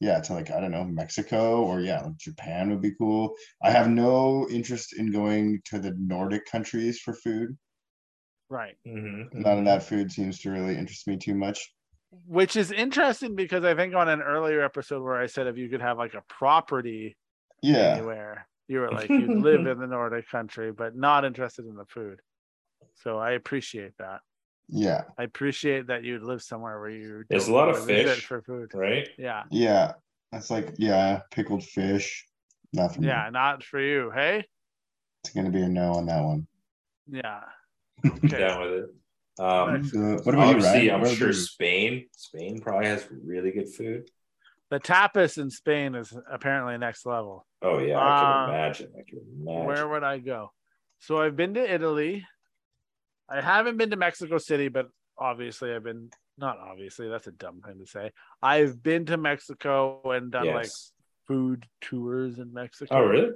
yeah, to like I don't know Mexico or yeah, like Japan would be cool. I have no interest in going to the Nordic countries for food. Right. Mhm. None of that food seems to really interest me too much. Which is interesting because I think on an earlier episode where I said if you could have like a property Yeah, anywhere, you were like you'd live in the Nordic country, but not interested in the food. So I appreciate that. yeah, I appreciate that you'd live somewhere where you There's a lot of visit fish. for food. Right? Yeah. yeah. That's like yeah, pickled fish. Nothing. Yeah, not for you. Hey? it's gonna be a no on that one. Yeah. Okay. Down with it. Um, So, what about you, obviously, Ryan? I'm What sure? Spain. Spain probably has really good food. The tapas in Spain is apparently next level. Oh yeah, I Uh, can imagine. I can imagine. Where would I go? So I've been to Italy. I haven't been to Mexico City, but obviously I've been not obviously, that's a dumb thing to say. I've been to Mexico and done like food tours in Mexico. Oh really?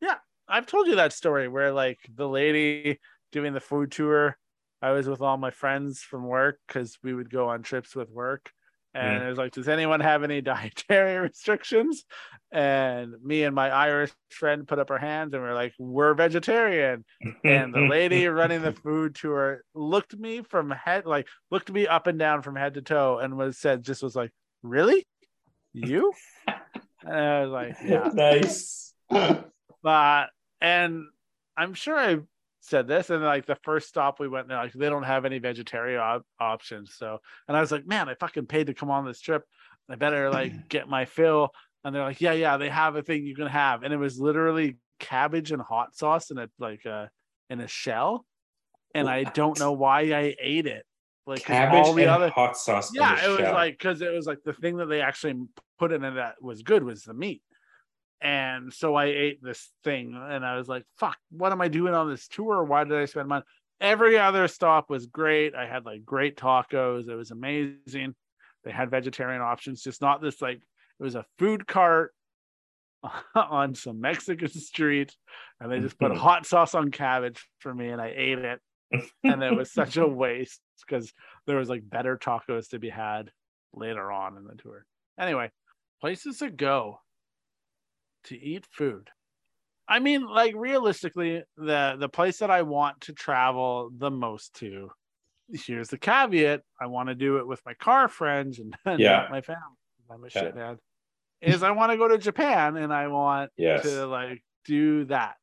Yeah, I've told you that story where like the lady doing the food tour, I was with all my friends from work because we would go on trips with work. And it was like, does anyone have any dietary restrictions? And me and my Irish friend put up our hands and we are like, we're vegetarian. And the lady running the food tour looked me from head, like looked me up and down from head to toe and was said, just was like, really? You? and I was like, yeah nice. but and I'm sure I said this, and like the first stop we went, they're like they don't have any vegetarian op- options. So, and I was like, man, I fucking paid to come on this trip. I better like get my fill. And they're like, yeah, yeah, they have a thing you can have, and it was literally cabbage and hot sauce in a like a in a shell, and I don't know why I ate it. Like Cabbage all the and other hot sauce. yeah it was like because it was like the thing that they actually put in it that was good was the meat and so i ate this thing and i was like fuck what am i doing on this tour? Why did i spend money? Every other stop was great. I had like great tacos. It was amazing. They had vegetarian options just not this like it was a food cart on some mexican street and they just put Mhm. hot sauce on cabbage for me and i ate it. And it was such a waste because there was like better tacos to be had later on in the tour. Anyway, places to go to eat food. I mean, like realistically, the the place that I want to travel the most to. Here's the caveat: I want to do it with my car friends and, and Yeah. my family. I'm a Yeah. shithead. Is I want to go to Japan and I want yes. to like do that.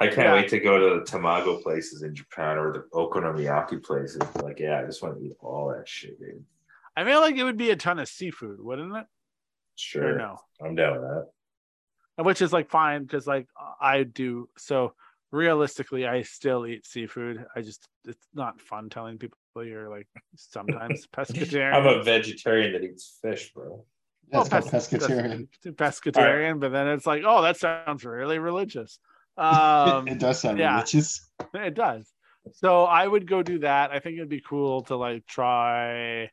I can't yeah. wait to go to the tamago places in Japan or the okonomiyaki places. Like, yeah, I just want to eat all that shit, dude. I feel like it would be a ton of seafood, wouldn't it? Or Sure. no? I'm down with that. Which is like fine because like I do. So realistically, I still eat seafood. I just it's not fun telling people you're like sometimes pescatarian. I'm a vegetarian that eats fish, bro. That's it's Well, called pes- pescatarian. pescatarian, but then it's like, oh, that sounds really religious. Um, it does sound yeah. religious. it does. So I would go do that. I think it'd be cool to like try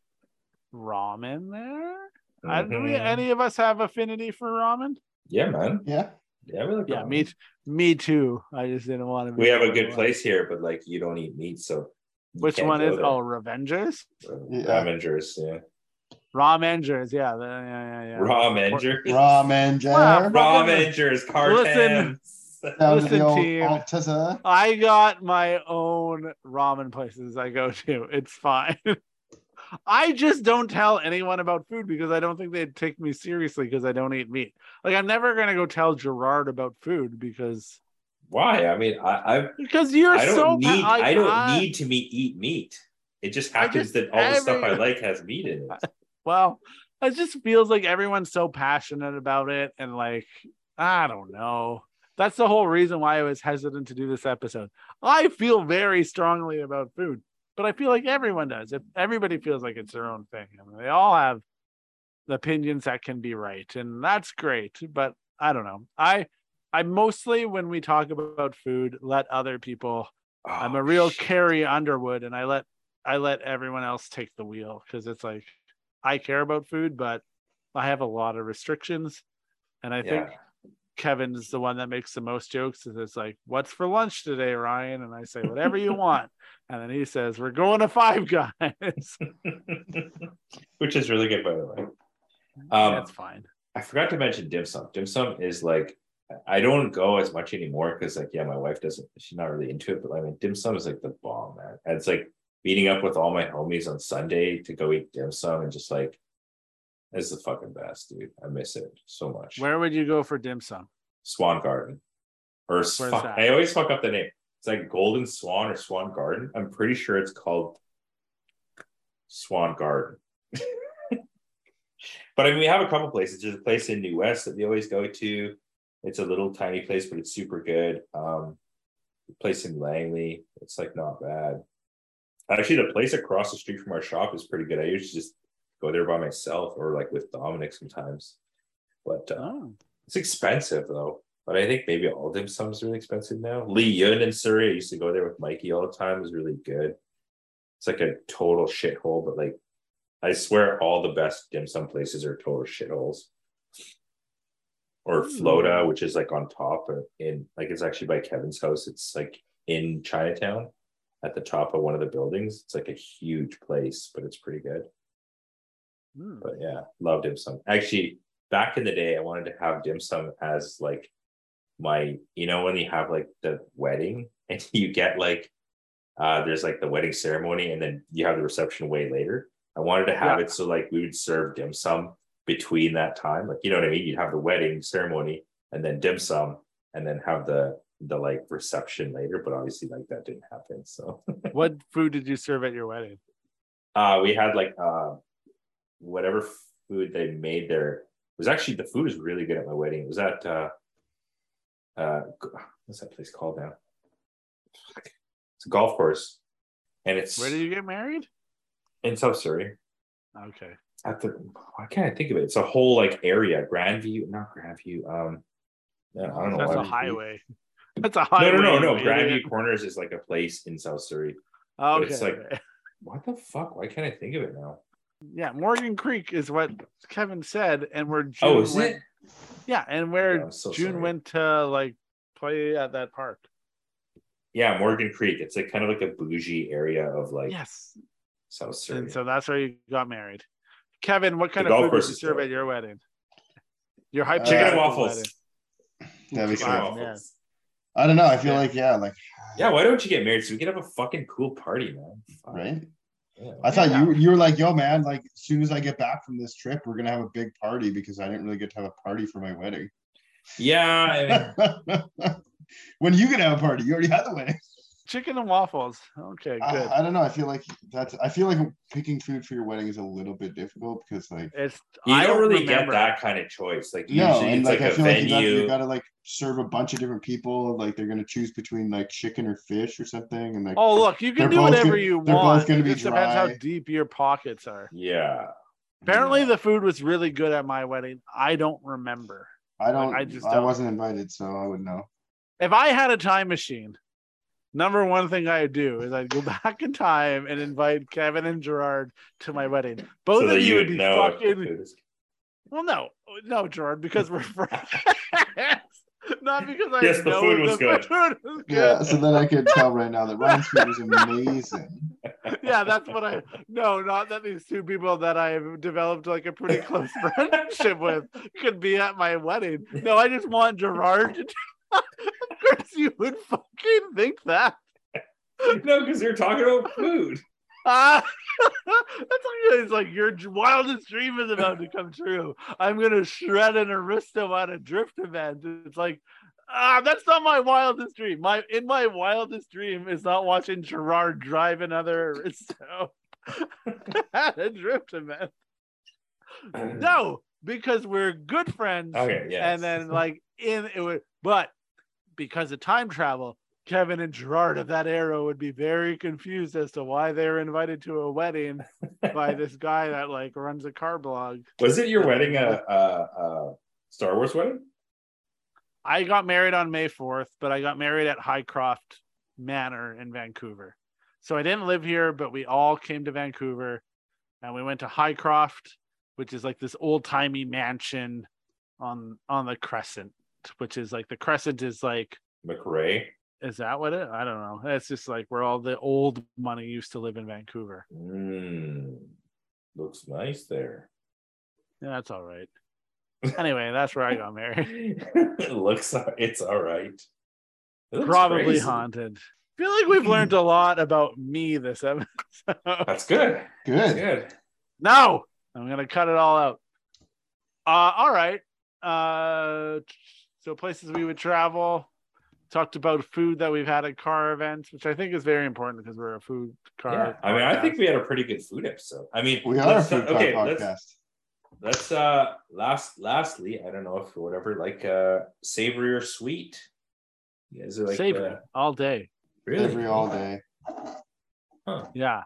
ramen there. I, do we, any of us have affinity for ramen? Yeah, man. Yeah. Yeah, we like Yeah, ramen. me, me too. I just didn't want to. We have a good place here, but like you don't eat meat, so Which one is? there. Oh, Revengers. Yeah. Avengers, yeah. Raw Mengers, yeah, the- yeah, yeah, yeah. Raw Avengers. Raw manager. Wow. Raw Avengers. Cartons. Down Listen, team. Altezza. I got my own ramen places I go to. It's fine. I just don't tell anyone about food because I don't think they'd take me seriously because I don't eat meat. Like I'm never gonna go tell Gerard about food because Why? I mean, I I, because you're I don't so need like, I don't I- need to meet eat meat. It just happens just- that all the stuff I like has meat in it. Well, it just feels like everyone's so passionate about it, and like I don't know. That's the whole reason why I was hesitant to do this episode. I feel very strongly about food, but I feel like everyone does. If everybody feels like it's their own thing, I mean, they all have opinions that can be right, and that's great. But I don't know. I I mostly when we talk about food, let other people I'm Oh, a real shit. Carrie Underwood, and I let I let everyone else take the wheel because it's like I care about food, but I have a lot of restrictions, and I think Yeah. Kevin's the one that makes the most jokes. Is it's like, "What's for lunch today, Ryan?" And I say, "Whatever you want," and then he says, "We're going to Five Guys." Which is really good, by the way. Um, That's fine. I forgot to mention dim sum. Dim sum is like I don't go as much anymore because like yeah, my wife doesn't. She's not really into it, but I mean, dim sum is like the bomb, man. And it's like meeting up with all my homies on Sunday to go eat dim sum and just like it's the fucking best, dude. I miss it so much. Where would you go for dim sum? Swan Garden, or fuck, I always fuck up the name. It's like Golden Swan or Swan Garden. I'm pretty sure it's called Swan Garden. but I mean, we have a couple places. There's a place in New West that we always go to. It's a little tiny place, but it's super good. Um, place in Langley, it's like not bad. Actually, the place across the street from our shop is pretty good. I usually just go there by myself or like with Dominic sometimes. But uh, oh. it's expensive though. But I think maybe all dim sum is really expensive now. Lee Yun in Surrey, I used to go there with Mikey all the time. It was really good. It's like a total shithole, but like I swear all the best dim sum places are total shitholes. Or Floata, which is like on top in like it's actually by Kevin's house. It's like in Chinatown at the top of one of the buildings. It's like a huge place, but it's pretty good. Mm. But yeah, love dim sum. Actually, back in the day, I wanted to have dim sum as like my, you know, when you have like the wedding and you get like, uh, there's like the wedding ceremony and then you have the reception way later. I wanted to have yeah. it so like we would serve dim sum between that time. Like, you know what I mean? You'd have the wedding ceremony and then dim sum and then have the the like reception later, but obviously like that didn't happen. So what food did you serve at your wedding? Uh we had like uh whatever food they made there. Was actually the food was really good at my wedding. It was at uh uh what's that place called now? It's a golf course. And it's where did you get married? In South Surrey. Okay. At the why can't I think of it? It's a whole like area, Grandview, not Grandview. Um, I don't know. That's a highway. That's a highway. No, no, no, no. Grandview Corners is like a place in South Surrey. Oh, okay. it's like, what the fuck? Why can't I think of it now? Yeah, Morgan Creek is what Kevin said, and where June oh, is went, it? Yeah, and where so June sorry. went to like play at that park. Yeah, Morgan Creek. It's like kind of like a bougie area of like yes, South Surrey. And so that's where you got married. Kevin, what kind the of food did you serve at your wedding? Your hype uh, chicken and waffles. That'd be waffles. I don't know. I feel yeah. like yeah, like yeah. Why don't you get married so we can have a fucking cool party, man? Right. Yeah. I thought you you were like, yo, man, like as soon as I get back from this trip, we're gonna have a big party because I didn't really get to have a party for my wedding. Yeah. I mean... when you gonna have a party? You already had the wedding chicken and waffles. Okay, good. I, I, don't know. I feel like that's. I feel like picking food for your wedding is a little bit difficult because like it's. You I don't, don't really remember. get that kind of choice. Like no, usually and, it's like, like I feel venue. like you, got, to like serve a bunch of different people. Like they're gonna choose between like chicken or fish or something, and like. Oh look, you can do whatever gonna, you want. They're both gonna be it dry. depends how deep your pockets are. Yeah. Apparently, yeah. the food was really good at my wedding. I don't remember. I don't. Like, I just. I don't. wasn't invited, so I would know. If I had a time machine, number one thing I'd do is I'd go back in time and invite Kevin and Gerard to my wedding. Both so of you would be fucking. Well, no, no, Gerard, because we're friends. Not because I yes, the food was the good. Food was good. Yeah, so then I can tell right now that Ryan's food was amazing. yeah, that's what I. No, not that these two people that I've developed like a pretty close friendship with could be at my wedding. No, I just want Gerard to of course you would fucking think that. No, because you're talking about food. Ah, that's like, it's like your wildest dream is about to come true. I'm gonna shred an Aristo at a drift event. It's like, ah, that's not my wildest dream. My in my wildest dream is not watching Gerard drive another Aristo at a drift event. No, because we're good friends. Okay, yeah. And then like in it would, but because of time travel, Kevin and Gerard of that era would be very confused as to why they were invited to a wedding by this guy that like runs a car blog. Was it your wedding a, a, a Star Wars wedding? I got married on May 4th, but I got married at Hycroft Manor in Vancouver. So I didn't live here, but we all came to Vancouver and we went to Hycroft, which is like this old timey mansion on on the Crescent which is like the crescent is like McRae. Is that what it? I don't know. It's just like where all the old money used to live in Vancouver. Mm, looks nice there. Yeah, that's all right. Anyway, that's where I got married. it looks it's all right. It Probably crazy. haunted. I feel like we've learned a lot about me this episode. That's good. That's Good. good. no, I'm gonna cut it all out. Uh, all right. Uh, so places we would travel. Talked about food that we've had at car events, which I think is very important because we're a food car. Yeah. I mean, I think we had a pretty good food episode. I mean, We are a let's- food car okay, podcast. let's let's uh last lastly, I don't know if whatever, like uh savory or sweet. You guys are like savory uh, all day. really Every all day. Huh. Yeah,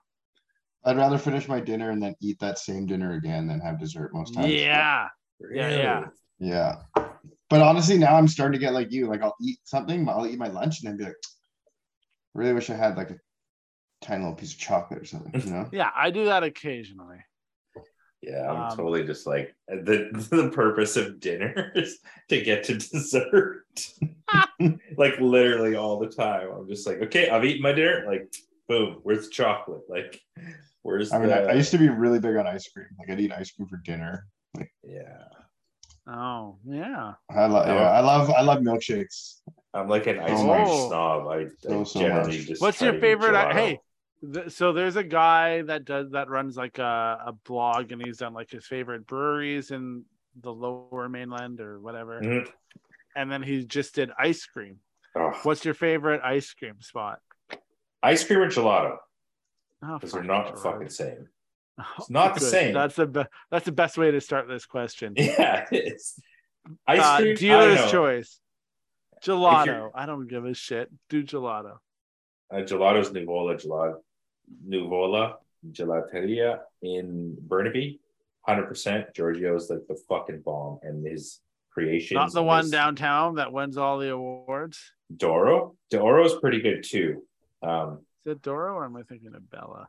I'd rather finish my dinner and then eat that same dinner again than have dessert most times. yeah. Yeah, yeah. Yeah. But honestly, now I'm starting to get like you. Like I'll eat something, I'll eat my lunch, and then be like, really wish I had like a tiny little piece of chocolate or something. You know? Yeah, I do that occasionally. Yeah, I'm Um, totally just like the the purpose of dinner is to get to dessert. like literally all the time. I'm just like, okay, I've eaten my dinner. Like, boom, where's the chocolate? Like, where's I mean, the I, I used to be really big on ice cream. Like I'd eat ice cream for dinner. yeah. Oh, yeah. I love, yeah, I love, I love milkshakes. I'm like an ice Oh cream my- snob. I, I So, so generally much. just What's your favorite? gelato. Hey, th- so there's a guy that does that runs like a, a blog, and he's done like his favorite breweries in the Lower Mainland or whatever, Mhm. and then he just did ice cream. Oh, What's your favorite ice cream spot? ice cream or gelato? Oh, Because they're not Gerard. fucking same. Oh, it's not the same. That's the be- that's the best way to start this question. Yeah, it's ice Uh, cream. Don't dealer's choice. Gelato. I don't give a shit. Do gelato. uh, Gelato's Nuvola, Gelat, Nuvola Gelateria in Burnaby. 100%. Giorgio's like the fucking bomb. And his creation. Not the one downtown that wins all the awards. Doro. Doro's pretty good too. Um, Is it Doro or am I thinking of Bella?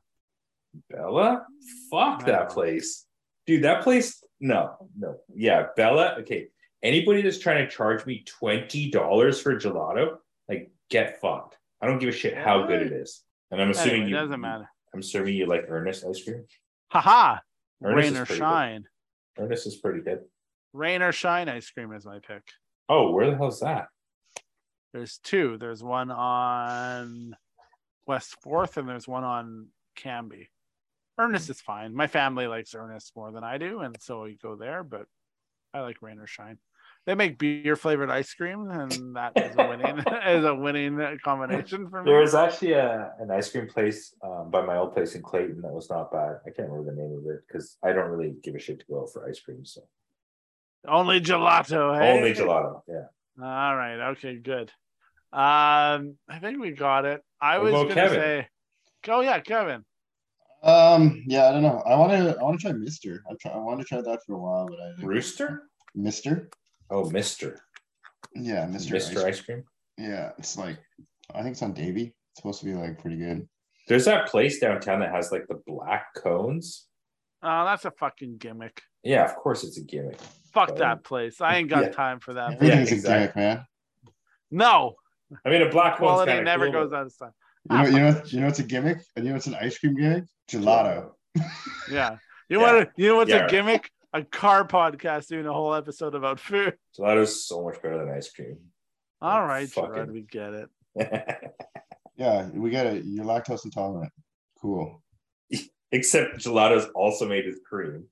Bella? Fuck that place. Dude, that place. No, no. Yeah, Bella. Okay. Anybody that's trying to charge me $20 for gelato, like, get fucked. I don't give a shit how good it is. And I'm assuming Anyway, you. doesn't matter. I'm assuming you like Earnest ice cream. Haha. Earnest Rain or pretty good. shine. Earnest is pretty good. Rain or shine ice cream is my pick. Oh, where the hell's that? There's two. There's one on West Fourth and there's one on Cambie. Earnest is fine. My family likes Earnest more than I do, and so we go there, but I like rain or shine. They make beer flavored ice cream, and that is a winning is a winning combination for me. There was actually a, an ice cream place um, by my old place in Clayton that was not bad. I can't remember the name of it because I don't really give a shit to go out for ice cream. So Only gelato. Hey? only gelato. Yeah. All right. Okay. Good. Um, I think we got it. I What was gonna Kevin? say, go yeah, Kevin. Um, yeah, I don't know. I want to, I want to try Mister. I try, I want to try that for a while, but I Rooster? Mister. Oh, Mister. Yeah, Mister. Mister ice cream. Yeah, it's like I think it's on Davie. It's supposed to be like pretty good. There's that place downtown that has like the black cones. Oh, that's a fucking gimmick. Yeah, of course it's a gimmick. Fuck Um, that place. I ain't got yeah. time for that. Everything's exactly. a gimmick, man. No, I mean, a black cone's quality never cool, goes but- out of style. You know, you know, you know, it's a gimmick, and you know, it's an ice cream gimmick. Gelato. Yeah. You Yeah. want to? You know what's Yeah. a gimmick? A car podcast doing a whole episode about food. Gelato's so much better than ice cream. All right, Fucking- Gerard, we get it. Yeah, we get it. You're lactose intolerant. Cool. Except gelato's also made with cream.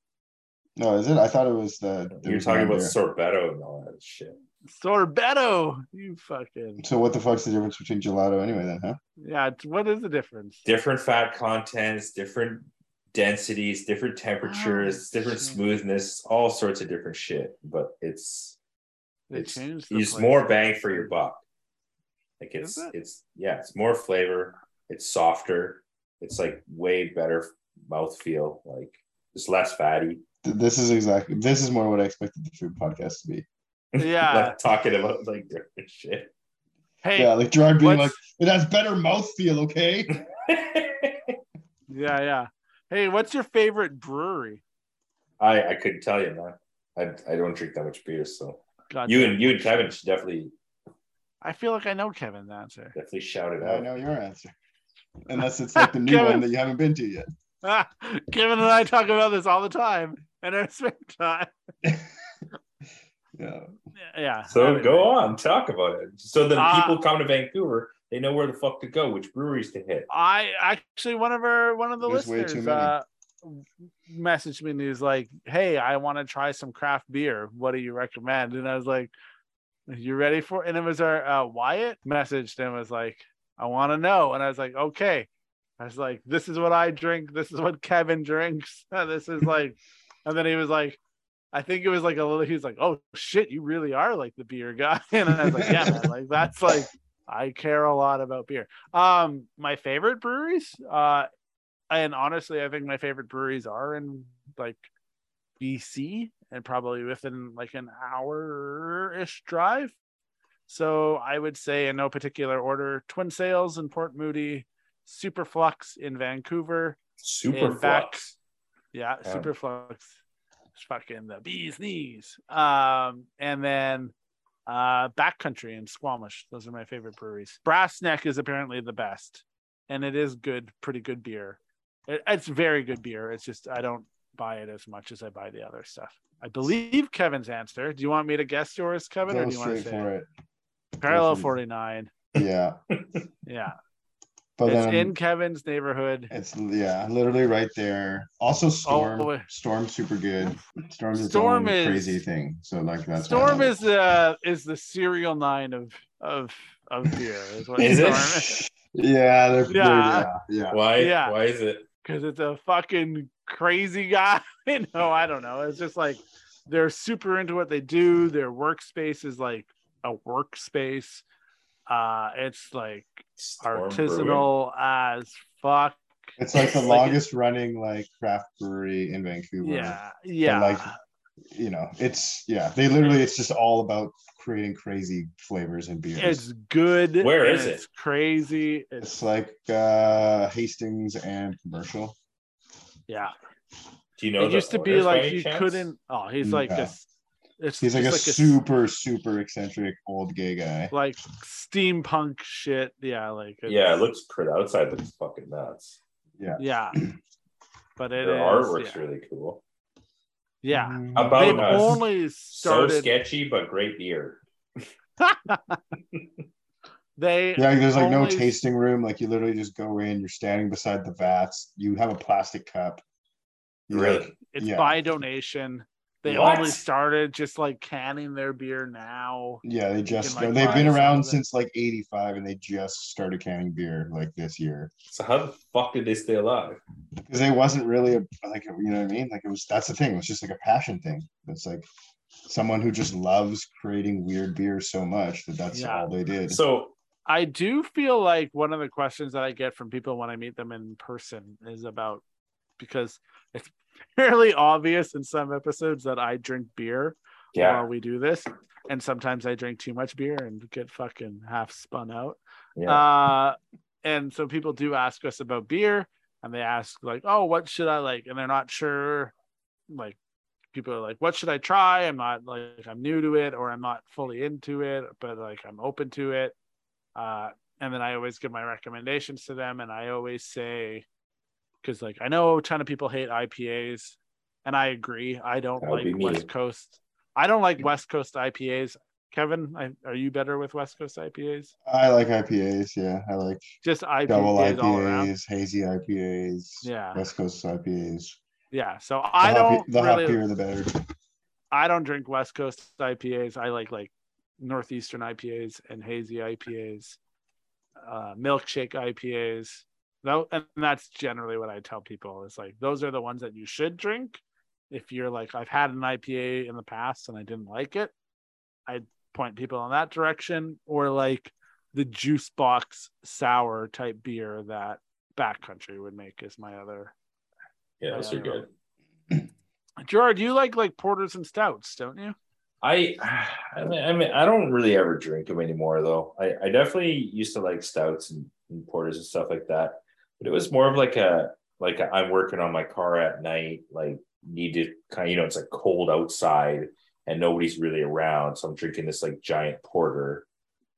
No, is it? I thought it was the. there You're was talking about there. sorbetto and all that shit. Sorbetto, you fucking So what the fuck's the difference between gelato anyway? Then, huh? yeah. it's- What is the difference? Different fat contents, different densities, different temperatures, Oh, different shit. smoothness, all sorts of different shit. But it's They it's changed. the it's place. more bang for your buck. Like it's it? it's yeah, it's more flavor, it's softer, it's like way better mouthfeel, like it's less fatty. This is exactly. This is more what I expected the food podcast to be. Yeah. like talking about like different shit. Hey, Yeah, like Gerard being like, "It has better mouthfeel." Okay. yeah, yeah. Hey, what's your favorite brewery? I I couldn't tell you, man. I I don't drink that much beer, so God you and you and Kevin should definitely I feel like I know Kevin's answer. definitely shout it out. I know your answer. Unless it's like the new Kevin. one that you haven't been to yet. Kevin and I talk about this all the time in our spare time. Yeah. Yeah. So anyway. go on, talk about it. So then Uh, people come to Vancouver, they know where the fuck to go, which breweries to hit. I actually one of our one of the There's listeners uh messaged me and he was like, Hey, I want to try some craft beer. What do you recommend? And I was like, You ready for it? And it was our uh, Wyatt messaged and was like, I want to know. And I was like, Okay. I was like, This is what I drink. This is what Kevin drinks. this is like, and then he was like, I think it was like a little, he was like, Oh shit, you really are like the beer guy. And I was like, Yeah, man, like that's like I care a lot about beer. Um, my favorite breweries, uh, and honestly, I think my favorite breweries are in like BC and probably within like an hour ish drive. So I would say in no particular order: Twin Sails in Port Moody, Superflux in Vancouver. Superflux, In Yeah, Yeah. Superflux. It's fucking the bee's knees. Um, and then uh Backcountry and Squamish. Those are my favorite breweries. Brassneck is apparently the best, and it is good, pretty good beer. It, it's very good beer. It's just I don't buy it as much as I buy the other stuff. I believe Kevin's answer. Do you want me to guess yours, Kevin, or do you want to say for it? it. Parallel 49. Yeah. Yeah. But it's then in Kevin's neighborhood. it's yeah, literally right there. Also Storm. Oh. Storm super good. Storm's its Storm is- crazy thing. So like that's Storm love it. is uh is the serial nine of of of beer. Is, what Is it? Storm is. Yeah, they're, they're- Yeah. yeah, yeah. Why? Yeah. Why is it? because it's a fucking crazy guy. you know, I don't know. It's just like they're super into what they do. Their workspace is like a workspace. Uh, it's like Storm Brewing? artisanal as fuck. It's like the Like- longest running like craft brewery in Vancouver. Yeah, yeah, like, You know, it's yeah, they literally it's just all about creating crazy flavors and beers. it's good. Where is and it? Crazy. It's It's like uh Hastings and commercial. yeah. Do you know it used to be like you chance? couldn't. Oh, he's like Yeah. a. It's He's like a just super, super eccentric old gay guy. like steampunk shit. Yeah, like it's- Yeah, it looks pretty. Outside looks fucking nuts. Yeah. yeah. But it Their is, artwork's yeah. really cool. yeah. Mm, About They've us. only So sketchy, but great beer. they Yeah, there's like no tasting room. Like you literally just go in, you're standing beside the vats, you have a plastic cup. You Really? like- It's yeah. by donation. They What? only started just like canning their beer now. yeah, they just can, like, they've been around since like 85 and they just started canning beer like this year. So how the fuck did they stay alive? Because it wasn't really a like you know what I mean? Like it was that's the thing, it was just like a passion thing. It's like someone who just loves creating weird beer so much that that's Yeah. all they did. So I do feel like one of the questions that I get from people when I meet them in person is about because it's fairly obvious in some episodes that I drink beer yeah, while we do this. And sometimes I drink too much beer and get fucking half spun out. yeah. Uh, and so people do ask us about beer and they ask like, oh, what should I like? And they're not sure. Like people are like, what should I try? I'm not like I'm new to it or I'm not fully into it, but like I'm open to it. Uh, and then I always give my recommendations to them, and I always say, because like I know a ton of people hate IPAs, and I agree. I don't That like. West Coast. I don't like West Coast IPAs. Kevin, I, are you better with West Coast IPAs? I like IPAs, yeah. I like Just IPAs double all around. IPAs, hazy IPAs, Yeah. West Coast IPAs. Yeah. So The I hop- don't the really. hoppier the better. I don't drink West Coast IPAs. I like like northeastern IPAs and hazy IPAs, uh, milkshake IPAs. No, and that's generally what I tell people is like those are the ones that you should drink. If you're like I've had an IPA in the past and I didn't like it, I point people in that direction. Or like the juice box sour type beer that Backcountry would make is my other. yeah, those are good. Gerard, you like like porters and stouts, don't you? I, I mean, I mean, I don't really ever drink them anymore, though. I, I definitely used to like stouts and, and porters and stuff like that, but it was more of like a like i I'm working on my car at night, like need to kind of you know it's like cold outside and nobody's really around, so I'm drinking this like giant porter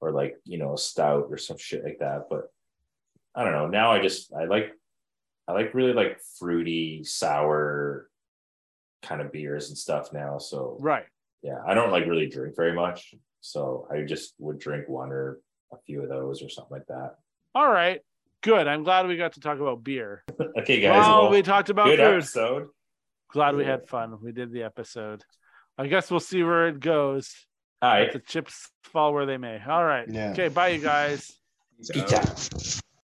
or like you know a stout or some shit like that. But I don't know. Now I just I like I like really like fruity sour kind of beers and stuff now. So Right. yeah, I don't like really drink very much, so I just would drink one or a few of those or something like that. All right. Good. I'm glad we got to talk about beer. Okay, guys. well, well, we talked about good food. episode. Glad we had fun. We did the episode. I guess we'll see where it goes. All Let the chips fall where they may. All right. Yeah. Okay. Bye, you guys. Peace out.